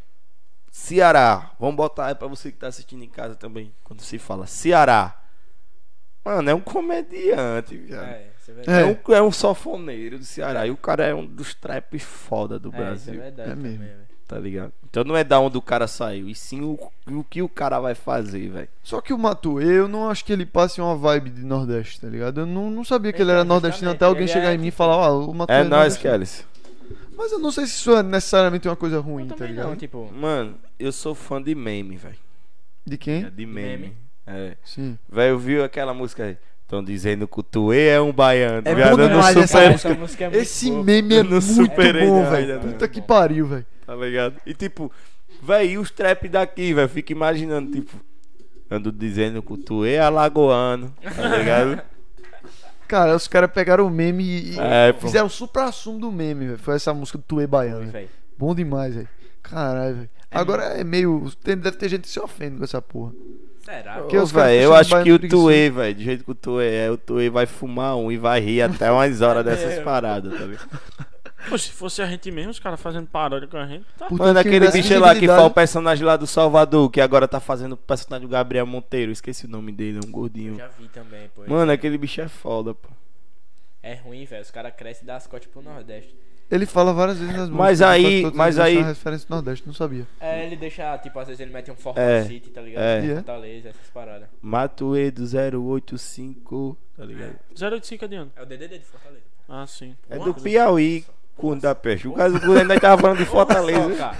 Ceará, vamos botar aí pra você que tá assistindo em casa também, quando se fala Ceará. Mano, é um comediante, viado. É, é É. É, um, é um sofoneiro do Ceará. E o cara é um dos traps foda do É, isso é Brasil, verdade. É mesmo. também, velho. Tá ligado? Então não é da onde o cara saiu, e sim o, o que o cara vai fazer, velho. Só que o Matuê, eu não acho que ele passe uma vibe de Nordeste, tá ligado? Eu não, não sabia que ele era nordestino até alguém ele chegar é em mim e falar, ó, o Matuê É nóis, nordestino. Kellis. Mas eu não sei se isso é necessariamente uma coisa ruim, tá ligado? não, tipo. Mano, eu sou fã de meme, velho. De quem? De meme. meme. É. Sim. Velho, viu aquela música aí? Estão dizendo que o Tuê é um baiano. É viado, bom demais essa supero- música. música é Esse boa. meme é não muito superei bom, velho. Puta que pariu, velho. Tá ligado? E tipo, véi, e os trap daqui, velho? Fica imaginando, tipo, ando dizendo que o tu é alagoano, tá ligado? Cara, os caras pegaram o meme e, e É, fizeram o supra-sumo do meme, velho. Foi essa música do Tuê Baiano. velho. velho. Bom demais, velho. Caralho, velho. Agora é meio. tem- Deve ter gente que se ofende com essa porra. Será? Porque Ô, os caras véi, ficam eu acho que o. Tuê, velho, do jeito que o Tuê é, o Tuê vai fumar um e vai rir até umas horas dessas paradas, tá ligado? Pô, se fosse a gente mesmo, os caras fazendo paródia com a gente, tá. Mano, quem aquele bicho lá que fala o personagem lá do Salvador, que agora tá fazendo o personagem do Gabriel Monteiro, esqueci o nome dele, é um gordinho. Já vi também, pô. Mano, aquele bicho é foda, pô. É ruim, velho. Os caras crescem e dão as costas pro Nordeste. Ele fala várias vezes nas Mas músicas. aí- mas as músicas aí- referência do Nordeste, não sabia. É, ele deixa, tipo, às vezes ele mete um Forró É, City, tá ligado? é. É? Fortaleza, essas paradas. Matuê do 085, tá ligado? 085 é de onde? É o DDD de Fortaleza. Ah, sim. É Porra, do Piauí, Corno da Peste. O caso do ainda tava falando de Fortaleza.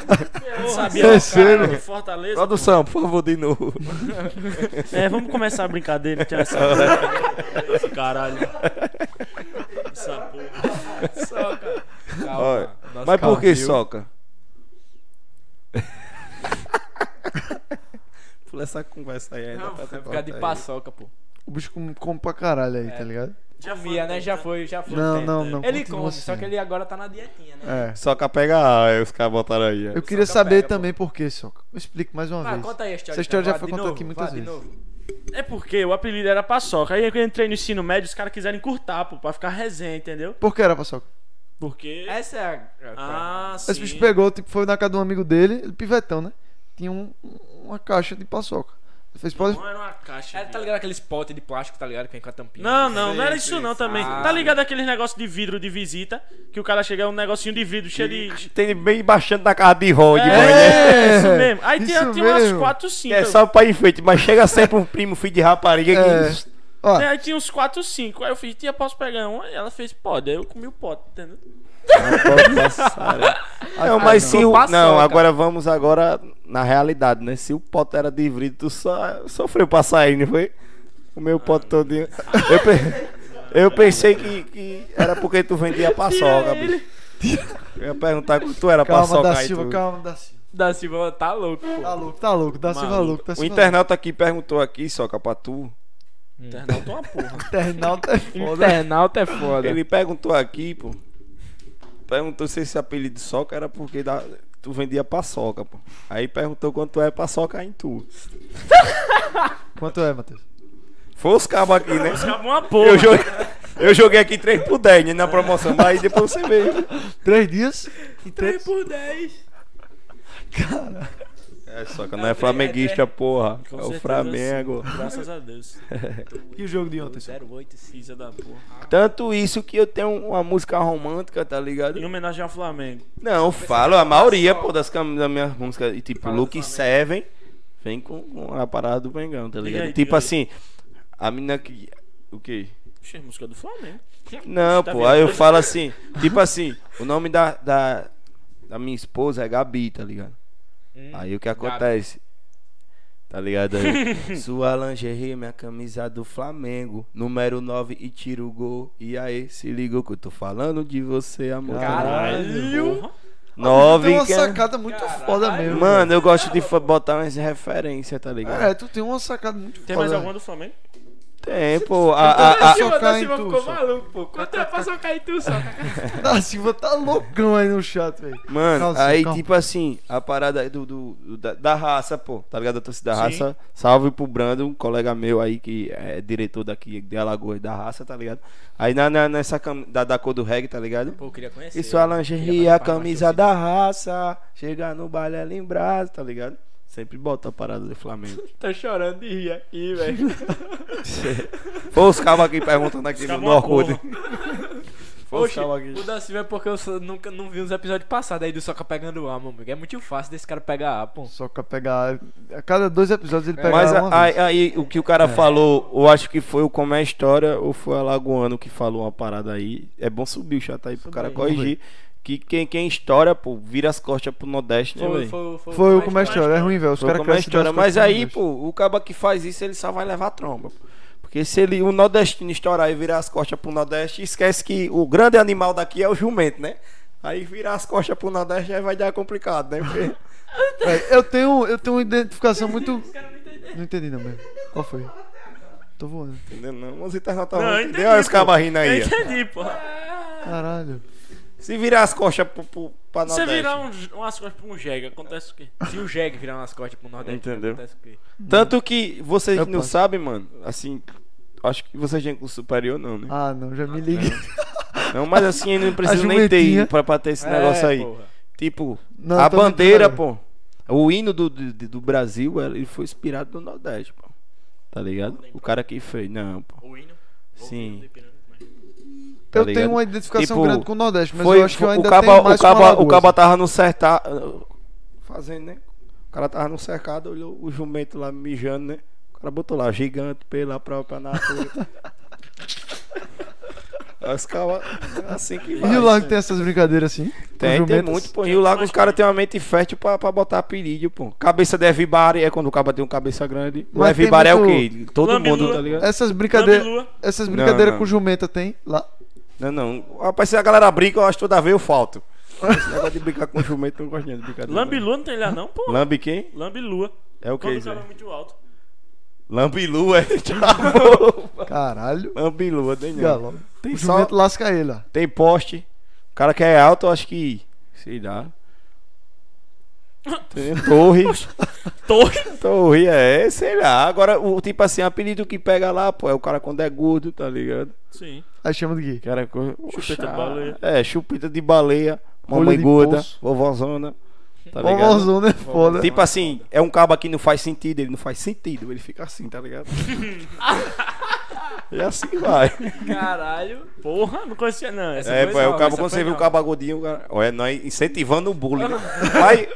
Eu não sabia Terceiro. cara de Fortaleza. Produção, por favor, de novo. É, vamos começar a brincadeira, tinha essa Esse caralho. Essa porra. Soca. Calma. Olha, Mas por que soca? Pula essa conversa aí ainda. Não, pra vai ficar de paçoca, pô. O bicho come, come pra caralho aí, É. tá ligado? Já Comia, né? Já foi, já foi. Não, não, não. Ele continua come, assim. só que ele agora tá na dietinha, né? É. Soca pega A, aí os caras botaram aí. Eu queria Soca saber pega, também por que, Soca. Explique mais uma Ah, vez. conta aí a história. Essa história então, já foi contada aqui muitas vezes. novo. É porque o apelido era paçoca. Aí eu entrei no ensino médio, os caras quiseram encurtar, pô, pra ficar resenha, entendeu? Por que era pra Soca? Porque. Essa é a. Ah, sim. Esse bicho pegou, tipo, foi na casa de um amigo dele, ele pivetão, né? Tinha um- uma caixa de paçoca. Ele fez, pode... Não era uma caixa. É, tá viado. ligado aqueles potes de plástico, tá ligado? Que vem com a tampinha. Não, não, não era Sei, isso sei, não sei. também. Ah, Tá ligado aqueles negócios de vidro de visita? Que o cara chega é um negocinho de vidro cheio de. Tem bem baixando na casa de rol de É, manhã. É, isso mesmo. Aí tinha, isso tinha umas mesmo. 4, 5. É só pra enfeite, mas chega sempre um primo, filho de rapariga É. que. Ó, Aí tinha uns 4, 5. Aí eu fiz, tia, posso pegar um? Aí ela fez, pode. Aí eu comi o pote, entendeu? Não, mas se o. Não, agora vamos agora na realidade, né? Se o pote era de vidro, tu só sofreu pra sair, não foi? O meu pote todinho. Eu, pe- eu pensei que, que era porque tu vendia paçoca, bicho. Eu ia perguntar que tu era calma, paçoca da aí. Silva, tu- calma, da Silva. Da Silva tá louco, pô. Tá louco, tá louco, da Silva Maluco. louco, tá O Silva internauta aqui perguntou aqui, soca pra tu. Internauta é uma porra. Internauta é foda. Internauta é foda. Ele perguntou aqui, pô. Perguntou se esse apelido de soca era porque da- tu vendia paçoca, pô. Aí perguntou quanto é paçoca em tu. Quanto é, Matheus? Foi os cabos aqui, né? Acabou uma porra. Eu joguei, eu joguei aqui 3 por 10 né, na promoção, mas aí depois você veio. Três dias e três... por 10. É, soca, não é flamenguista, porra. É o Flamengo. sim. Graças a Deus. E o jogo de ontem, Soca? 08, sim. Filha da porra. Tanto isso que eu tenho uma música romântica, tá ligado? Em homenagem ao Flamengo. Não, eu falo, a maioria, pô, das, das minhas músicas, e tipo, Luke Seven, vem com, a parada do Mengão, tá ligado? aí, tipo assim, a menina que. O quê? Oxe, música do Flamengo. Não, Tá pô, vendo? aí eu falo assim, tipo assim, o nome da, da, da minha esposa é Gabi, tá ligado? Hum, Aí o que acontece? Tá ligado aí? Sua lingerie, minha camisa do Flamengo. Número 9 e tira o gol. E aí, se ligou que eu tô falando de você, amor. Caralho. 9 Tem uma que é- sacada muito foda mesmo. Mano, eu gosto de botar umas referências, tá ligado? É, tu tem uma sacada muito Tem foda. mais alguma do Flamengo? Tem, pô. A, a, a, Silva, da Silva ficou maluco, pô. Quanto é pra socar em tu, só? Da Silva tá loucão aí no chat, velho. Mano, Calma, aí calma. tipo assim, a parada aí do, do, do- da, da raça, pô, tá ligado? A torcida da Sim. raça. Salve pro Brando, um colega meu aí que é diretor daqui de Alagoas da raça, tá ligado? Aí na, na- nessa cam- da, da cor do reggae, tá ligado? Pô, queria conhecer. Sua Queria lingerie, a camisa da raça. Chegar no baile é lembrado, tá ligado? Sempre bota a parada do Flamengo. Tô chorando de rir aqui, velho. Foi os cabos aqui perguntando aqui no, uma Orkut. Foi os Oxe, cabos aqui. o da Silva é porque eu só nunca não vi uns episódios passados aí do Soca pegando A, meu amigo. É muito fácil desse cara pegar A, pô. Só pra pegar. A cada dois episódios ele pega Mas uma aí, vez. aí, o que o cara falou, eu acho que foi o Como é a História ou foi o Alagoano que falou uma parada aí. É bom subir o chat aí pro cara corrigir. Que quem, quem história, pô, vira as costas pro Nordeste, né, Foi, foi, foi, Foi o como é a história, é ruim, velho. Os Foi caras como é história. Mas aí, pô, o cara que faz isso, ele só vai levar tromba. pô. Porque se ele, o nordestino estourar e virar as costas pro Nordeste, esquece que o grande animal daqui é o jumento, né? Aí virar as costas pro Nordeste aí vai dar complicado, né? Porque... É, eu tenho, eu tenho uma identificação muito. Não entendi não mesmo. Qual foi? tô voando. Entendeu? Não, os internautas Não, não, eu entendeu? Olha os pô. cabarrinos aí. Eu entendi, pô. Caralho. Se virar as costas pro, pro, pra Você Nordeste. virar um, umas coisas pra um jegue, acontece o quê? Se o Jeg virar umas costas pro Nordeste, Entendeu? acontece o quê? Tanto que vocês Eu não posso. sabem, mano, assim, acho que vocês têm curso superior não, né? Ah, não, já me liguei. Não, mas assim, não precisa nem jumentinha. ter pra, pra ter esse negócio É, aí. porra. Tipo, Não, a tô bandeira, pô. O hino do, do, do Brasil, ele foi inspirado no Nordeste, pô. Tá ligado? O cara que fez. Não, pô. O hino? Sim. Eu tá ligado? tenho uma identificação Tipo, grande com o Nordeste, mas Foi, eu acho que eu o ainda caba, tenho o mais caba, com o caba tava no cercado. Fazendo, né? O cara tava no cercado, olhou o jumento lá mijando, né? O cara botou lá, gigante pela própria natureza. Os cabas, assim que E vai. o Lago tem essas brincadeiras assim? Tem, tem muito, pô. E o Lago, os caras têm uma mente fértil pra, pra botar apelido, pô. Cabeça de Evibari é quando o cara tem um cabeça grande. O Mas Evibari é o muito- quê? Todo Lambilua. mundo, tá ligado? Essas brincadeiras. Essas Não, brincadeiras não. com jumenta tem lá. Não, não. Rapaz, se a galera brinca, eu acho que toda vez eu falto. Esse negócio de brincar com jumento, eu não gosto de brincadeira. Lambilua não tem lá não, pô. Lambi quem? Lambilua. É o que Quando o isso? é muito alto. Lambilu, é. Tchau. Caralho. Lambilu, tem não. Tem O só, jumento lasca ele, ó. tem poste. O cara que é alto, eu acho que, sei lá. Torre. Torre. torre, é, sei lá. Agora, o tipo assim, apelido que pega lá, pô, é o cara quando é gordo, tá ligado? Sim. Aí chama de quê? Cara, Chupeta de baleia. É, chupeta de baleia, mamãe de gorda, vovózona. Tá? Vovózona é foda. Tipo assim, é um cabo que não faz sentido, ele não faz sentido, ele fica assim, tá ligado? e assim vai. Caralho. Porra, não conhecia não. Essa É, pô, é o cabo, quando você viu o cabo agudinho, o cara- é nós incentivando o bullying. né? Vai,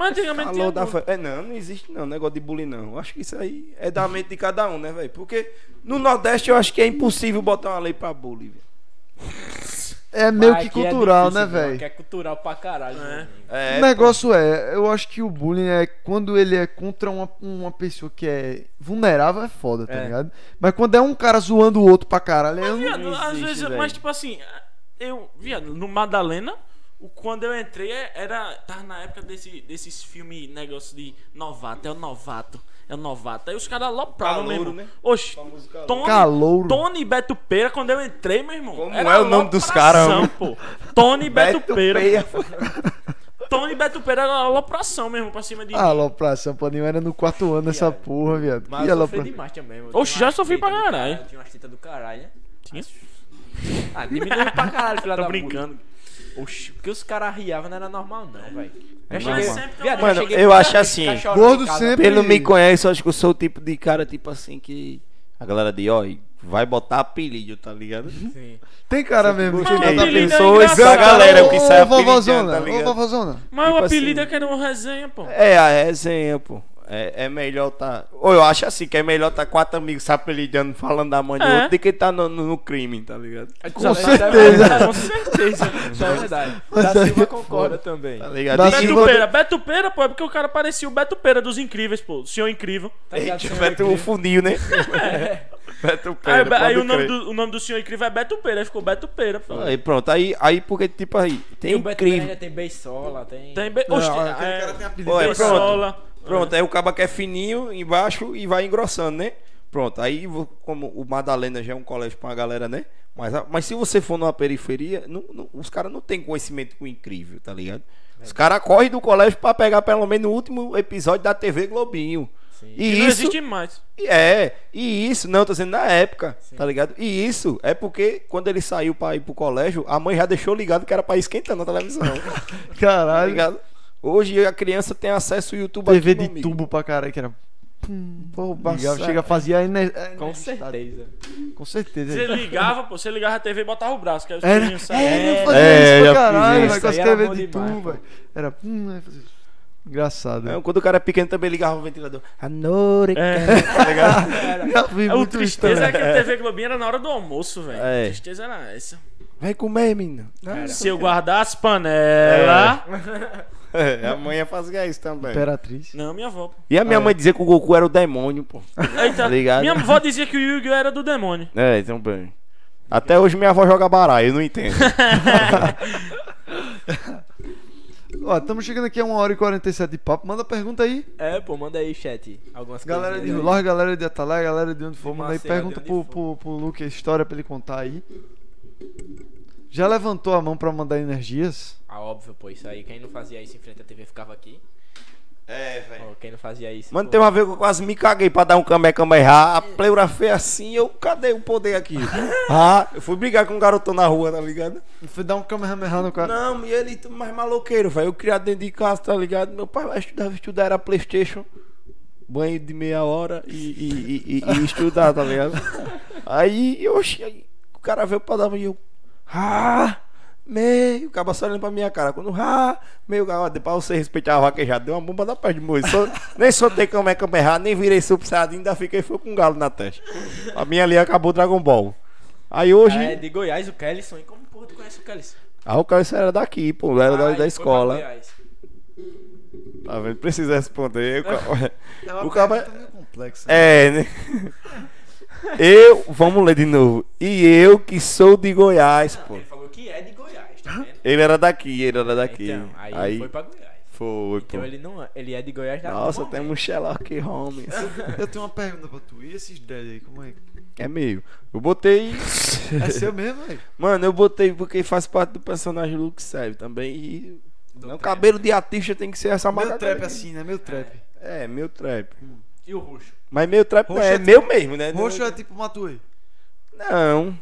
Mas antigamente alô tinha... da. É, não, não existe não, negócio de bullying não. Eu acho que isso aí é da mente de cada um, né, velho? Porque no Nordeste eu acho que é impossível botar uma lei pra bullying, velho. É meio Mas que é cultural, difícil, né, velho? Que é cultural pra caralho. É. né? É, o negócio é, eu acho que o bullying é quando ele é contra uma, uma pessoa que é vulnerável, é foda, tá É. ligado? Mas quando é um cara zoando o outro pra caralho, eu não... Viado, Não às existe, vezes, velho. mas tipo assim, eu, viado, no Madalena, quando eu entrei, é- era. Tava na época desse, desses filmes, negócio de novato, é o novato, é o novato. Aí os caras alopravam Calouro, mesmo. né? Oxi. Tony, Calouro. Tony Beto Peira, quando eu entrei, meu irmão. Como era é o nome dos alopração, caras, pô. Tony Beto, Peira. Peia. Tony Beto Peira era alopração mesmo pra cima de Ah, mim. alopração, pô, nem era no quarto ano essa porra, viado. Mas Que eu sofri demais também. eu Oxe, já sofri pra caralho. Eu tinha umas tetas do caralho, né? Tinha? Ah, diminuiu pra caralho, filha Tô da brincando. puta. Oxi, porque os caras riavam não era normal não, velho. É cheguei- Sempre Viado, tem já Mano, cheguei eu acho assim, gordo sempre- Pelo me conhece, eu acho que eu sou o tipo de cara, tipo assim, que a galera diz, ó, vai botar apelido, tá ligado? Sim. Tem cara mesmo que bota apelido é pessoas, engraçado. a galera Ô, que ô, sai apelidando, vovózona, tá ô, ligado? vovózona. Mas o Tipo apelido assim. é que era uma resenha, pô. É, a resenha, pô. É, é melhor tá. Ou eu acho assim, que é melhor tá quatro amigos se apelidando, falando da mãe do É. outro, do que tá no, no- no crime, tá ligado? Com é certeza. verdade, Com certeza. Isso é verdade. Da Silva é concorda também. Tá ligado? Da E- Beto Silva- Peira, Beto Peira, pô, é porque o cara parecia o Beto Peira dos Incríveis, pô. O Senhor Incrível. Tá ligado, Eita, senhor Beto o incrível? funil, né? Beto Aí, Peira. aí o, nome do, o nome do Senhor Incrível é Beto Peira, aí ficou Beto Peira, pô. Aí pronto, aí, aí porque tipo aí, tem Tem o Beto Peira, incrível. tem Beisola, tem... Tem be... Não, Oxe, aquele é, cara tem apelido. Pô, é Beisola. Pronto, aí o cabo que é fininho embaixo e vai engrossando, né? Pronto, aí como o Madalena já é um colégio pra galera, né? Mas, mas se você for numa periferia, não- não- os caras não têm conhecimento com incrível, tá ligado? Os caras correm do colégio pra pegar pelo menos o último episódio da TV Globinho. Sim. E Que não isso, existe mais. é, e isso, não, tô dizendo na época, tá ligado? E isso é porque quando ele saiu pra ir pro colégio, a mãe já deixou ligado que era pra ir esquentando a televisão, tá Caralho. ligado? Hoje a criança tem acesso ao YouTube TV aqui, de amigo. tubo pra caralho, que era... Pô, Ligava, chega, fazia... ener- Com certeza. Com certeza. Você ligava, pô, você ligava a TV e botava o braço, que aí os Era, pelinhos saiam. é, eu fazia É, isso pra caralho, vai com as era TV de demais, tubo, velho. Era... Hum, aí fazia- Engraçado. Não, quando o cara é pequeno também ligava o ventilador. Anore, É. tá É, O tristeza é que a TV Globinho era na hora do almoço, velho. É. A tristeza era essa. Vai comer, menino. Se eu guardar as panelas. É, a mãe fazia isso também. Imperatriz. Não, minha avó, pô. E a minha mãe dizia que o Goku era o demônio, pô. Eita, Ligado? minha avó dizia que o Yu-Gi-Oh! era do demônio. É, então bem. Até hoje minha avó joga baralho, eu não entendo. Ó, estamos chegando aqui a 1 hora e 47 de papo. Manda pergunta aí. É, pô, manda aí, chat. Algumas Galera de coisinhas aí. Galera de Atalé, galera de onde for, De manda aí Maceió, pergunta de pro, onde pro, pro Luke a história pra ele contar aí. Já levantou a mão pra mandar energias? Ah, óbvio, pô. Isso aí, quem não fazia isso em frente à TV ficava aqui. É, velho. Quem não fazia isso. Mano, pô. tem uma vez que eu quase me caguei pra dar um camé errar. A pleura fez assim, eu cadê o poder aqui? ah, eu fui brigar com um garotão na rua, tá ligado? Foi dar um kamehameha no cara. Não, e ele mais maloqueiro, velho. Eu criado dentro de casa, tá ligado? Meu pai vai estudar, estudar era Playstation, banho de meia hora e, e, e, e- e estudar, tá ligado? Aí, oxi, aí o cara veio pra dar e eu. Ah! Meio, o cara só olhando pra minha cara. Quando, ah, meio, ó, pra você respeitar a vaquejada, deu uma bomba da pé de moço. Só- nem soltei como é que eu errar, nem virei subsado, ainda fiquei foi com um galo na testa. A minha ali acabou o Dragon Ball. Aí hoje. Ah, é de Goiás, o Kellyson. E como porra tu conhece o Kellyson? Ah, o cara era daqui, pô, era da, Ah, da foi escola. Tá vendo? Precisa responder. É O cara- complexa. É, né? Eu, vamos ler de novo. E eu que sou de Goiás, pô. Ele falou que é de Goiás, tá vendo? Ele era daqui, ele era daqui. Então, aí, aí ele foi pra Goiás. foi, pô. Então ele não é. Ele é de Goiás da Nossa, Roma, temos Sherlock Holmes. Eu tenho uma pergunta pra tu. E esses dread aí, como é? É meio. Eu botei. É seu mesmo, velho? Mano, eu botei porque faz parte do personagem Luke Serve também. E. Não, cabelo de artista tem que ser essa Meu marca. trap assim, né? Meu trap. É, meu trap. E o Roxo? Mas meu trap Roxo é, é meu mesmo, né? Roxo é tipo Matuei. Não.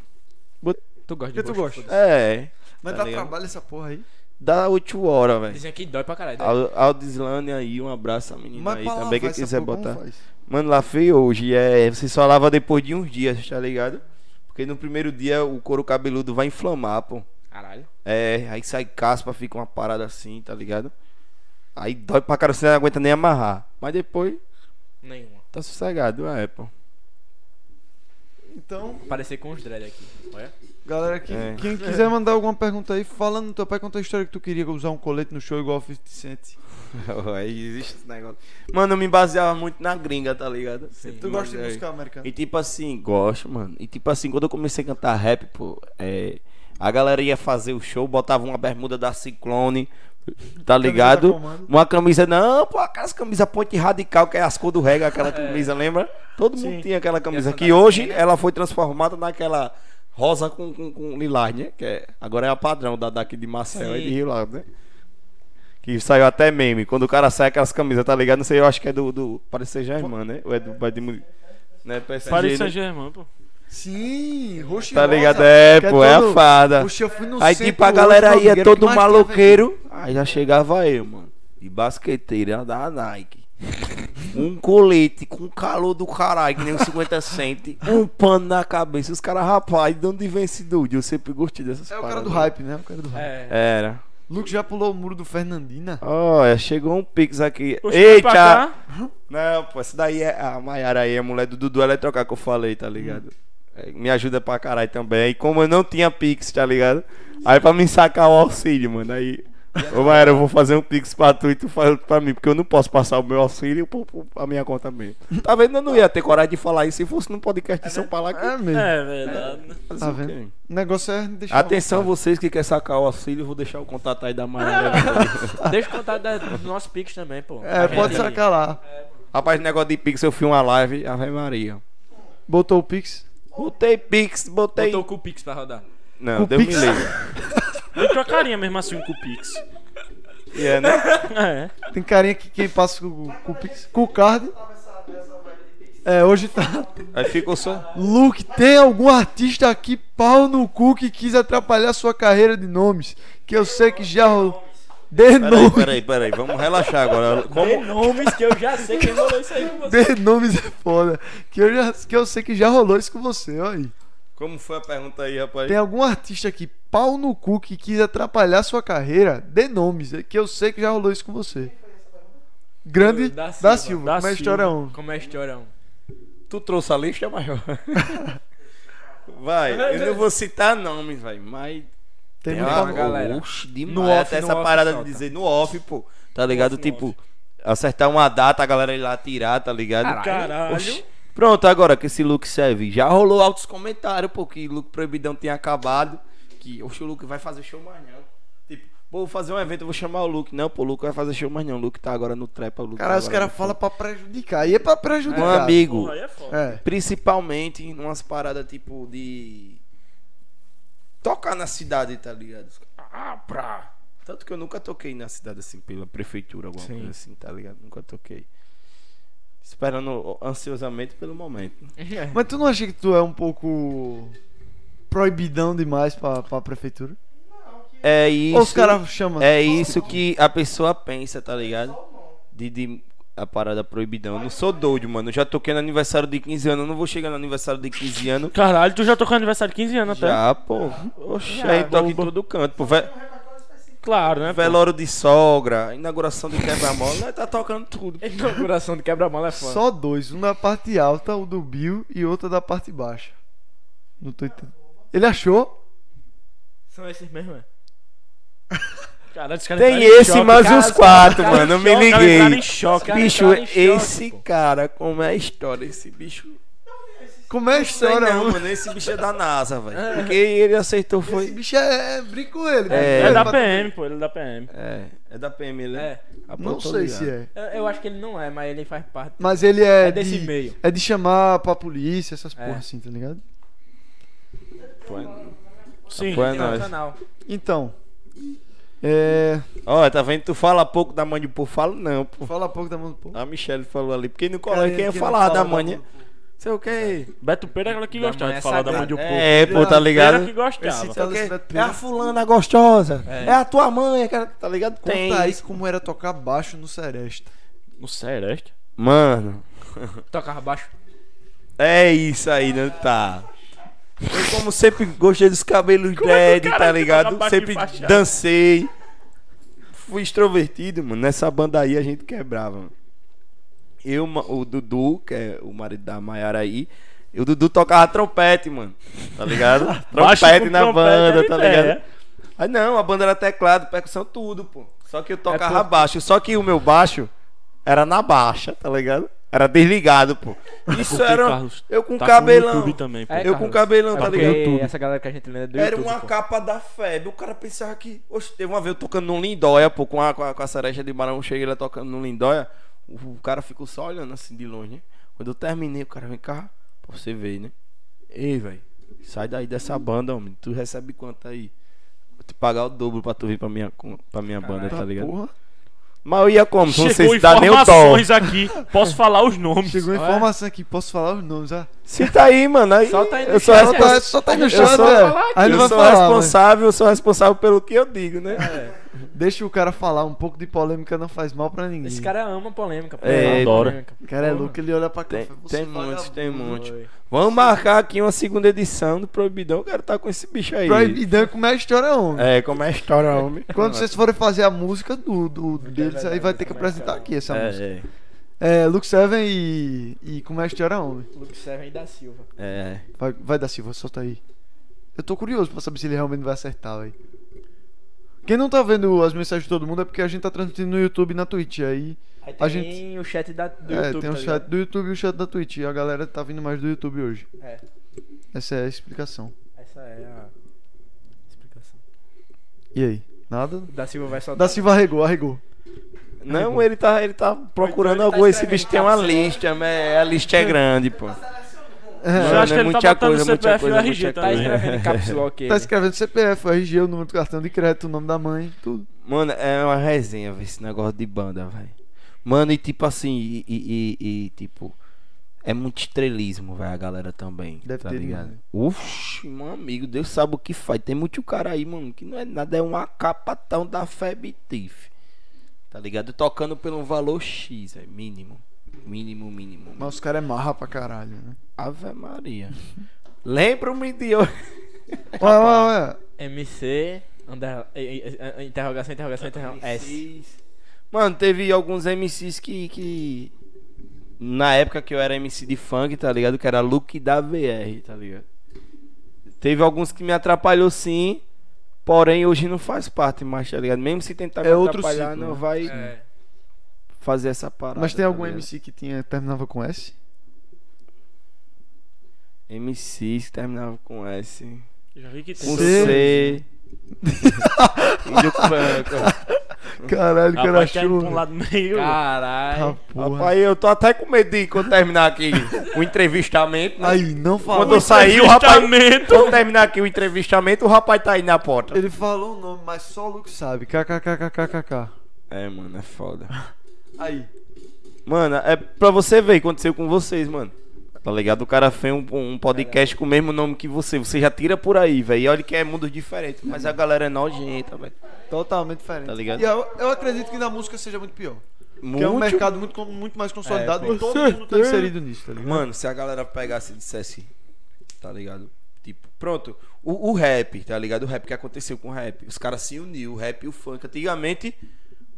Tu gosta de tu Roxo? gosta? É. Mas Tá dá ligado? trabalho essa porra aí. Dá 8 horas, velho. Dizem que dói pra caralho. né? Al- Aldislane aí, um abraço a menina Mas aí pra também lavar que essa quiser porra, botar. Mano, lá foi hoje. É, você só lava depois de uns dias, tá ligado? Porque no primeiro dia o couro cabeludo vai inflamar, pô. Caralho. É, aí sai caspa, fica uma parada assim, tá ligado? Aí dói pra caralho, você não aguenta nem amarrar. Mas depois Nenhuma. tá sossegado, é, pô. Então, Parecer com os dread aqui. Olha. Galera, quem, É. quem quiser mandar alguma pergunta aí, fala no teu pai, conta a história que tu queria usar um colete no show igual o 50 Cent. aí existe esse negócio. Mano, eu me baseava muito na gringa, tá ligado? Sempre Tu gosta de música americana? E tipo assim, gosto, mano. E tipo assim, quando eu comecei a cantar rap, pô, é, a galera ia fazer o show, botava uma bermuda da Ciclone, tá ligado? Comando. Uma camisa, não, pô, aquelas camisas ponte radical, que é as cores do reggae, aquela camisa, lembra? Todo mundo Sim. tinha aquela camisa. Que hoje Ciclone, ela foi transformada naquela rosa com, com, com lilás, né? Que é, agora é a padrão da daqui de Marcel e de. Rio lá, né? Que saiu até meme. Quando o cara sai aquelas camisas, tá ligado? Não sei, eu acho que é do. do Paris Saint-Germain, né? Ou é do Munique? Né? PSG, Paris né? Saint-Germain, pô. Sim, roxo e Tá rosa, ligado? É, que pô, é a todo- fada. Eu fui no Aí tipo a galera meu ia todo maloqueiro. Aí já chegava eu, mano. De basqueteira da Nike. Um colete com calor do caralho, que nem um 50 cent. Um pano na cabeça. Os caras, rapaz, de onde vem esse dude? Eu sempre gostei dessas. É o cara paradas. do hype, né? O cara do hype. É. Era. Luke já pulou o muro do Fernandina. Olha, chegou um pix aqui. Pra Eita! cá. Não, pô, essa daí é a Maiara aí, a mulher do Dudu Eletrocar que eu falei, tá ligado? É, Me ajuda pra caralho também. E como eu não tinha Pix, tá ligado? Aí pra me sacar o auxílio, mano. Aí. Ô Maiara, eu vou fazer um Pix pra tu e tu faz outro pra mim, porque eu não posso passar o meu auxílio pro, pro, pra minha conta mesmo. Tá vendo? Eu não ia ter coragem de falar isso se fosse num podcast de São Paulo aqui. É mesmo. É verdade. Fazer Tá o quê? vendo? O negócio é deixar. Atenção, vocês que querem sacar o auxílio, vou deixar o contato aí da Maiara. Deixa eu contar da- do nosso Pix também, pô. É, A pode gente- sacar lá. Rapaz, negócio de Pix, eu fiz uma live, Ave Maria. Botou o Pix. Botei Pix, botei. Botou com o Pix pra rodar. Não, deu me livre. Eu tua carinha mesmo assim com o Pix. E é, né? É. Tem carinha que quem passa com, com o Pix. Com o card. É, hoje tá. Aí ficou só. Luke, tem algum artista aqui, pau no cu, que quis atrapalhar sua carreira de nomes? Que eu sei que já rolou. Peraí, nomes. peraí, peraí. Vamos relaxar agora. Como. nomes que eu já sei quem rolou isso aí com você. Dê nomes é foda. Que eu, já, que eu sei que já rolou isso com você, olha aí. Como foi a pergunta aí, rapaz? Tem algum artista aqui, pau no cu, que quis atrapalhar sua carreira? Dê nomes, é que eu sei que já rolou isso com você. Grande Da da Silva. Silva. Da Como é a história Silva. um? Como é a história? um? Tu trouxe a lista maior. Vai, eu não vou citar nomes, vai, mas. Tem Tem uma galera. Oxe, demais. No off, Até no essa off parada de dizer no off, pô. Tá ligado? no tipo, acertar uma data, a galera ir lá tirar, tá ligado? Caralho. Caralho. Pronto, agora que esse look serve. Já rolou altos comentários, pô, que o look proibidão tinha acabado. Que oxe, o look vai fazer show mais não. Tipo, Pô, vou fazer um evento, eu vou chamar o Luke. Não, pô, o Luke vai fazer show, mas não. O Luke tá agora no trepa. O Luke Caralho, tá os caras falam pra prejudicar. E é pra prejudicar. Meu amigo, Porra, é foda. É. principalmente em umas paradas tipo de. Tocar na cidade, tá ligado? Ah, pra. Tanto que eu nunca toquei na cidade assim, pela prefeitura, alguma Sim. coisa assim, tá ligado? Nunca toquei. Esperando ansiosamente pelo momento. Mas tu não acha que tu é um pouco proibidão demais pra, pra prefeitura? É isso. Ou os caras chamam. É isso que a pessoa pensa, tá ligado? De, de a parada proibidão. Eu não sou doido, mano. Eu já toquei no aniversário de 15 anos. Eu não vou chegar no aniversário de 15 anos. Caralho, tu já tocou aniversário de 15 anos até. Já, pô. Oxe, Já, aí toca em todo canto. Pô. Ve- Claro, né? pô? velório de sogra, inauguração de quebra-mola. Nós tá tocando tudo. Inauguração de quebra-mola é foda. Só dois. Um da parte alta, o do Bill, e outro da parte baixa. Não tô entendendo. Ele achou? São esses mesmo, é? Caras Tem esse choque, mais cara. uns quatro, cara, mano. Eu me liguei. choque. Bicho, choque, esse pô. cara, como é a história? Esse bicho. Como é a história, não, mano? Esse bicho é da NASA, velho. Porque ele aceitou Esse foi. bicho é. é brinca com ele. É, É Ele da PM, pô, ele é da PM. É, é da PM, ele É. Ah, pô, Não sei ligado. se é. Eu, eu acho que ele não é, mas ele faz parte. Mas ele é, É desse de. meio. É de chamar pra polícia, essas É. porra assim, tá ligado? Pô, é- Sim. Pô, é. Internacional. Então. É. Ó, tá vendo? Tu fala pouco da mãe do povo, falo não, pô. Fala pouco da mão do povo. A Michelle falou ali. Porque no colégio quem ia falar fala da da mãe, né? Sei o que. Beto Pera é aquela que gostava de é falar da mãe do povo. É, pô, tá ligado? que gostava. Beto É a fulana gostosa. É. É, a tua mãe, aquela, tá ligado? Tem. Conta isso como era tocar baixo no Seresta. No Sereste. Mano, Tocava baixo. é isso aí, não tá? Eu, como sempre, gostei dos cabelos é dread, cara tá ligado? Sempre dancei. Fui extrovertido, mano. Nessa banda aí a gente quebrava. mano. Eu, o Dudu, que é o marido da Maiara aí, e o Dudu tocava trompete, mano. Tá ligado? Trompete com na trompete banda, é tá ligado? Aí não, a banda era teclado, percussão, tudo, pô. Só que eu tocava por- baixo. Só que o meu baixo era na baixa, tá ligado? Era desligado, pô. Isso Porque, era. Carlos, eu com tá cabelão. YouTube também, pô. É, eu com Carlos. cabelão, É tá ligado? essa galera que a gente lembra do Era YouTube, uma pô. capa da febre. O cara pensava que. Oxe, teve uma vez eu tocando num Lindóia, pô, com a, com a, com a cereja de Barão. Cheguei lá tocando num Lindóia. O, cara ficou só olhando assim de longe, né? Quando eu terminei, o cara vem cá, pra você ver, né? Ei, velho, sai daí dessa banda, homem. Tu recebe quanto aí? Vou te pagar o dobro pra tu vir pra minha, pra minha banda, tá ligado? Porra. Mas eu ia como? Chegou se dá nem o aqui. Posso falar os nomes. Chegou informação aqui, posso falar os nomes, ah? Se tá aí, mano. Aí, Solta aí no eu sou Só responsável. tá, só tá Eu sou- é. Aí não eu vai sou falar, mas responsável, eu sou responsável pelo que eu digo, né? Deixa o cara falar, um pouco de polêmica não faz mal pra ninguém. Esse cara ama polêmica. pô. É, adora. O cara é louco, ele olha pra cá. Tem, e fala, "Você tem muitos, tem vagabundo." muitos. Foi. Vamos marcar aqui uma segunda edição do Proibidão. Eu quero estar com esse bicho aí. Proibidão como é a história, homem. É, como é a história, homem. Quando vocês forem fazer a música do, do deles, aí vai ter que apresentar aqui essa música. É, É, Luke Seven e. E como é a história, homem? Luke Seven e da Silva. é. Vai, vai dar Silva, solta aí. Eu tô curioso pra saber se ele realmente vai acertar, velho. Quem não tá vendo as mensagens de todo mundo é porque a gente tá transmitindo no YouTube e na Twitch. Aí. Aí A tem gente- o chat da, do é, YouTube. tem o tá chat ligado? do YouTube e o chat da Twitch. E a galera tá vindo mais do YouTube hoje. É, Essa é a explicação. essa é a explicação. E aí? Nada? Da Silva vai soltar. Da Silva arregou, arregou. Não, ele tá, ele tá procurando Então ele tá algo. Esse bicho tem uma lista, mas a lista é grande, pô. Eu É, Mano, acho que é ele tá botando CPF e o RG Tá escrevendo em caps lock. tá escrevendo CPF, o RG, o número do cartão de crédito, o nome da mãe, tudo. Mano, é uma resenha, velho, esse negócio de banda, velho. Mano, e tipo assim, e, e- e- e, tipo, é muito estrelismo, velho, a galera também. Deve tá ter ligado? Uff, meu amigo, Deus sabe o que faz. Tem muito cara aí, mano, que não é nada, é uma capatão da Febitif. Tá ligado? Tocando pelo valor X, velho, mínimo. Mínimo, mínimo. Mas os caras é marra pra caralho, né? Ave Maria. Lembro-me de hoje. Olha, olha. MC, under, interrogação, interrogação, interrogação. S. Mano, teve alguns MCs que, que. Na época que eu era MC de funk, tá ligado? Que era Luke da VR, tá ligado? Teve alguns que me atrapalhou sim. Porém, hoje não faz parte mais, tá ligado? Mesmo se tentar me É outro atrapalhar, ciclo, não né? vai É. fazer essa parada. Mas tem tá algum ligado? MC que tinha, terminava com S? MCs que terminava com S. Já vi que tem. Com C. C. Índio Franco. Caralho, ir achou. pra um lado meio. Caralho. Ah. Rapaz, eu tô até com medo de quando terminar aqui o entrevistamento. né? Aí, não falou. Quando eu sair, o rapaz. Quando terminar aqui o entrevistamento, o rapaz tá aí na porta. Ele falou o nome, mas só o Luke sabe. KKKKKK. É, mano, é foda. Aí. Mano, é pra você ver o que aconteceu com vocês, mano. Tá ligado? O cara fez um, um podcast com o mesmo nome que você. Você já tira por aí, velho. E olha que é mundos diferentes. Mas a galera é nojenta, velho. Totalmente diferente. Tá ligado? E eu, eu acredito que na música seja muito pior. Porque é um Muito- mercado muito, muito mais consolidado É, e todo mundo tá inserido nisso, tá ligado? Mano, se a galera pegasse e dissesse, tá ligado? Tipo, pronto, o, o rap, tá ligado? O rap que aconteceu com o rap. Os caras se uniu, o rap e o funk. Antigamente,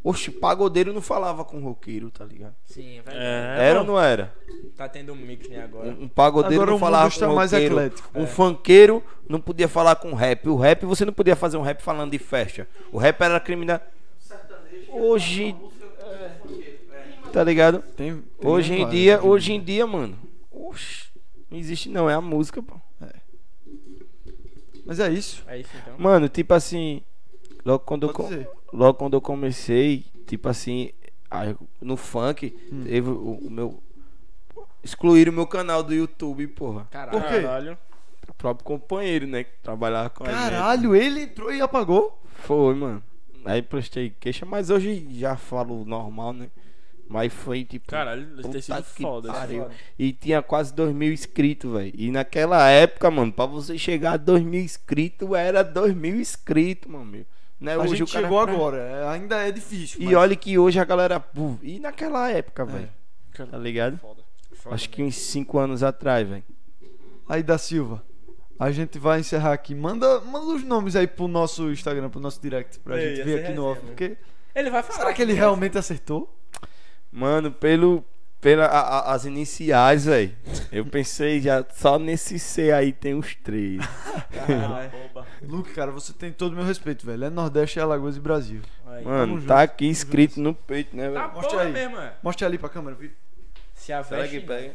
oxe, pagodeiro não falava com roqueiro, tá ligado? Sim, é verdade. É, Era ou não era? Tá tendo um mix, né, agora. Um, um pagodeiro Agora não falava com mais roqueiro. eclético. Um funkeiro não podia falar com rap. O rap, você não podia fazer um rap falando de festa. O rap era criminal. Hoje, tá ligado? Tem, tem Hoje em dia, hoje em dia, mano. Oxe, não existe não, é a música, pô. Mas é isso. É isso então. Mano, tipo assim, logo quando eu, Pode co- dizer. Logo quando eu comecei, tipo assim, no funk, Hum. teve o, o meu excluíram o meu canal do YouTube, porra. Caralho. Por quê? Caralho. O próprio companheiro, né, que trabalhava com a gente. Caralho, ele entrou e apagou. Foi, mano. Aí prestei queixa, mas hoje já falo normal, né? Mas foi tipo. Caralho, deve ter puta sido que foda. pariu. foda. E tinha quase 2 mil inscritos, velho. E naquela época, mano, pra você chegar a 2 mil inscritos, era 2 mil inscritos, mano. Meu. Né? a Hoje gente o cara- chegou agora. é, ainda é difícil. E mas- olha que hoje a galera. E naquela época, velho. Cara, Tá ligado? Foda. Foda, Acho né? que uns 5 anos atrás, velho. Aí da Silva. A gente vai encerrar aqui. Manda, manda os nomes aí pro nosso Instagram, pro nosso direct, pra Ei, gente ver aqui no off. resenha, Porque Ele vai falar. será que ele realmente acertou? Mano, pelo. Pela, a- a- as iniciais, velho. Eu pensei já só nesse C aí tem uns três. Caralho. Boba. Luke, cara, você tem todo o meu respeito, velho. É Nordeste, Alagoas e Brasil. Aí. Mano, junto, tá aqui escrito no peito, né, Tá velho? Mostra boa aí. mesmo, é. Mostra ali pra câmera, viu? Se a Será que veste. pega?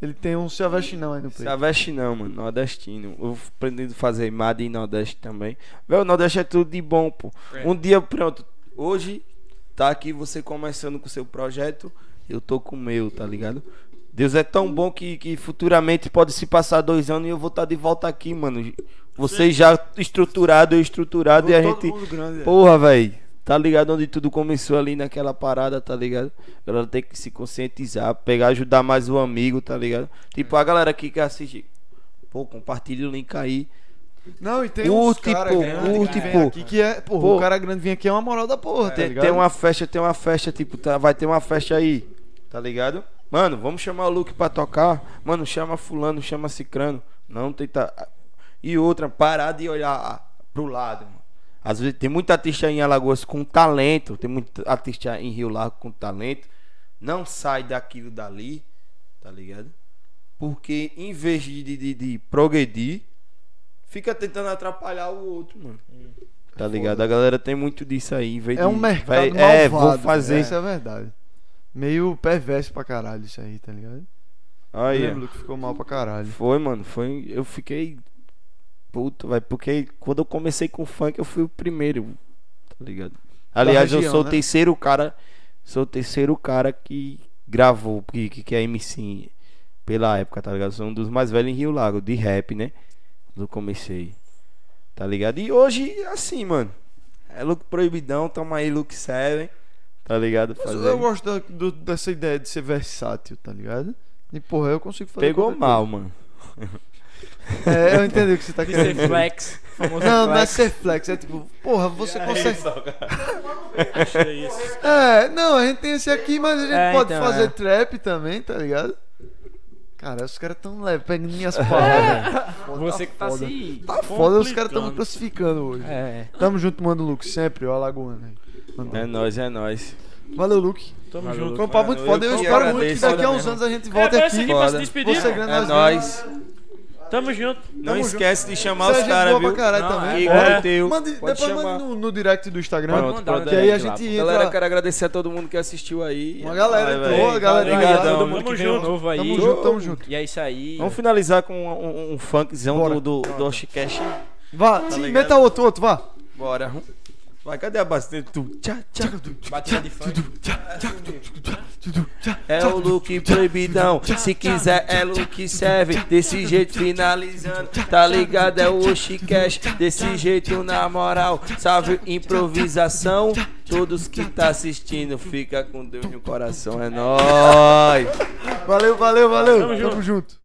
Ele tem um se aveste não aí no Se peito. aveste não, mano. Nordestino. Eu pretendo fazer MAD em Nordeste também. Velho, o Nordeste é tudo de bom, pô. É. Um dia, pronto. Hoje, tá aqui você começando com o seu projeto. Eu tô com o meu, tá ligado? Deus é tão bom que, que futuramente pode se passar dois anos e eu vou estar de volta aqui, mano. Você já estruturado, eu estruturado e a gente. grande, é. Porra, velho. Tá ligado onde tudo começou ali naquela parada, tá ligado? A galera tem que se conscientizar, pegar, ajudar mais o amigo, tá ligado? Tipo, a galera aqui que assiste. Pô, compartilha o link aí. Não, e tem O uns tipo, cara grande o que vem tipo, aqui que é, porra, pô. o cara grande vem aqui é uma moral da porra, tá tem, ligado? tem uma festa, tem uma festa, tipo, tá- vai ter uma festa aí, tá ligado? Mano, vamos chamar o Luke pra tocar. Mano, chama fulano, chama cicrano. Não tenta. E outra, parar de olhar pro lado, mano. Às vezes tem muita artista em Alagoas com talento, tem muito artista em Rio Largo com talento. Não sai daquilo dali, tá ligado? Porque em vez de, de, de- de progredir, fica tentando atrapalhar o outro, mano. Tá ligado? A galera tem muito disso aí. Em vez É um de- mercado vai- malvado. É, vou fazer. Isso é verdade. Meio perverso pra caralho isso aí, tá ligado? Aí, Eu lembro que ficou mal pra caralho. Foi, mano. Foi. Eu fiquei. Puto, vai. Porque quando eu comecei com funk, eu fui o primeiro. Tá ligado? Aliás, eu região, sou o né? terceiro cara. Sou o terceiro cara que gravou, que, que, que é MC pela época, tá ligado? Sou um dos mais velhos em Rio Lago, de rap, né? Quando eu comecei. Tá ligado? E hoje, assim, mano. É look proibidão, toma aí look 7. Tá ligado? Mas Fazer- eu gosto da- do- dessa ideia de ser versátil, tá ligado? E porra, eu consigo fazer. Pegou mal, mano. coisa. É, eu entendi o que você tá De ser querendo dizer. flex. Não, não é flex. ser flex, é tipo, porra, você consegue. Achei isso. É, não, a gente tem esse aqui, mas a gente É, pode então, fazer é. trap também, tá ligado? Cara, os caras tão leve, pegando minhas palavras. Foda, Você que tá foda. se. Tá foda, os caras tão me crucificando hoje. É. Tamo junto, mano, Luke, sempre, ó, Alagoano aí. É nóis, é nóis. Valeu, Luke. Tamo Valeu, junto. Foi um papo muito Eu foda. Eu que espero muito que daqui a foda uns mesmo. anos a gente É, volte aqui. seguir pra se despedir. Você É nós nóis. Tamo junto. Não Tamo esquece de chamar Você é os caras, boa viu? pra caralho Não, também. é. Igual É. o teu. Mande, Pode depois chamar. mande no, no direct do Instagram. Pronto, mandar que aí a gente entra. Galera, quero agradecer a todo mundo que assistiu aí. Uma galera Vai, entrou, véi. a galera Obrigadão, Todo mundo Tamo que veio junto. novo aí. Tamo junto, tamo junto. E é isso aí. Vamos finalizar com um, um, um funkzão Bora. do, do, do Oshicast. Vá, Tá meta outro, outro, vá. Bora. Vai, cadê a tchá. Batida de funk. É o look proibidão. Se quiser, é look serve. Desse jeito finalizando. Tá ligado? É o Oshicast. Desse jeito, na moral. Salve improvisação. Todos que tá assistindo, fica com Deus no coração. É nóis. Valeu, valeu, valeu. Tamo junto.